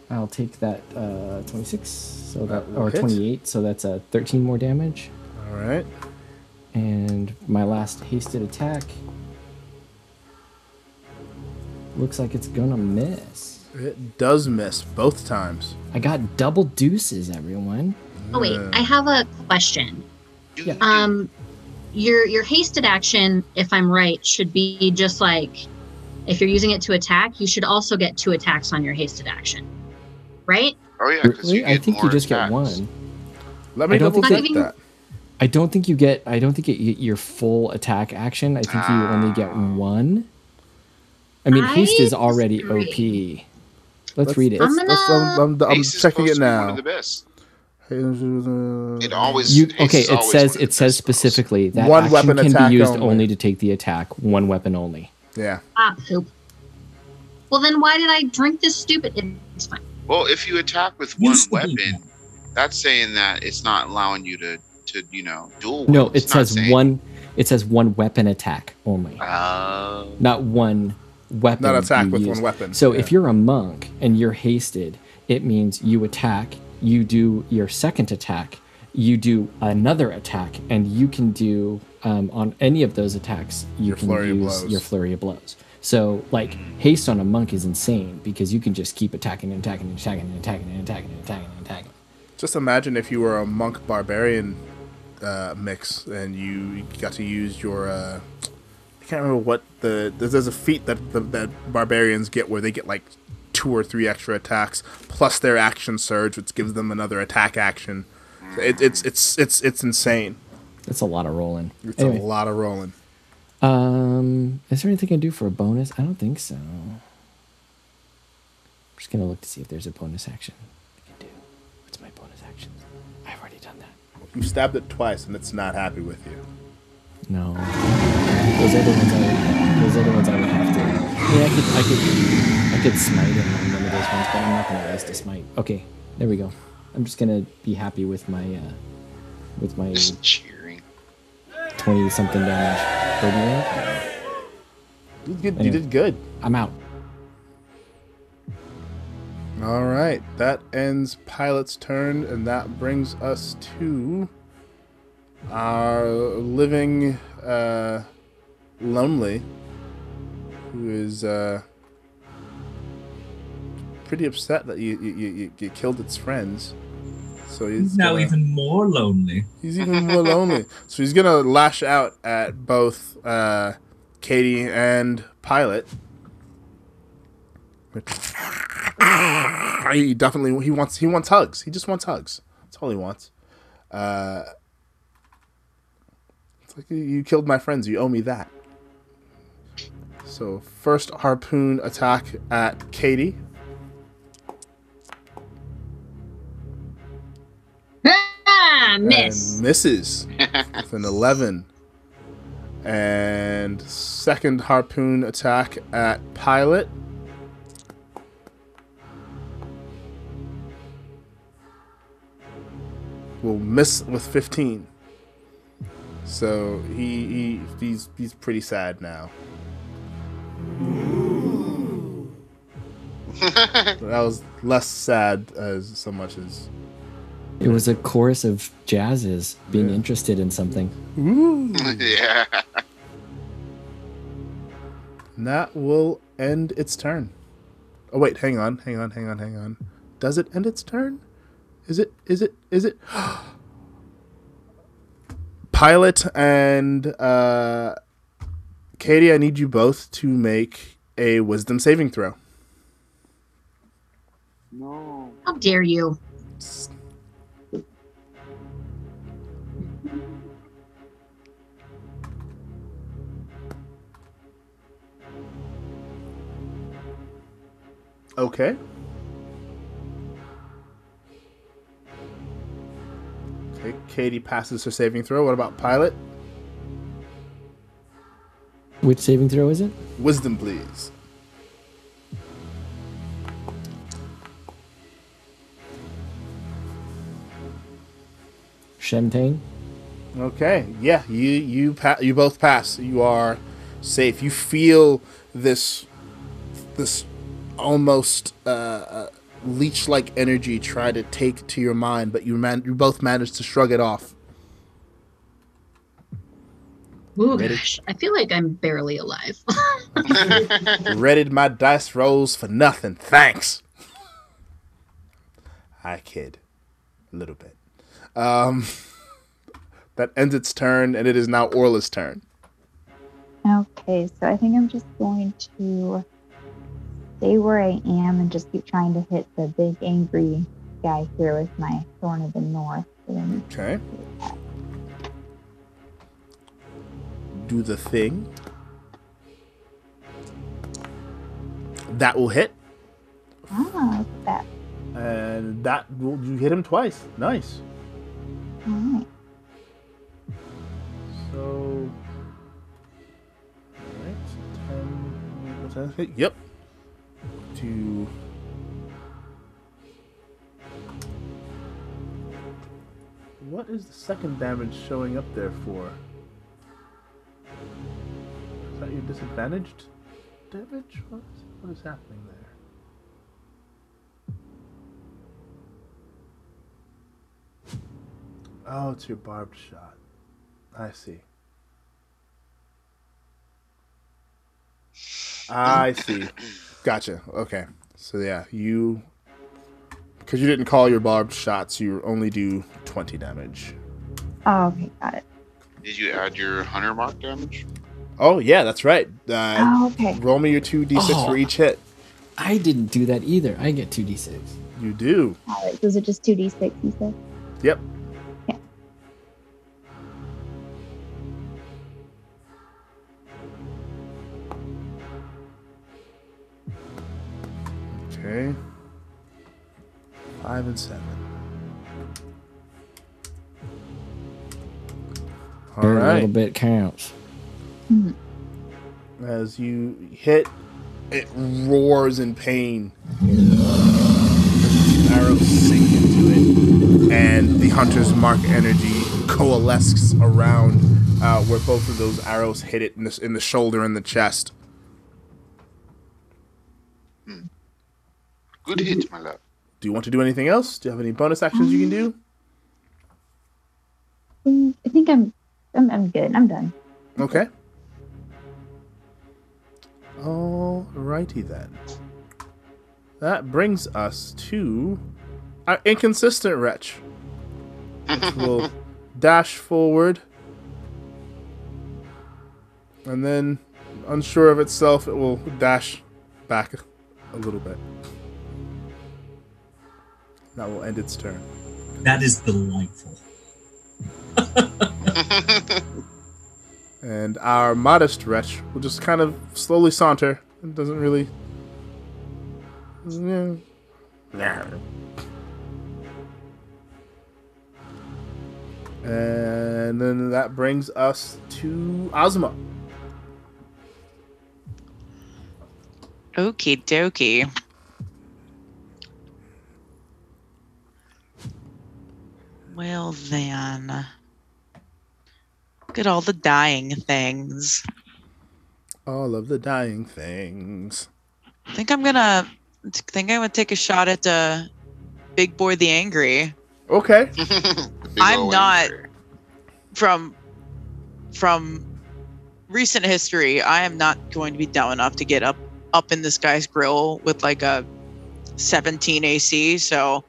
I'll take that uh, 26, so that, That or hit. 28, so that's a 13 more damage. All right. And my last hasted attack looks like it's gonna miss. It does miss both times. I got double deuces, everyone. Oh wait, I have a question. Yeah. Um, your your hasted action, if I'm right, should be just like if you're using it to attack, you should also get two attacks on your hasted action, right? oh yeah, Really? I think you just attacks. get one. Let me I don't double think check that- that. I don't think you get. I don't think you get your full attack action. I think you only get one. I mean, haste is already disagree. OP. Let's, read it. I'm Let's- let's- I'm, I'm- I'm Ace checking supposed it to One now. of the best. It It always You okay? It always says one of the it says specifically that One action weapon can be used only. only to take the attack. One weapon only. Yeah. Ah, poop. Well, then why did I drink this stupid? It's fine. Well, if you attack with one Used weapon, that's saying that it's not allowing you to, to you know, dual. No, wield. it says saying- one. It says one weapon attack only, Oh. not one weapon. Not attack with use. one weapon. So Yeah. if you're a monk and you're hasted, it means you attack, you do your second attack, you do another attack, and you can do um, on any of those attacks, you Your can flurry use blows. your flurry of blows. So like haste on a monk is insane because you can just keep attacking and attacking and attacking and attacking and attacking and attacking and attacking. Just imagine if you were a monk barbarian uh, mix and you got to use your. Uh, I can't remember what the there's, there's a feat that the, that barbarians get where they get like two or three extra attacks plus their action surge, which gives them another attack action. It, it's it's it's it's insane. That's a lot of rolling. It's Anyway, a lot of rolling. um, is there anything I can do for a bonus? I don't think so. I'm just gonna look to see if there's a bonus action I can do. What's my bonus action? I've already done that. You stabbed it twice and it's not happy with you. No. Those other ones I would, those other ones I would have to. Yeah, I could I could I could smite him on one of those ones, but I'm not gonna waste a smite. Okay, there we go. I'm just gonna be happy with my uh with my Just cheering. twenty something damage. per unit. You did, you did good. I'm out. All right, that ends Pilot's turn, and that brings us to our living uh, lonely, who is uh, pretty upset that you you, you, you- killed its friends. So he's He's now gonna- even more lonely. He's even more lonely. So he's gonna lash out at both uh, Katie and Pilot. He definitely he wants he wants hugs. He just wants hugs. That's all he wants. Uh, it's like you killed my friends. You owe me that. So first harpoon attack at Katie. Ah, miss. And misses with an 11. And second harpoon attack at Pilot. Will miss with 15. So he, he he's he's pretty sad now. But that was less sad as so much as It was a chorus of jazzes being Yeah. interested in something. yeah. And that will end its turn. Oh wait, hang on, hang on, hang on, hang on. Does it end its turn? Is it? Is it? Is it? Pilot and uh, Katie, I need you both to make a Wisdom saving throw. No. How dare you? Okay. Okay, Katie passes her saving throw. What about Pilot? Which saving throw is it? Wisdom, please. Champagne? Okay. Yeah, you you pa- you both pass. You are safe. You feel this this almost uh, uh, leech-like energy try to take to your mind, but you man- you both manage to shrug it off. Ooh, Ready? gosh, I feel like I'm barely alive. Readied my dice rolls for nothing. Thanks. I kid. A little bit. Um, that ends its turn, and it is now Orla's turn. Okay, so I think I'm just going to stay where I am and just keep trying to hit the big angry guy here with my Thorn of the North. Okay. Do the thing. That will hit, ah, look at that. and that will you hit him twice. Nice. All right. So. Alright, so 10. Was that a hit? Yep. To. What is the second damage showing up there for? Is that your disadvantaged damage? What, what is happening there? Oh, it's your barbed shot. I see. I see. Gotcha. Okay. So yeah, you because you didn't call your barbed shots, you only do twenty damage. Oh, okay, got it. Did you add your hunter mark damage? Oh yeah, that's right. Uh, Oh, okay. roll me your two d6 Oh. for each hit. I didn't do that either. I get 2d6. You do. All right. So is it just 2d6, you said? Yep. Yeah. Okay. Five and seven. All Every little bit counts. As you hit, it roars in pain. Arrows sink into it, and the hunter's mark energy coalesces around uh, where both of those arrows hit it in the, in the shoulder and the chest. Good hit, my love. Do you want to do anything else? Do you have any bonus actions you can do? Mm, I think I'm, I'm, I'm good. I'm done. Okay. Alrighty then. That brings us to our inconsistent wretch. Which will dash forward. And then, unsure of itself, it will dash back a little bit. That will end its turn. That is delightful. And our modest wretch will just kind of slowly saunter. It doesn't really. Yeah. And then that brings us to Ozma. Okie dokie. Well then. Look at all the dying things. All of the dying things. I think I'm gonna think I'm gonna take a shot at uh, Big Boy the Angry. Okay. Big I'm not- angry. From from recent history, I am not going to be dumb enough to get up up in this guy's grill with like a 17 AC. So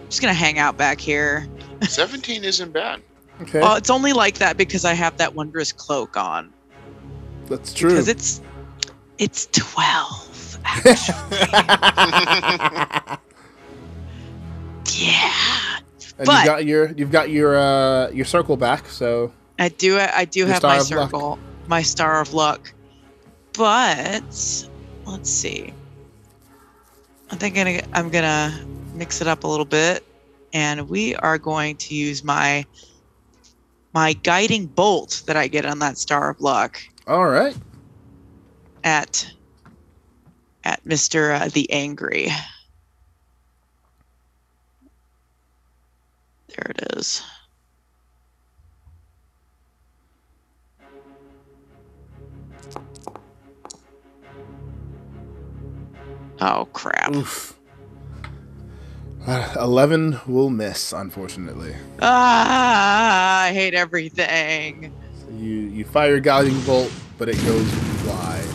I'm just gonna hang out back here. 17 isn't bad. Okay. Oh, it's only like that because I have that wondrous cloak on. That's true. Because it's it's 12. actually. yeah. and but- you've got your you've got your uh your circle back, so I do I do have my of luck. circle, my star of luck. But let's see. I think I'm gonna, I'm gonna mix it up a little bit, and we are going to use my my guiding bolt that I get on that star of luck all right. at at Mister uh, the Angry. There it is. Oh crap! Oof. Uh, Eleven will miss, unfortunately. Ah, I hate everything. So you you fire your guiding bolt, but it goes wide.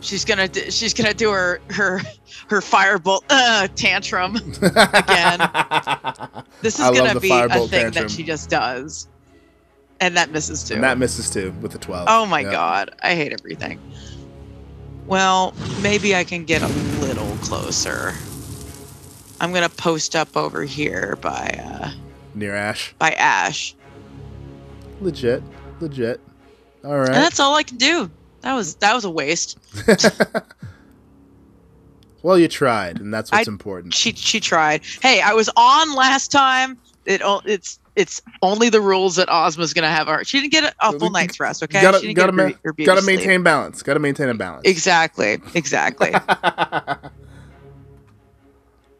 She's gonna do, she's gonna do her her her firebolt uh, tantrum. Again. This is I gonna be a thing tantrum. that she just does, and that misses too. And that misses too with the twelve. oh my Yep. god, I hate everything. Well, maybe I can get a little closer. I'm gonna post up over here by uh, Near Ash. by Ash, Legit. Legit. All right. and that's all I can do. That was that was a waste. well, you tried, and that's what's I- important. She she tried. Hey, I was on last time. It it's it's only the rules that Ozma's gonna have. Her she didn't get a, a full night's rest. Okay, gotta she didn't gotta, get her, ma- her gotta sleep. maintain balance. Gotta maintain a balance. Exactly, exactly.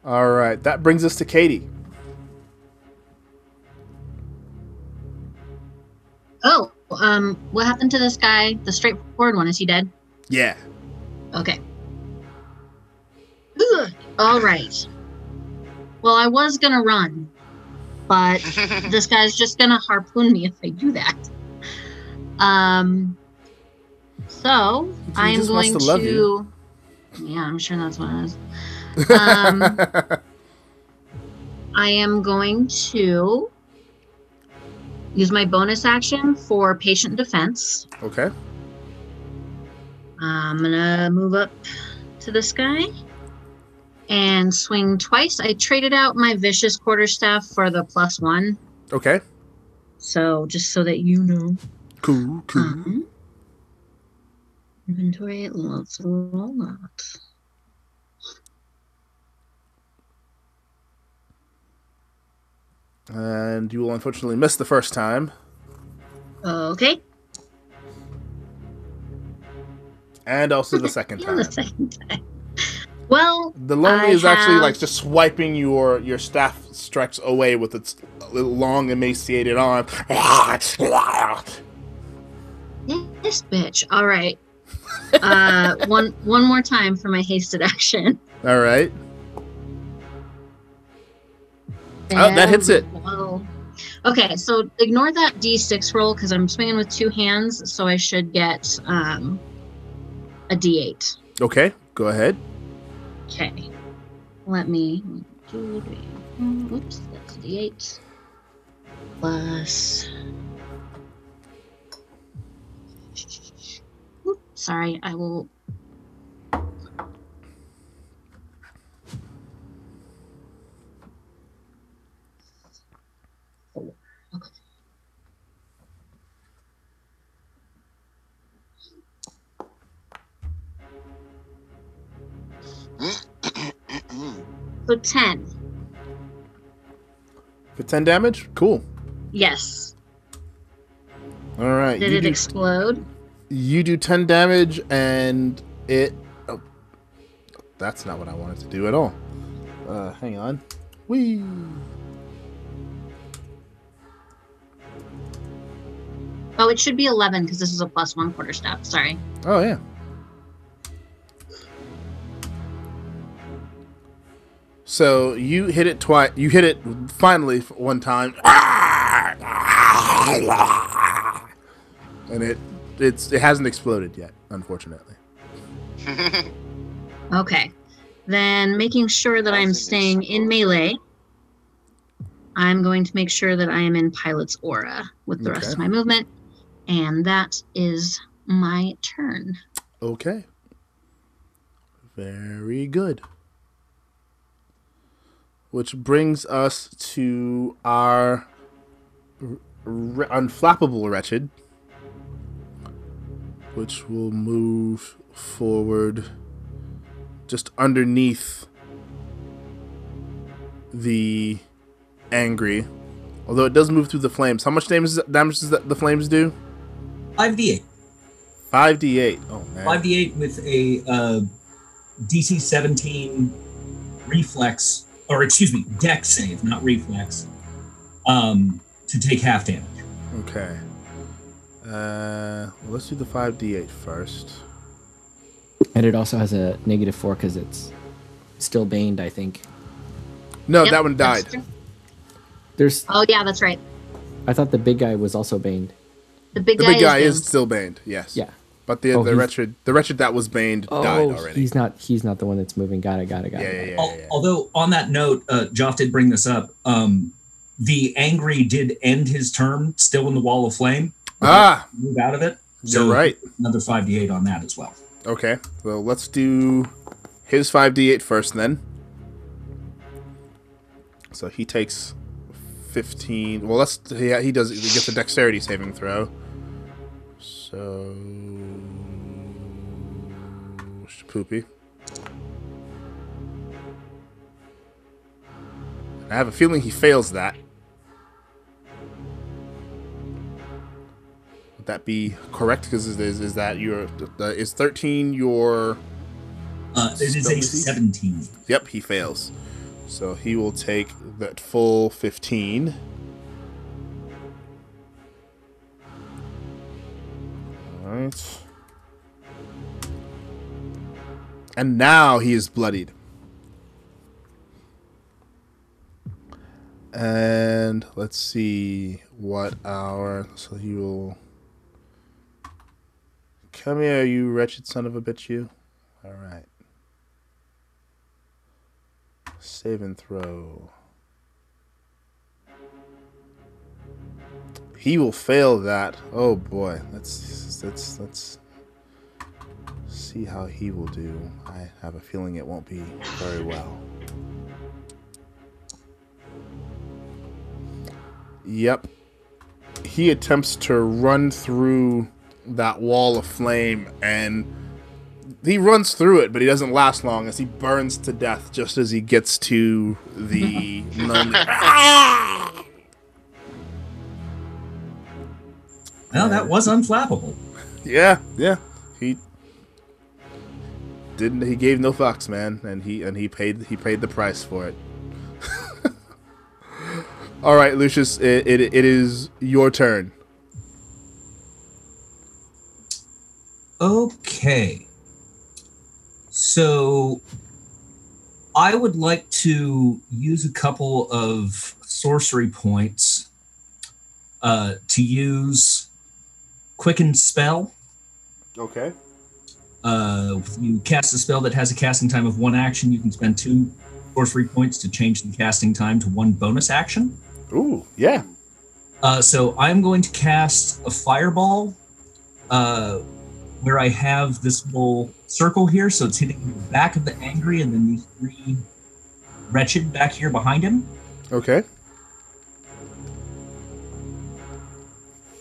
All right, that brings us to Katie. Oh, um, what happened to this guy? The straightforward one. Is he dead? Yeah. Okay. Ugh. All right. Well, I was gonna run, but this guy's just gonna harpoon me if I do that. Um. So I am going to to. Yeah, I'm sure that's what it is. Um, I am going to use my bonus action for patient defense. okay. I'm gonna move up to this guy and swing twice. I traded out my vicious quarterstaff for the plus one, Okay. so just so that you know. Cool. Cool. Um, inventory. Let's roll that. And you will unfortunately miss the first time, Okay. and also the second time. the second time. Well, The lonely I is actually like just swiping your your staff stretch away with its long emaciated arm. this bitch. All right. Uh, one one more time for my hasted action. All right. Oh, that hits it. Well, okay, so ignore that d6 roll because I'm swinging with two hands, so I should get um, a d8. Okay. Go ahead. Okay. Let me. Oops, that's the eight. Plus. Oop, Sorry, I will. So 10. For ten damage. Cool. Yes. All right. Did you it do, explode? you do ten damage, and it. Oh, that's not what I wanted to do at all. Uh, hang on. Wee. Oh, it should be 11 because this is a plus one quarterstaff. Sorry. Oh yeah. So you hit it twice. You hit it finally one time, and it it's it hasn't exploded yet, unfortunately. Okay. Then making sure that I'm staying in melee, I'm going to make sure that I am in pilot's aura with the rest of my movement. And that is my turn. Okay. Very good. Which brings us to our r- unflappable wretched, which will move forward just underneath the angry. Although it does move through the flames. How much damage, damage does the flames do? 5d8. 5d8. Oh, man. 5d8 with a uh, DC 17 reflex, or excuse me, dex save, not reflex, um, to take half damage. Okay. Uh, well, let's do the 5d8 first. And it also has a negative four because it's still baned. I think. No, Yep, that one died. There's. Oh yeah, that's right. I thought the big guy was also baned. The big The guy, big guy is, is still baned. Yes. Yeah. But the Oh, the wretched the wretched that was banned died Oh, already. he's not. He's not the one that's moving. Got it. Got it. Got Yeah, it. yeah, yeah, Al- yeah, yeah. Although on that note, uh, Joff did bring this up. Um, the angry did end his term, still in the wall of flame. Ah, Move out of it. you're right. Another five d eight on that as well. Okay. Well, let's do his 5d8 first then. So he takes 15. Well, let's he, he does he gets a dexterity saving throw. So poopy. I have a feeling he fails that. Would that be correct? Because is, is, is that your uh, is 13 your Uh, it is a seventeen. Yep, he fails. So he will take that full 15. And now he is bloodied. And let's see what our. So he will. Come here, you wretched son of a bitch, you. Alright. Save and throw. He will fail that. Oh boy, let's let's let's see how he will do. I have a feeling it won't be very well. Yep. He attempts to run through that wall of flame and he runs through it, but he doesn't last long as he burns to death just as he gets to the lonely. Well, that was unflappable. Yeah, yeah. He didn't. He gave no fucks, man, and he and he paid he paid the price for it. All right, Lucius, it, it, it is your turn. Okay. So I would like to use a couple of sorcery points uh, to use Quicken Spell. Okay. Uh, you cast a spell that has a casting time of one action, you can spend two sorcery points to change the casting time to one bonus action. Ooh, yeah. Uh, so I'm going to cast a fireball uh, where I have this little circle here. So it's hitting the back of the angry and then these three wretched back here behind him. Okay.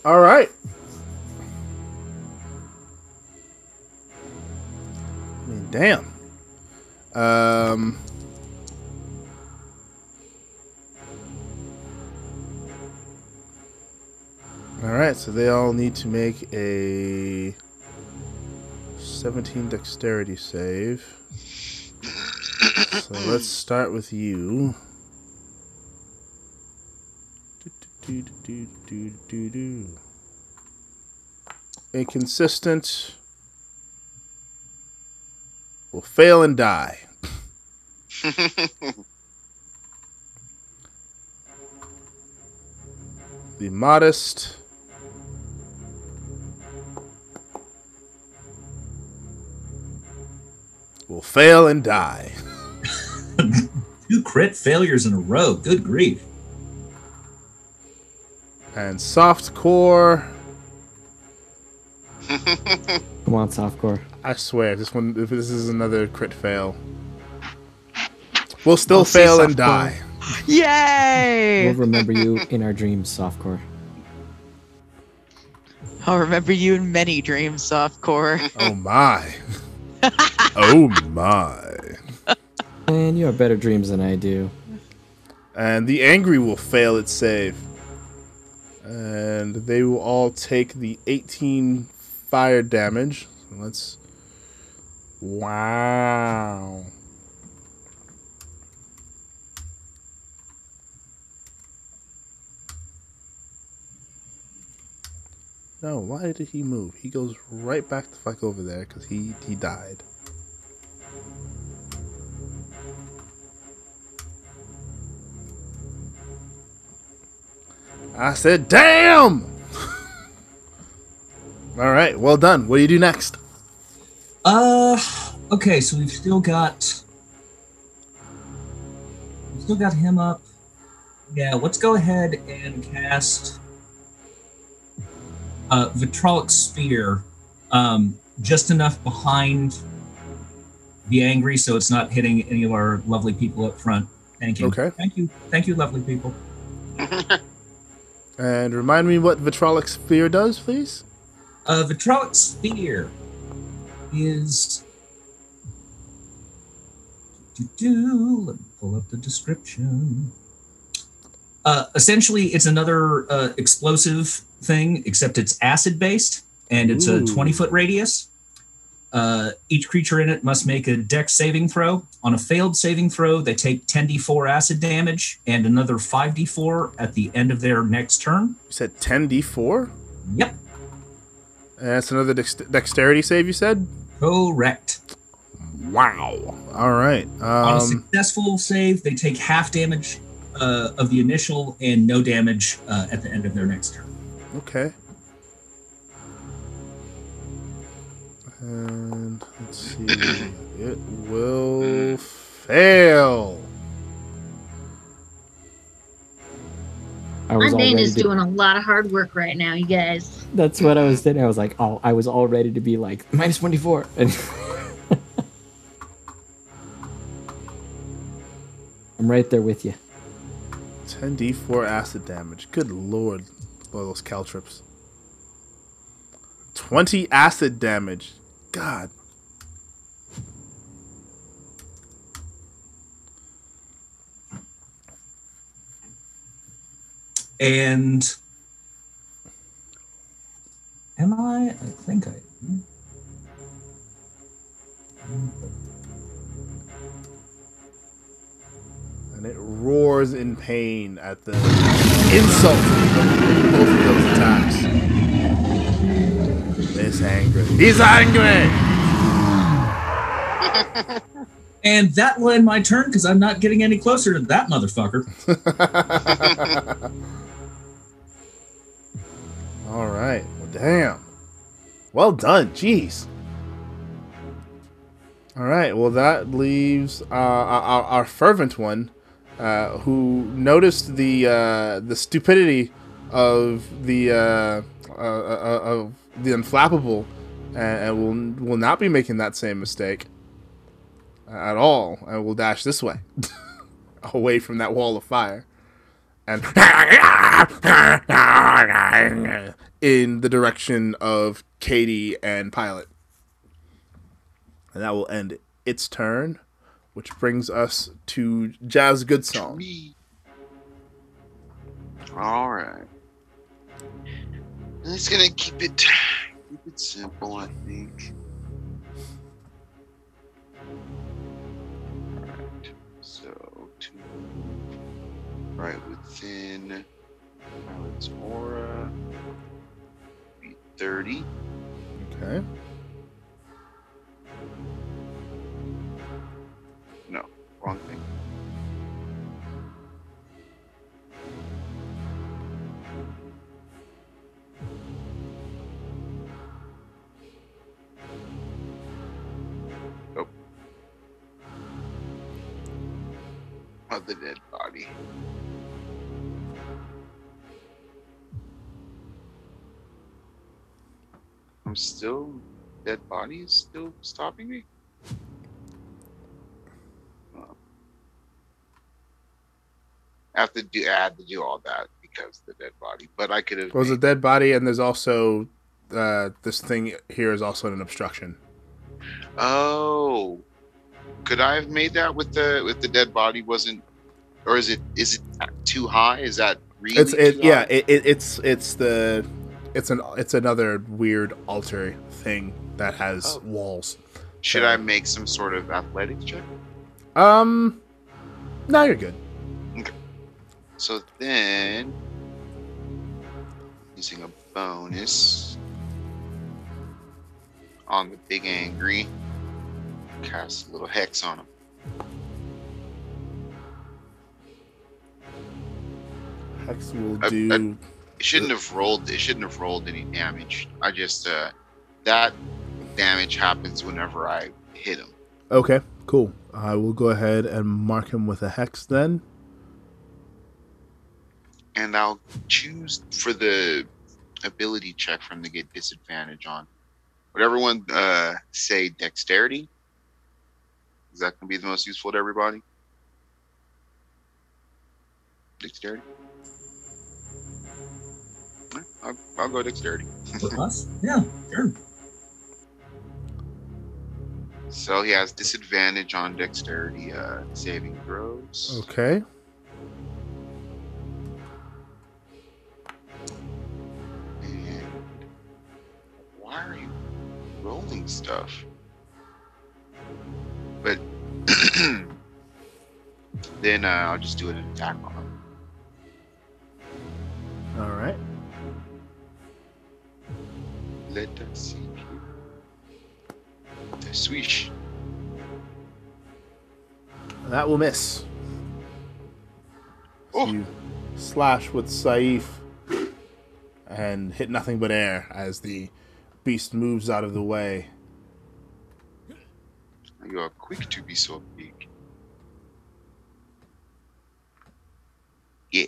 All right. Damn. Um. All right, so they all need to make a 17 dexterity save. So let's start with you. Inconsistent will fail and die. The modest will fail and die. Two crit failures in a row. Good grief. And soft core, Come on, softcore. I swear, this one, if this is another crit fail, we'll still We'll fail and die. Yay! We'll remember you in our dreams, softcore. I'll remember you in many dreams, softcore. Oh my. oh my. And you have better dreams than I do. And the angry will fail its save. And they will all take the 18 fire damage. So let's. Wow. No, why did he move? He goes right back the fuck over there because he, he died. I said, damn! All right, well done. What do you do next? Uh, okay, so we've still got we've still got him up. Yeah, let's go ahead and cast uh Vitriolic Sphere, um, just enough behind the angry, so it's not hitting any of our lovely people up front. Thank you. Okay. Thank you. Thank you, lovely people. And remind me what Vitriolic Sphere does, please? Uh, Vitriolic Sphere is. Do-do-do. Let me pull up the description. Uh, essentially, it's another uh, explosive thing, except it's acid based and it's a 20 foot radius. Uh, each creature in it must make a dex saving throw. On a failed saving throw, they take 10d4 acid damage and another 5d4 at the end of their next turn. You said 10d4? Yep, And that's another dex- dexterity save, you said? correct. Wow. All right. On a Um, successful save, they take half damage uh, of the initial and no damage uh, at the end of their next turn. okay. And let's see. it will fail. I was all is doing a lot of hard work right now, you guys. That's what I was saying. I was like, oh, I was all ready to be like minus twenty four, and I'm right there with you. 10d4 acid damage. Good lord. All those cantrips. 20 acid damage. God. And am I? I think I. am. And it roars in pain at the insult of both of those attacks. It's angry. He's angry! And that will end my turn because I'm not getting any closer to that motherfucker. All right. Damn. Well done. Jeez. All right. Well, that leaves uh, our, our fervent one, uh, who noticed the uh, the stupidity of the uh, uh, uh, of the unflappable, and, and will will not be making that same mistake at all, and will dash this way, away from that wall of fire, and in the direction of Katie and Pilot. And that will end its turn, which brings us to Jazz Goodsong. Me. All right. It's gonna keep it keep it simple, I think. Alright, so to right within Pilot's aura, be 30. Okay. No, wrong thing. Nope. Of the dead body. I'm still dead body is still stopping me? Oh. I have to do I had to do all that because the dead body. But I could have Well, there's a dead body, and there's also uh, this thing here is also an obstruction. Oh, could I have made that with the with the dead body? Wasn't, or is it is it too high? Is that really? It's it, yeah. It, it, it's it's the it's an it's another weird altar thing that has Oh. walls. Should I make some sort of athletics check? Um, no, you're good. Okay. So then, using a bonus on the big angry, cast a little hex on him. Hex will I- I- do. It shouldn't have rolled. It shouldn't have rolled any damage. I just uh, that damage happens whenever I hit him. Okay, cool. I will go ahead and mark him with a hex then. and I'll choose for the ability check from to get disadvantage on. Would everyone uh, say dexterity? Is that going to be the most useful to everybody? Dexterity? Alright, I'll, I'll go dexterity. For us? Yeah, sure. So he has disadvantage on dexterity uh, saving throws. Okay. And why are you rolling stuff? But then uh, I'll just do an attack on him. All right. Let us see. The swish. That will miss. So Oh. you slash with Saif and hit nothing but air as the beast moves out of the way. You are quick to be so big. Yeah.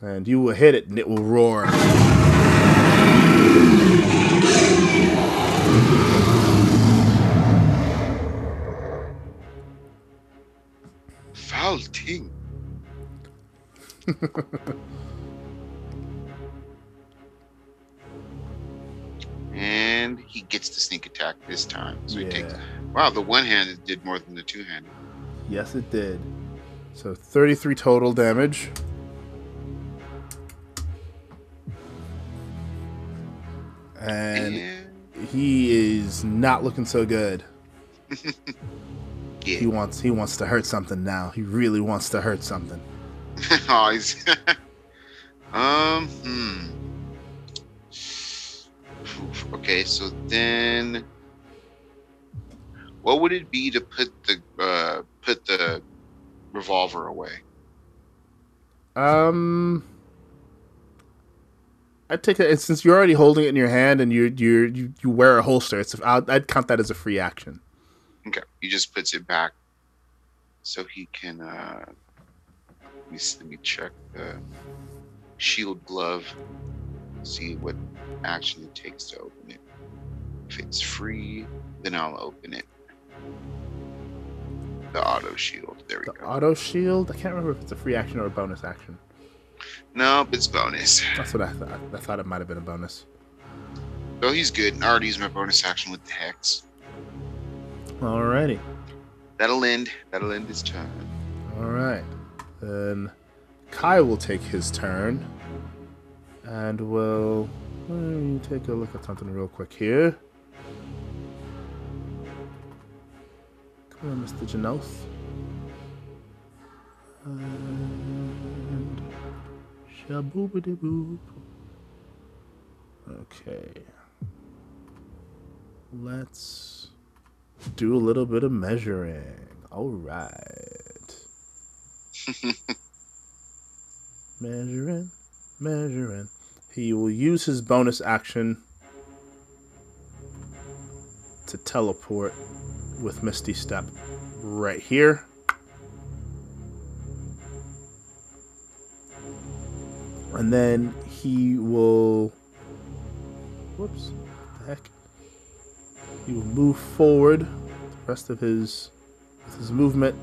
And you will hit it and it will roar. Foul thing. and he gets the sneak attack this time. So he takes. Yeah. Wow, the one handed did more than the two handed. Yes, it did. So 33 total damage. And And he is not looking so good. He wants he wants to hurt something now. He really wants to hurt something. oh, he's. um. Hmm. Okay, so then, what would it be to put the uh, put the revolver away? Um I'd take it since you're already holding it in your hand and you you you, wear a holster. It's I'd, I'd count that as a free action. Okay, he just puts it back, so he can. Uh, let me let me check the shield glove. See what action it takes to open it. If it's free, then I'll open it. The auto shield. There we The go. auto shield. I can't remember if it's a free action or a bonus action. Nope, it's bonus. That's what I thought. I thought it might have been a bonus. Oh, he's good. I already used my bonus action with the hex. Alrighty. That'll end. That'll end his turn. All right. Then um, Kai will take his turn, and we'll let me take a look at something real quick here. Come on, Mr. Janos. And shaboobity-boop. Okay. Let's do a little bit of measuring. All right. measuring, measuring. He will use his bonus action to teleport with Misty Step right here. And then he will. Whoops. What the heck? He will move forward the rest of his his movement.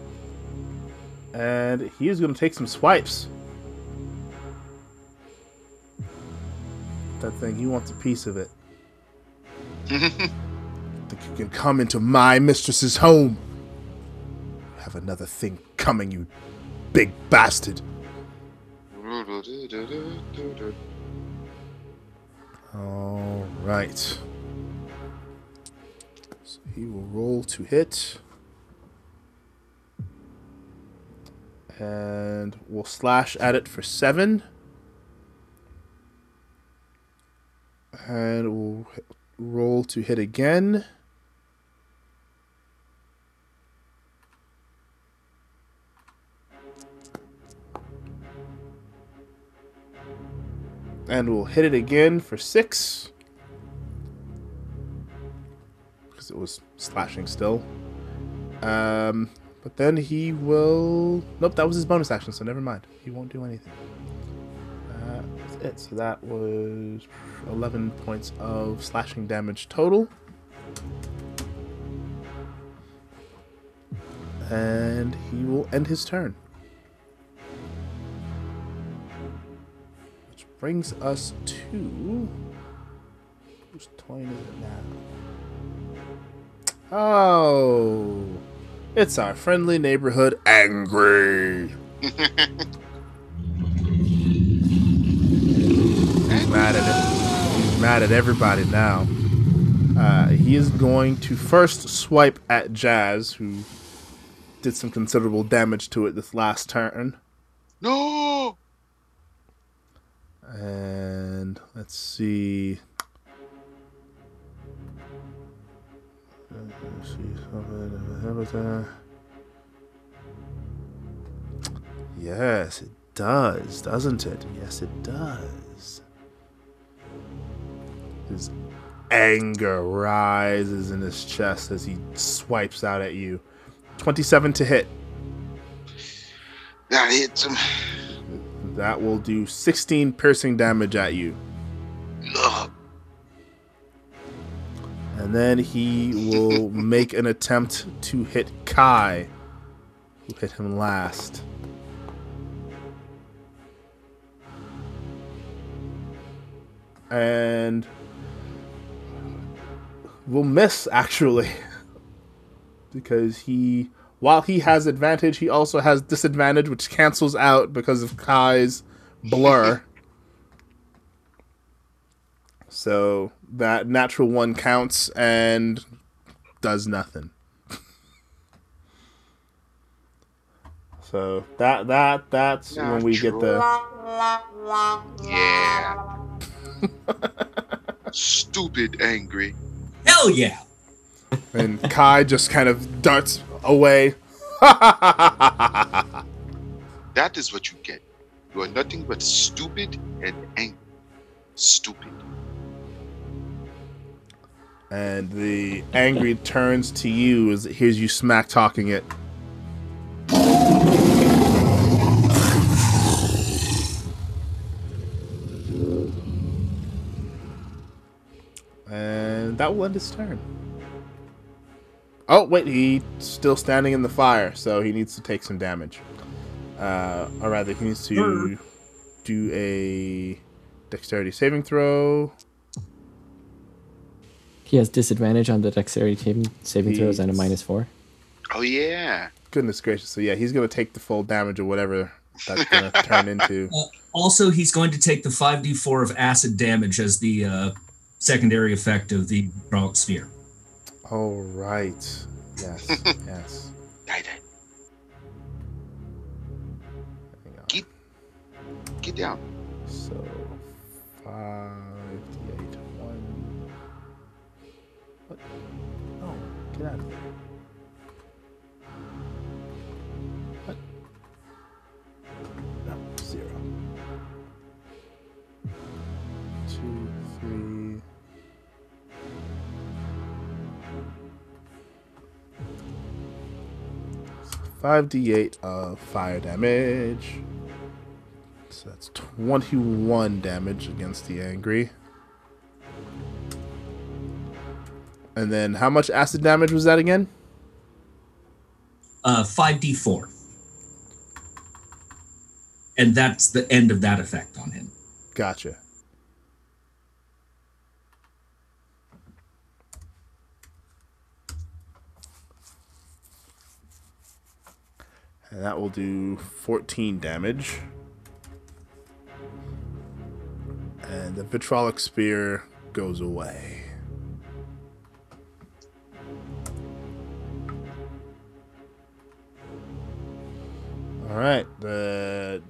And he is going to take some swipes. That thing, he wants a piece of it. Think you can come into my mistress's home? You have another thing coming, you big bastard. All right. He will roll to hit. And we'll slash at it for seven. And we'll roll to hit again. and we'll hit it again for six. Because it was slashing still. Um, but then he will. Nope, that was his bonus action, so never mind. He won't do anything. Uh, that's it. So that was 11 points of slashing damage total. And he will end his turn. Which brings us to. Whose turn is it now? Oh. It's our friendly neighborhood Angry. He's mad at it. He's mad at everybody now. Uh, he is going to first swipe at Jazz, who did some considerable damage to it this last turn. No! And let's see. Yes, it does, doesn't it? Yes, it does. His anger rises in his chest as he swipes out at you. 27 to hit. That hits him. That will do 16 piercing damage at you. Ugh. And then he will make an attempt to hit Kai, who hit him last. And will miss actually. because he while he has advantage, he also has disadvantage, which cancels out because of Kai's blur. So that natural one counts and does nothing. so that that that's when we get the Yeah. Stupid angry. Hell yeah! and Kai just kind of darts away. That is what you get. You are nothing but stupid and angry. Stupid. And the angry turns to you as it hears you smack talking it. And that will end his turn. Oh, wait, he's still standing in the fire, so he needs to take some damage. Uh, or rather, he needs to do a dexterity saving throw. He has disadvantage on the dexterity saving, saving throws and a Jeez. minus four. Oh yeah. Goodness gracious. So, yeah, he's going to take the full damage or whatever that's going to turn into. Uh, also, he's going to take the 5d4 of acid damage as the uh, secondary effect of the vitriolic sphere. Oh, right. Yes, yes. Die, die. Hang on. Keep- Get down. So, 5, What? No, get out of there. What? No, 0. 2, 3. Five d8 of fire damage. So that's 21 damage against the angry. And then how much acid damage was that again? Uh, 5d4. And that's the end of that effect on him. Gotcha. And that will do 14 damage. And the vitriolic sphere goes away. All right, the.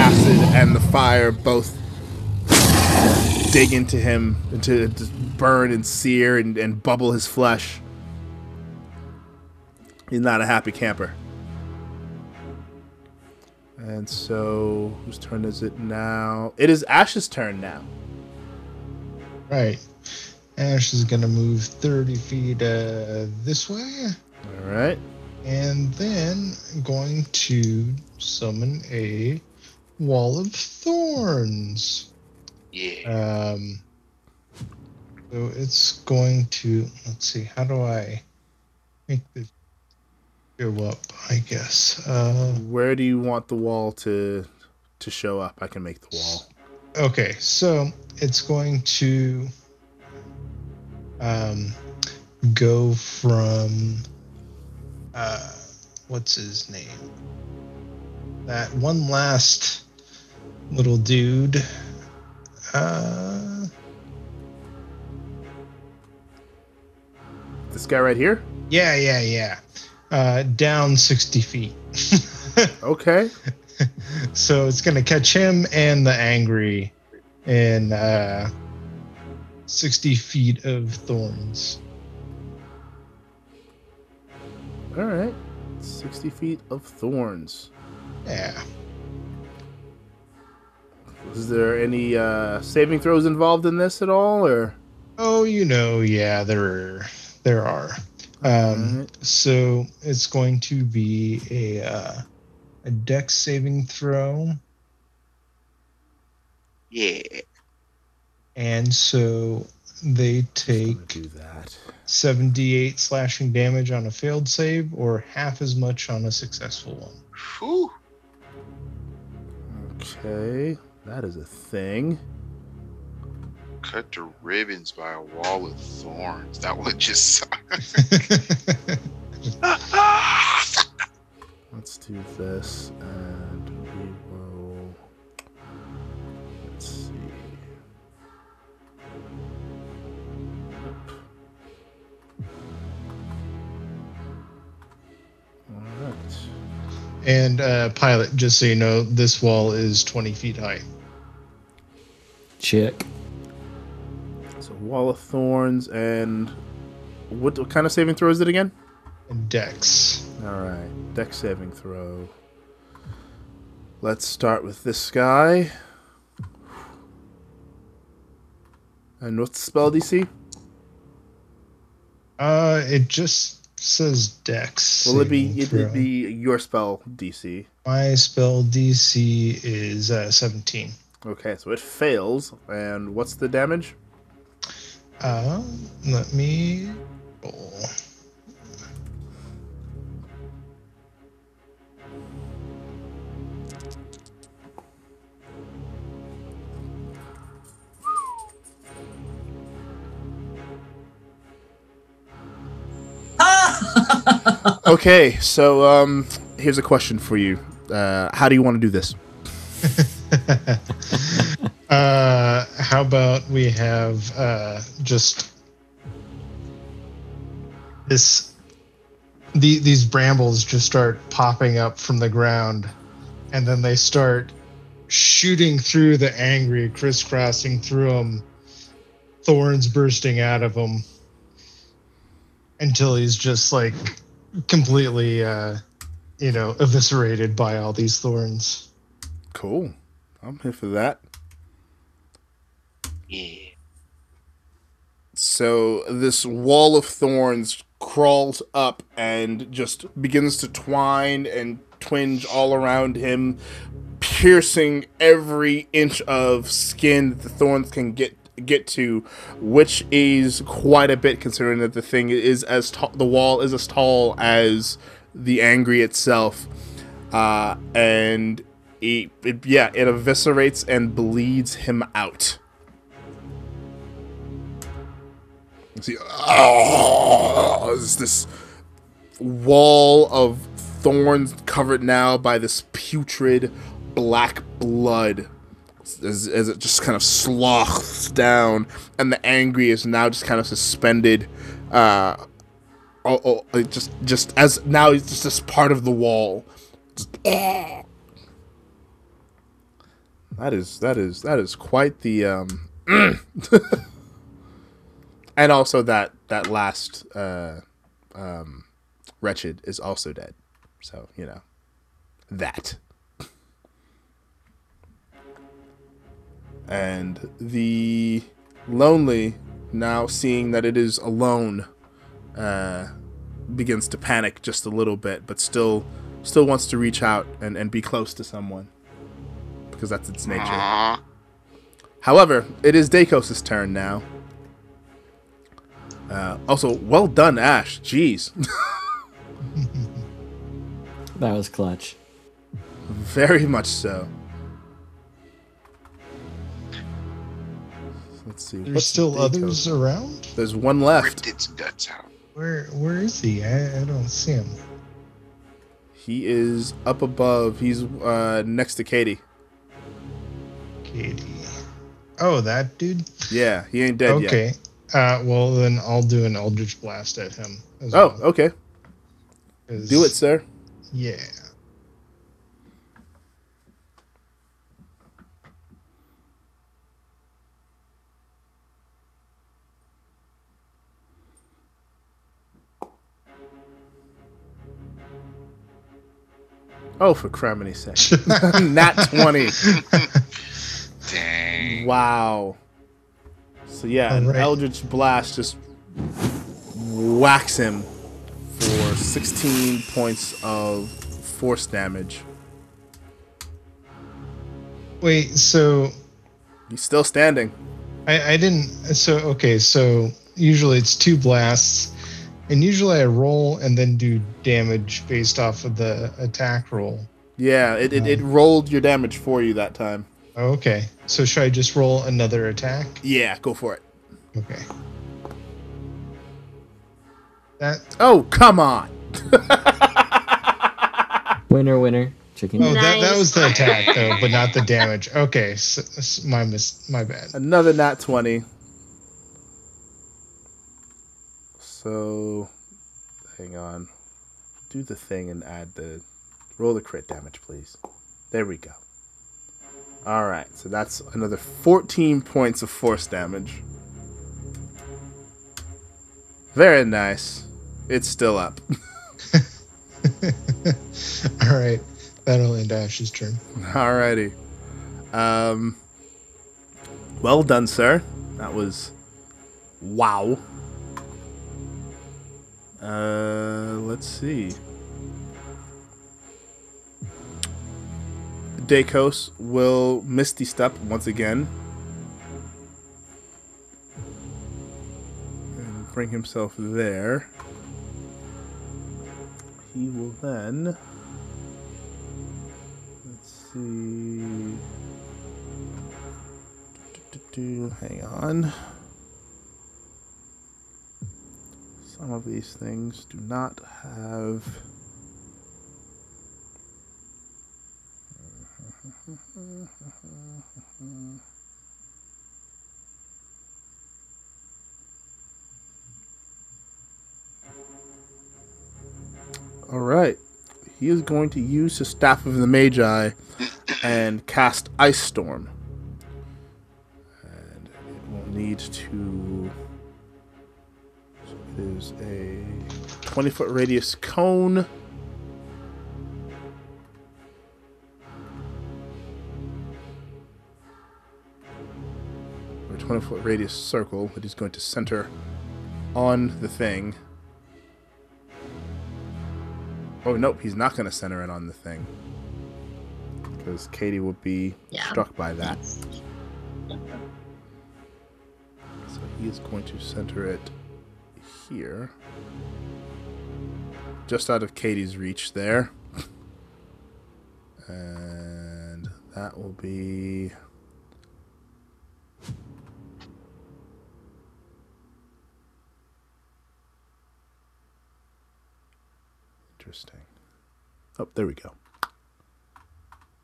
Acid and the fire both dig into him, to to burn and sear and, and bubble his flesh. He's not a happy camper. And so, whose turn is it now? It is Ash's turn now. Right. Ash is gonna move 30 feet uh, this way, All right. and then I'm going to summon a wall of thorns. Yeah. Um, so it's going to let's see, how do I make this go up? I guess. Uh, Where do you want the wall to to show up? I can make the wall. okay, so it's going to um, go from uh, what's his name? That one last little dude. Uh, This guy right here. yeah, yeah, yeah. Uh, down 60 feet. Okay. so it's going to catch him and the angry in uh, 60 feet of thorns. All right. Sixty feet of thorns. Yeah. Is there any uh, saving throws involved in this at all, or? Oh, you know, yeah, there there are. Um, Alright. So it's going to be a uh, a dex saving throw, Yeah. and so they Just gonna take do that. 78 slashing damage on a failed save, or half as much on a successful one. Whew. Okay, that is a thing. Cut to ribbons by a wall of thorns. That would just suck. Let's do this, and we will. Let's see. And uh, pilot, just so you know, this wall is 20 feet high. Check. So wall of thorns, and what, what kind of saving throw is it again? And dex. All right, Dex saving throw. Let's start with this guy. And what's the spell DC? Uh, it just says dex. Will it'd be it throw. would be your spell DC? My spell DC is uh, 17. Okay, so it fails. And what's the damage? Uh, let me roll. Okay, so um, here's a question for you. Uh, how do you want to do this? uh, how about we have uh, just this? The, these brambles just start popping up from the ground, and then they start shooting through the angry, crisscrossing through them, thorns bursting out of them until he's just like completely, uh, you know, eviscerated by all these thorns. Cool. I'm here for that. Yeah. So this wall of thorns crawls up and just begins to twine and twinge all around him, piercing every inch of skin that the thorns can get get to, which is quite a bit considering that the thing is as tall. The wall is as tall as the angry itself, uh, and it, it yeah it eviscerates and bleeds him out. See, oh, is this wall of thorns covered now by this putrid black blood as, as it just kind of sloths down, and the angry is now just kind of suspended. Uh, oh, oh, just just as now it's just this part of the wall. Just, that is that is that is quite the um. and also that that last uh, um, wretched is also dead. So you know that. And the lonely, now seeing that it is alone, uh, begins to panic just a little bit, but still still wants to reach out and, and be close to someone. Because that's its nature. However, it is Dakos' turn now. Uh, also, well done, Ash. Jeez. That was clutch. Very much so. Let's see. There's what's still Dakos? others around. There's one left. Ripped its guts out. Where where is he? I, I don't see him. He is up above. He's uh, next to Katie. Katie. Oh, that dude. Yeah, he ain't dead yet. okay. Uh, well then I'll do an Eldritch Blast at him. as Oh, well, okay. 'cause- Do it, sir. Yeah. Oh, for criminy sake. Nat 20. Dang. Wow. So yeah, an Alright. Eldritch Blast just whacks him for 16 points of force damage. Wait, so He's still standing. I, I didn't. So okay, so usually it's two blasts, and usually I roll and then do damage based off of the attack roll. Yeah, it, it, it um, rolled your damage for you that time. Okay, so should I just roll another attack? Yeah, go for it. Okay. That Oh, come on. Winner, winner, chicken. oh that, that was the attack though, but not the damage. Okay, s s- my mis- my bad. Another nat 20. So, hang on. Do the thing and add the. Roll the crit damage, please. There we go. Alright, so that's another 14 points of force damage. Very nice. It's still up. All right, that'll end Ash's turn. Alrighty. Um. Well done, sir. That was. Wow. Uh, let's see. Dakos will Misty Step once again. And bring himself there. He will then. Let's see. Hang on. Some of these things do not have. All right. He is going to use his Staff of the Magi and cast Ice Storm. And it will need to. Is a 20 foot radius cone. Or 20 foot radius circle that he's going to center on the thing. Oh, nope, he's not going to center it on the thing. Because Katie would be Yeah. struck by that. So he is going to center it here. Just out of Katie's reach there. And that will be. Interesting. Oh, there we go.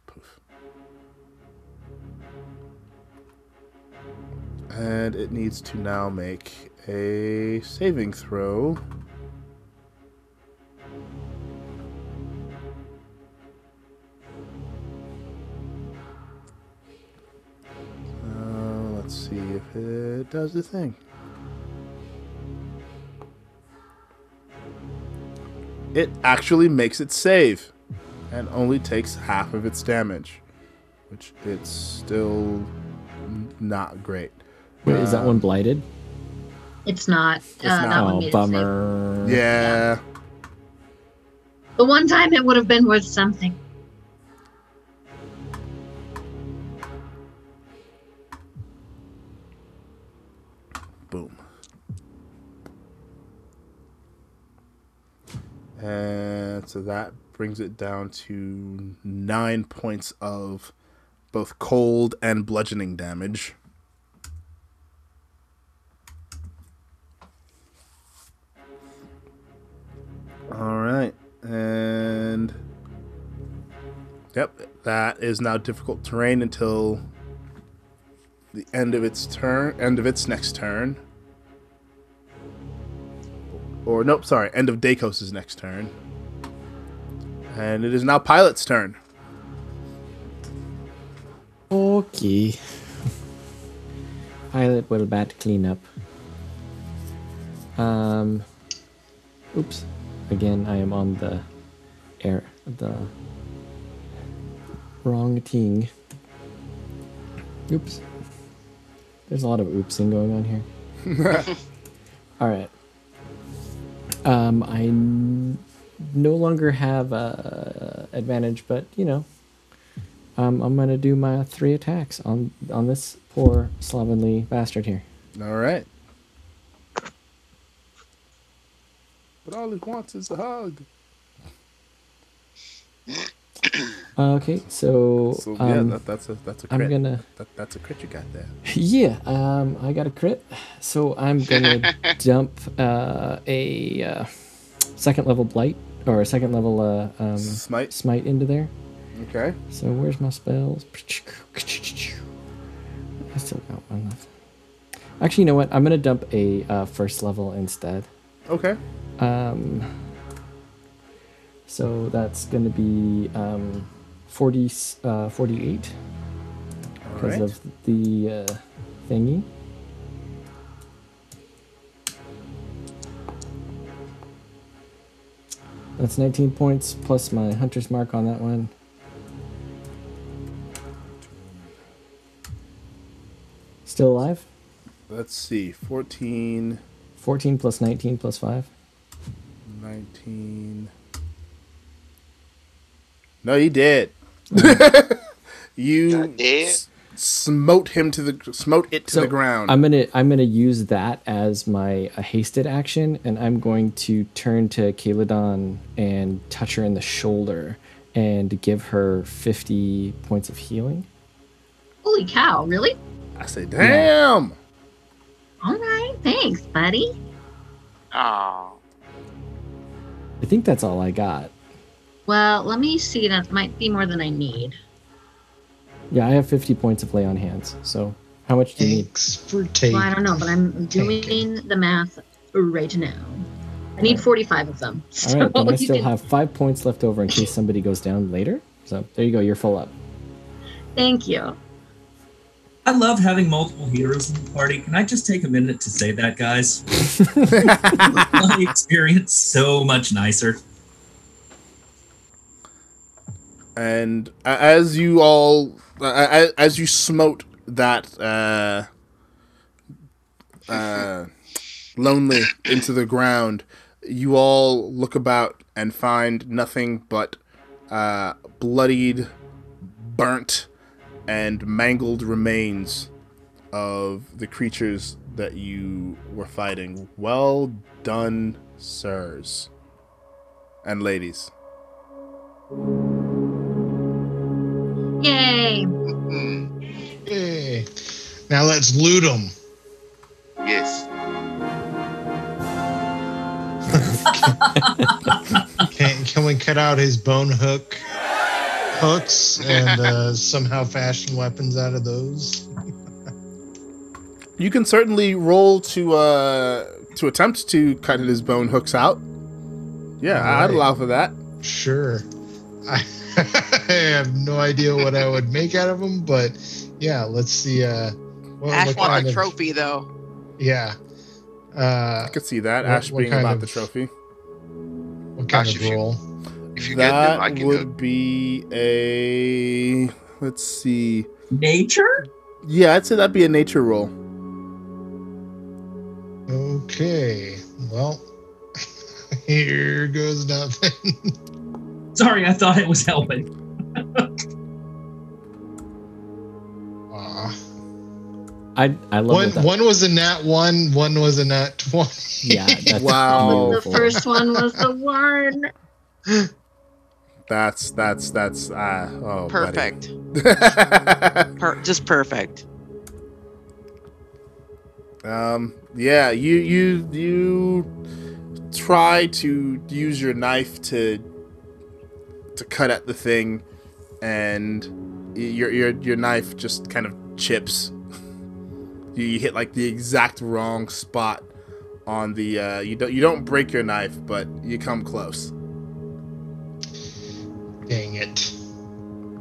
Poof. And it needs to now make a saving throw. Uh, let's see if it does the thing. It actually makes it save and only takes half of its damage, which it's still not great. Wait, is that Um, one blighted? It's not. It's uh, not. That one Oh, made it safe. bummer. Yeah. The one time it would have been worth something. Boom. And so that brings it down to nine points of both cold and bludgeoning damage. All right. And. Yep, that is now difficult terrain until the end of its turn, end of its next turn. Or nope, sorry, end of Dakos' next turn. And it is now Pilot's turn. Okay. Pilot will bat clean up. Um. Oops. Again, I am on the air. The wrong thing. Oops. There's a lot of oopsing going on here. All right. Um, I n- no longer have uh, advantage, but you know, um, I'm gonna do my three attacks on on this poor slovenly bastard here. All right. But all he wants is a hug. Uh, Okay, so, So yeah, um, that, that's a that's a I'm gonna That, that's a crit you got there. yeah, um, I got a crit, so I'm gonna dump uh, a uh, second level blight or a second level uh, um, Smite. smite into there. Okay. So where's my spells? I still got one left. Actually, you know what? I'm gonna dump a uh, first level instead. Okay. Um, so that's gonna be um, 40, uh, 48 because right. of the uh, thingy. That's 19 points plus my hunter's mark on that one. Still alive? Let's see. 14, 14 plus 19 plus 5. 19. No, you did. you God damn. s- smote him to the smote it to So, the ground. I'm gonna I'm gonna use that as my a hasted action, and I'm going to turn to Kaladon and touch her in the shoulder and give her 50 points of healing. Holy cow! Really? I say, damn. All right. Thanks, buddy. Oh. I think that's all I got. Well, let me see. That might be more than I need. Yeah, I have 50 points of lay on hands. So how much do you need? Thanks for taking. Well, I don't know, but I'm doing Taken. the math right now. I need 45 of them. All right, then I still can- have five points left over in case somebody goes down later. So there you go, you're full up. Thank you. I love having multiple heroes in the party. Can I just take a minute to say that, guys? My experience so much nicer. And as you all, a- a- as you smote that uh, uh, lonely into the ground, you all look about and find nothing but uh, bloodied, burnt, and mangled remains of the creatures that you were fighting. Well done, sirs and ladies. Yay! Mm-hmm. Yay. Now let's loot them. yes. Can, can we cut out his bone hook hooks and uh, somehow fashion weapons out of those? You can certainly roll to uh to attempt to cut his bone hooks out. Yeah, I'd allow for that. Sure. I, I have no idea what I would make out of them, but yeah, let's see. Uh, what, Ash what wants kind a of- trophy though. Yeah. Uh, I could see that. What- Ash what being kind about of- the trophy. what kind Gosh, of if you- roll? If you get them, I That can would hook. be a let's see. Nature? Yeah, I'd say that'd be a nature roll. Okay. Well, here goes nothing. Sorry, I thought it was helping. Aw. I I love One that. that- one was a nat one, one was a nat twenty. Yeah, that's Wow. the first one was the one. That's that's that's uh oh. Perfect. Per- just perfect. um yeah, you you you try to use your knife to to cut at the thing and your your your knife just kind of chips. You, you hit like the exact wrong spot on the uh you don't you don't break your knife, but you come close. Dang it.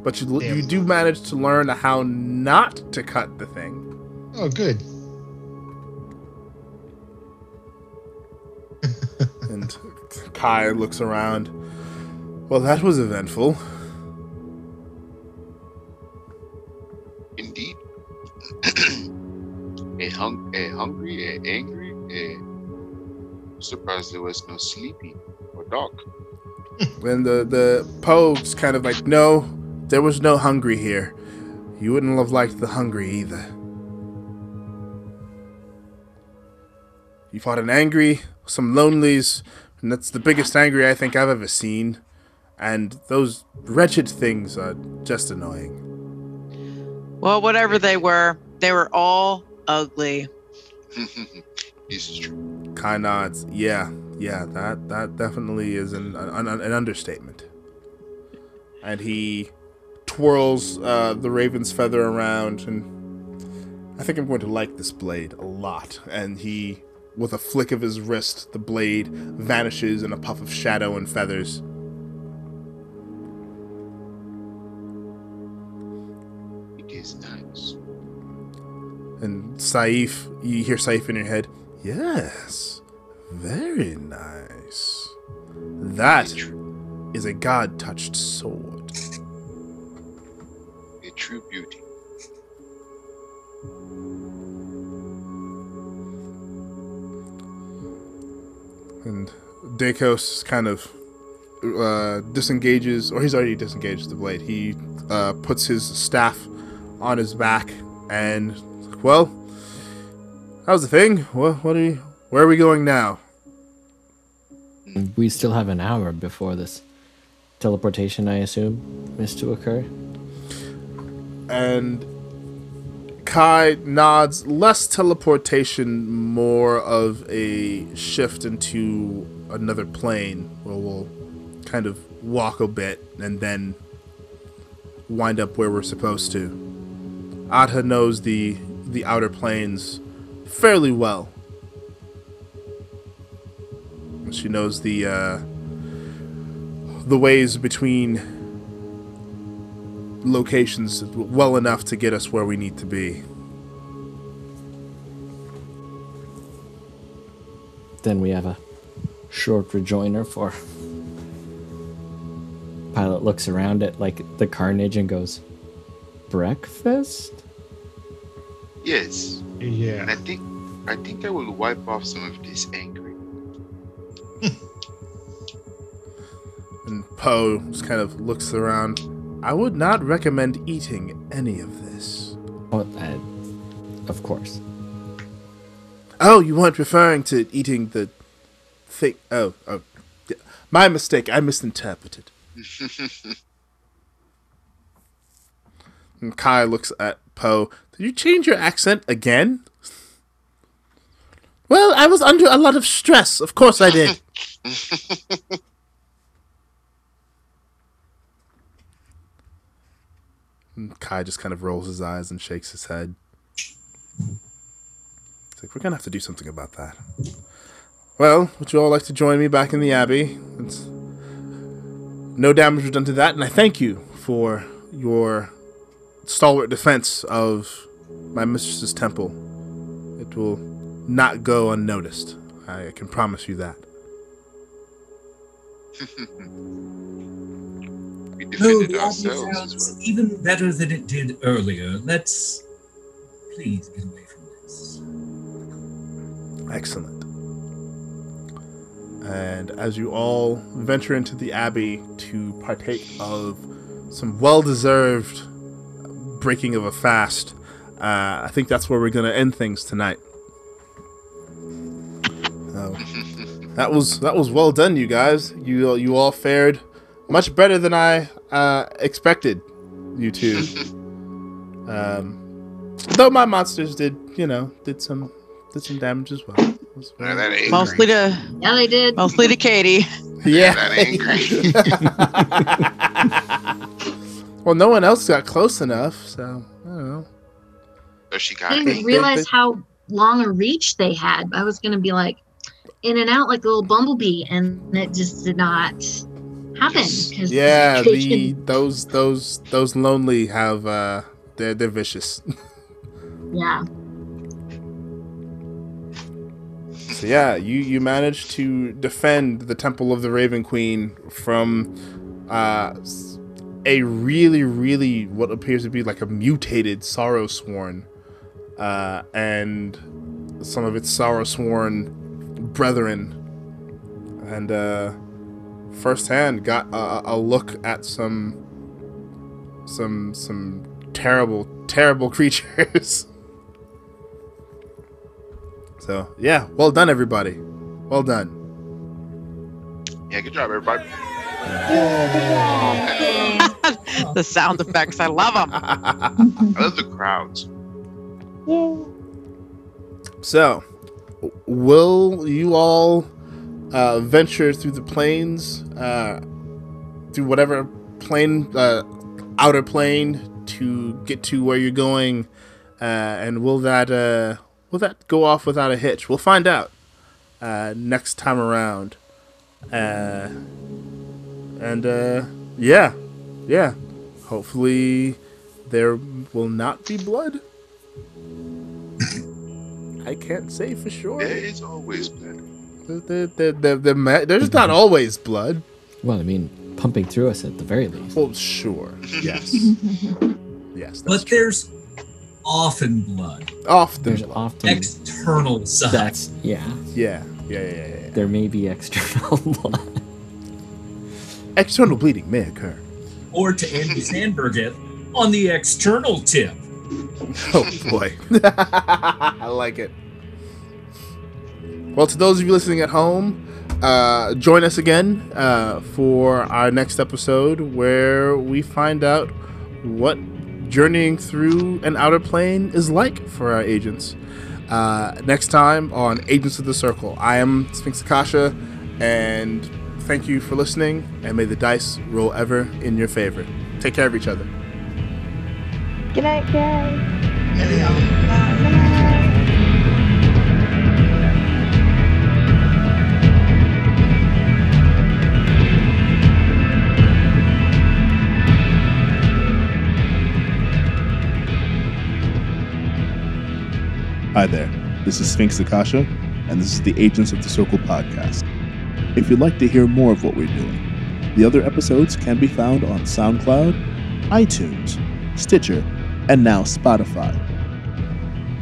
But you you do manage to learn how not to cut the thing. Oh, good. And Kai looks around. Well, that was eventful. Indeed. a hung, a hungry, a angry, a surprised there was no sleepy or dog. And the the Poe's kind of like, no, there was no hungry here. You wouldn't have liked the hungry either. You fought an angry, some lonelies, and that's the biggest angry I think I've ever seen. And those wretched things are just annoying. Well, whatever they were, they were all ugly. this is true. Kai nods. Yeah, yeah, that that definitely is an an, an understatement. And he twirls uh, the raven's feather around, and I think I'm going to like this blade a lot. And he, with a flick of his wrist, the blade vanishes in a puff of shadow and feathers. It is nice. And Saif, you hear Saif in your head. Yes, very nice. That is a god-touched sword. a true beauty. and Dakos kind of uh, disengages, or he's already disengaged the blade. He uh, puts his staff on his back, and well, how's the thing? What, what are you? Where are we going now? We still have an hour before this teleportation, I assume, is to occur. And Kai nods. Less teleportation, more of a shift into another plane, where we'll kind of walk a bit and then wind up where we're supposed to. Adha knows the the outer planes fairly well. She knows the uh, the ways between locations well enough to get us where we need to be. Then we have a short rejoinder for. Pilot looks around at like the carnage and goes, "Breakfast." Yes, Yeah. and I think I think I will wipe off some of this anger. Poe just kind of looks around. I would not recommend eating any of this. Oh, uh, of course. Oh, you weren't referring to eating the thing. Oh, oh, my mistake. I misinterpreted. And Kai looks at Poe. Did you change your accent again? Well, I was under a lot of stress. Of course I did. And Kai just kind of rolls his eyes and shakes his head. It's like, we're going to have to do something about that. Well, would you all like to join me back in the Abbey? It's no damage was done to that, and I thank you for your stalwart defense of my mistress's temple. It will not go unnoticed. I can promise you that. we No, defended ourselves as sounds well. even better than it did earlier. Let's please get away from this. Excellent. And as you all venture into the Abbey to partake of some well deserved breaking of a fast, uh, I think that's where we're going to end things tonight. So, that was that was well done, you guys. You you all fared much better than I uh, expected. You two. um, though my monsters did, you know, did some did some damage as well. It was None very- of that angry. Mostly to Yeah, they did. mostly to Katie. yeah. That angry. well, no one else got close enough, so I don't know. so she I didn't angry. realize how long a reach they had. I was gonna be like in and out like a little bumblebee, and it just did not happen. Yeah, the those those those lonely have uh they're they're vicious. yeah. So yeah, you you managed to defend the Temple of the Raven Queen from uh, a really really what appears to be like a mutated Sorrow Sworn, uh, and some of its Sorrow Sworn brethren, and uh, firsthand got a, a look at some some some terrible terrible creatures. So yeah, well done everybody. Well done. Yeah, good job, everybody. the sound effects, I love them. I love the crowds. Yeah. so, will you all uh, venture through the plains, uh, through whatever plane, uh, outer plane, to get to where you're going, uh, and will that uh, will that go off without a hitch? We'll find out uh, next time around. Uh, and uh, yeah, yeah. Hopefully, there will not be blood. I can't say for sure. It's always blood. The, the, the, the, the ma- there's not always blood. Well, I mean, pumping through us at the very least. Well, sure. Yes. yes. But true. there's often blood. often. There's blood. often External side. that's yeah. Yeah. Yeah. Yeah. Yeah. yeah. There may be external blood. External bleeding may occur. or to Andy Samberg it on the external tip. Oh boy. I like it. Well, to those of you listening at home, uh, join us again uh, for our next episode where we find out what journeying through an outer plane is like for our agents. Uh, next time on Agents of the Circle. I am Sphinx Akasha, and thank you for listening, and may the dice roll ever in your favor. Take care of each other. Good night, guys. Hi there, this is Sphinx Akasha, and this is the Agents of the Circle podcast. If you'd like to hear more of what we're doing, the other episodes can be found on SoundCloud, iTunes, Stitcher, and now Spotify.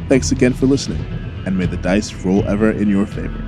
Thanks again for listening, and may the dice roll ever in your favor.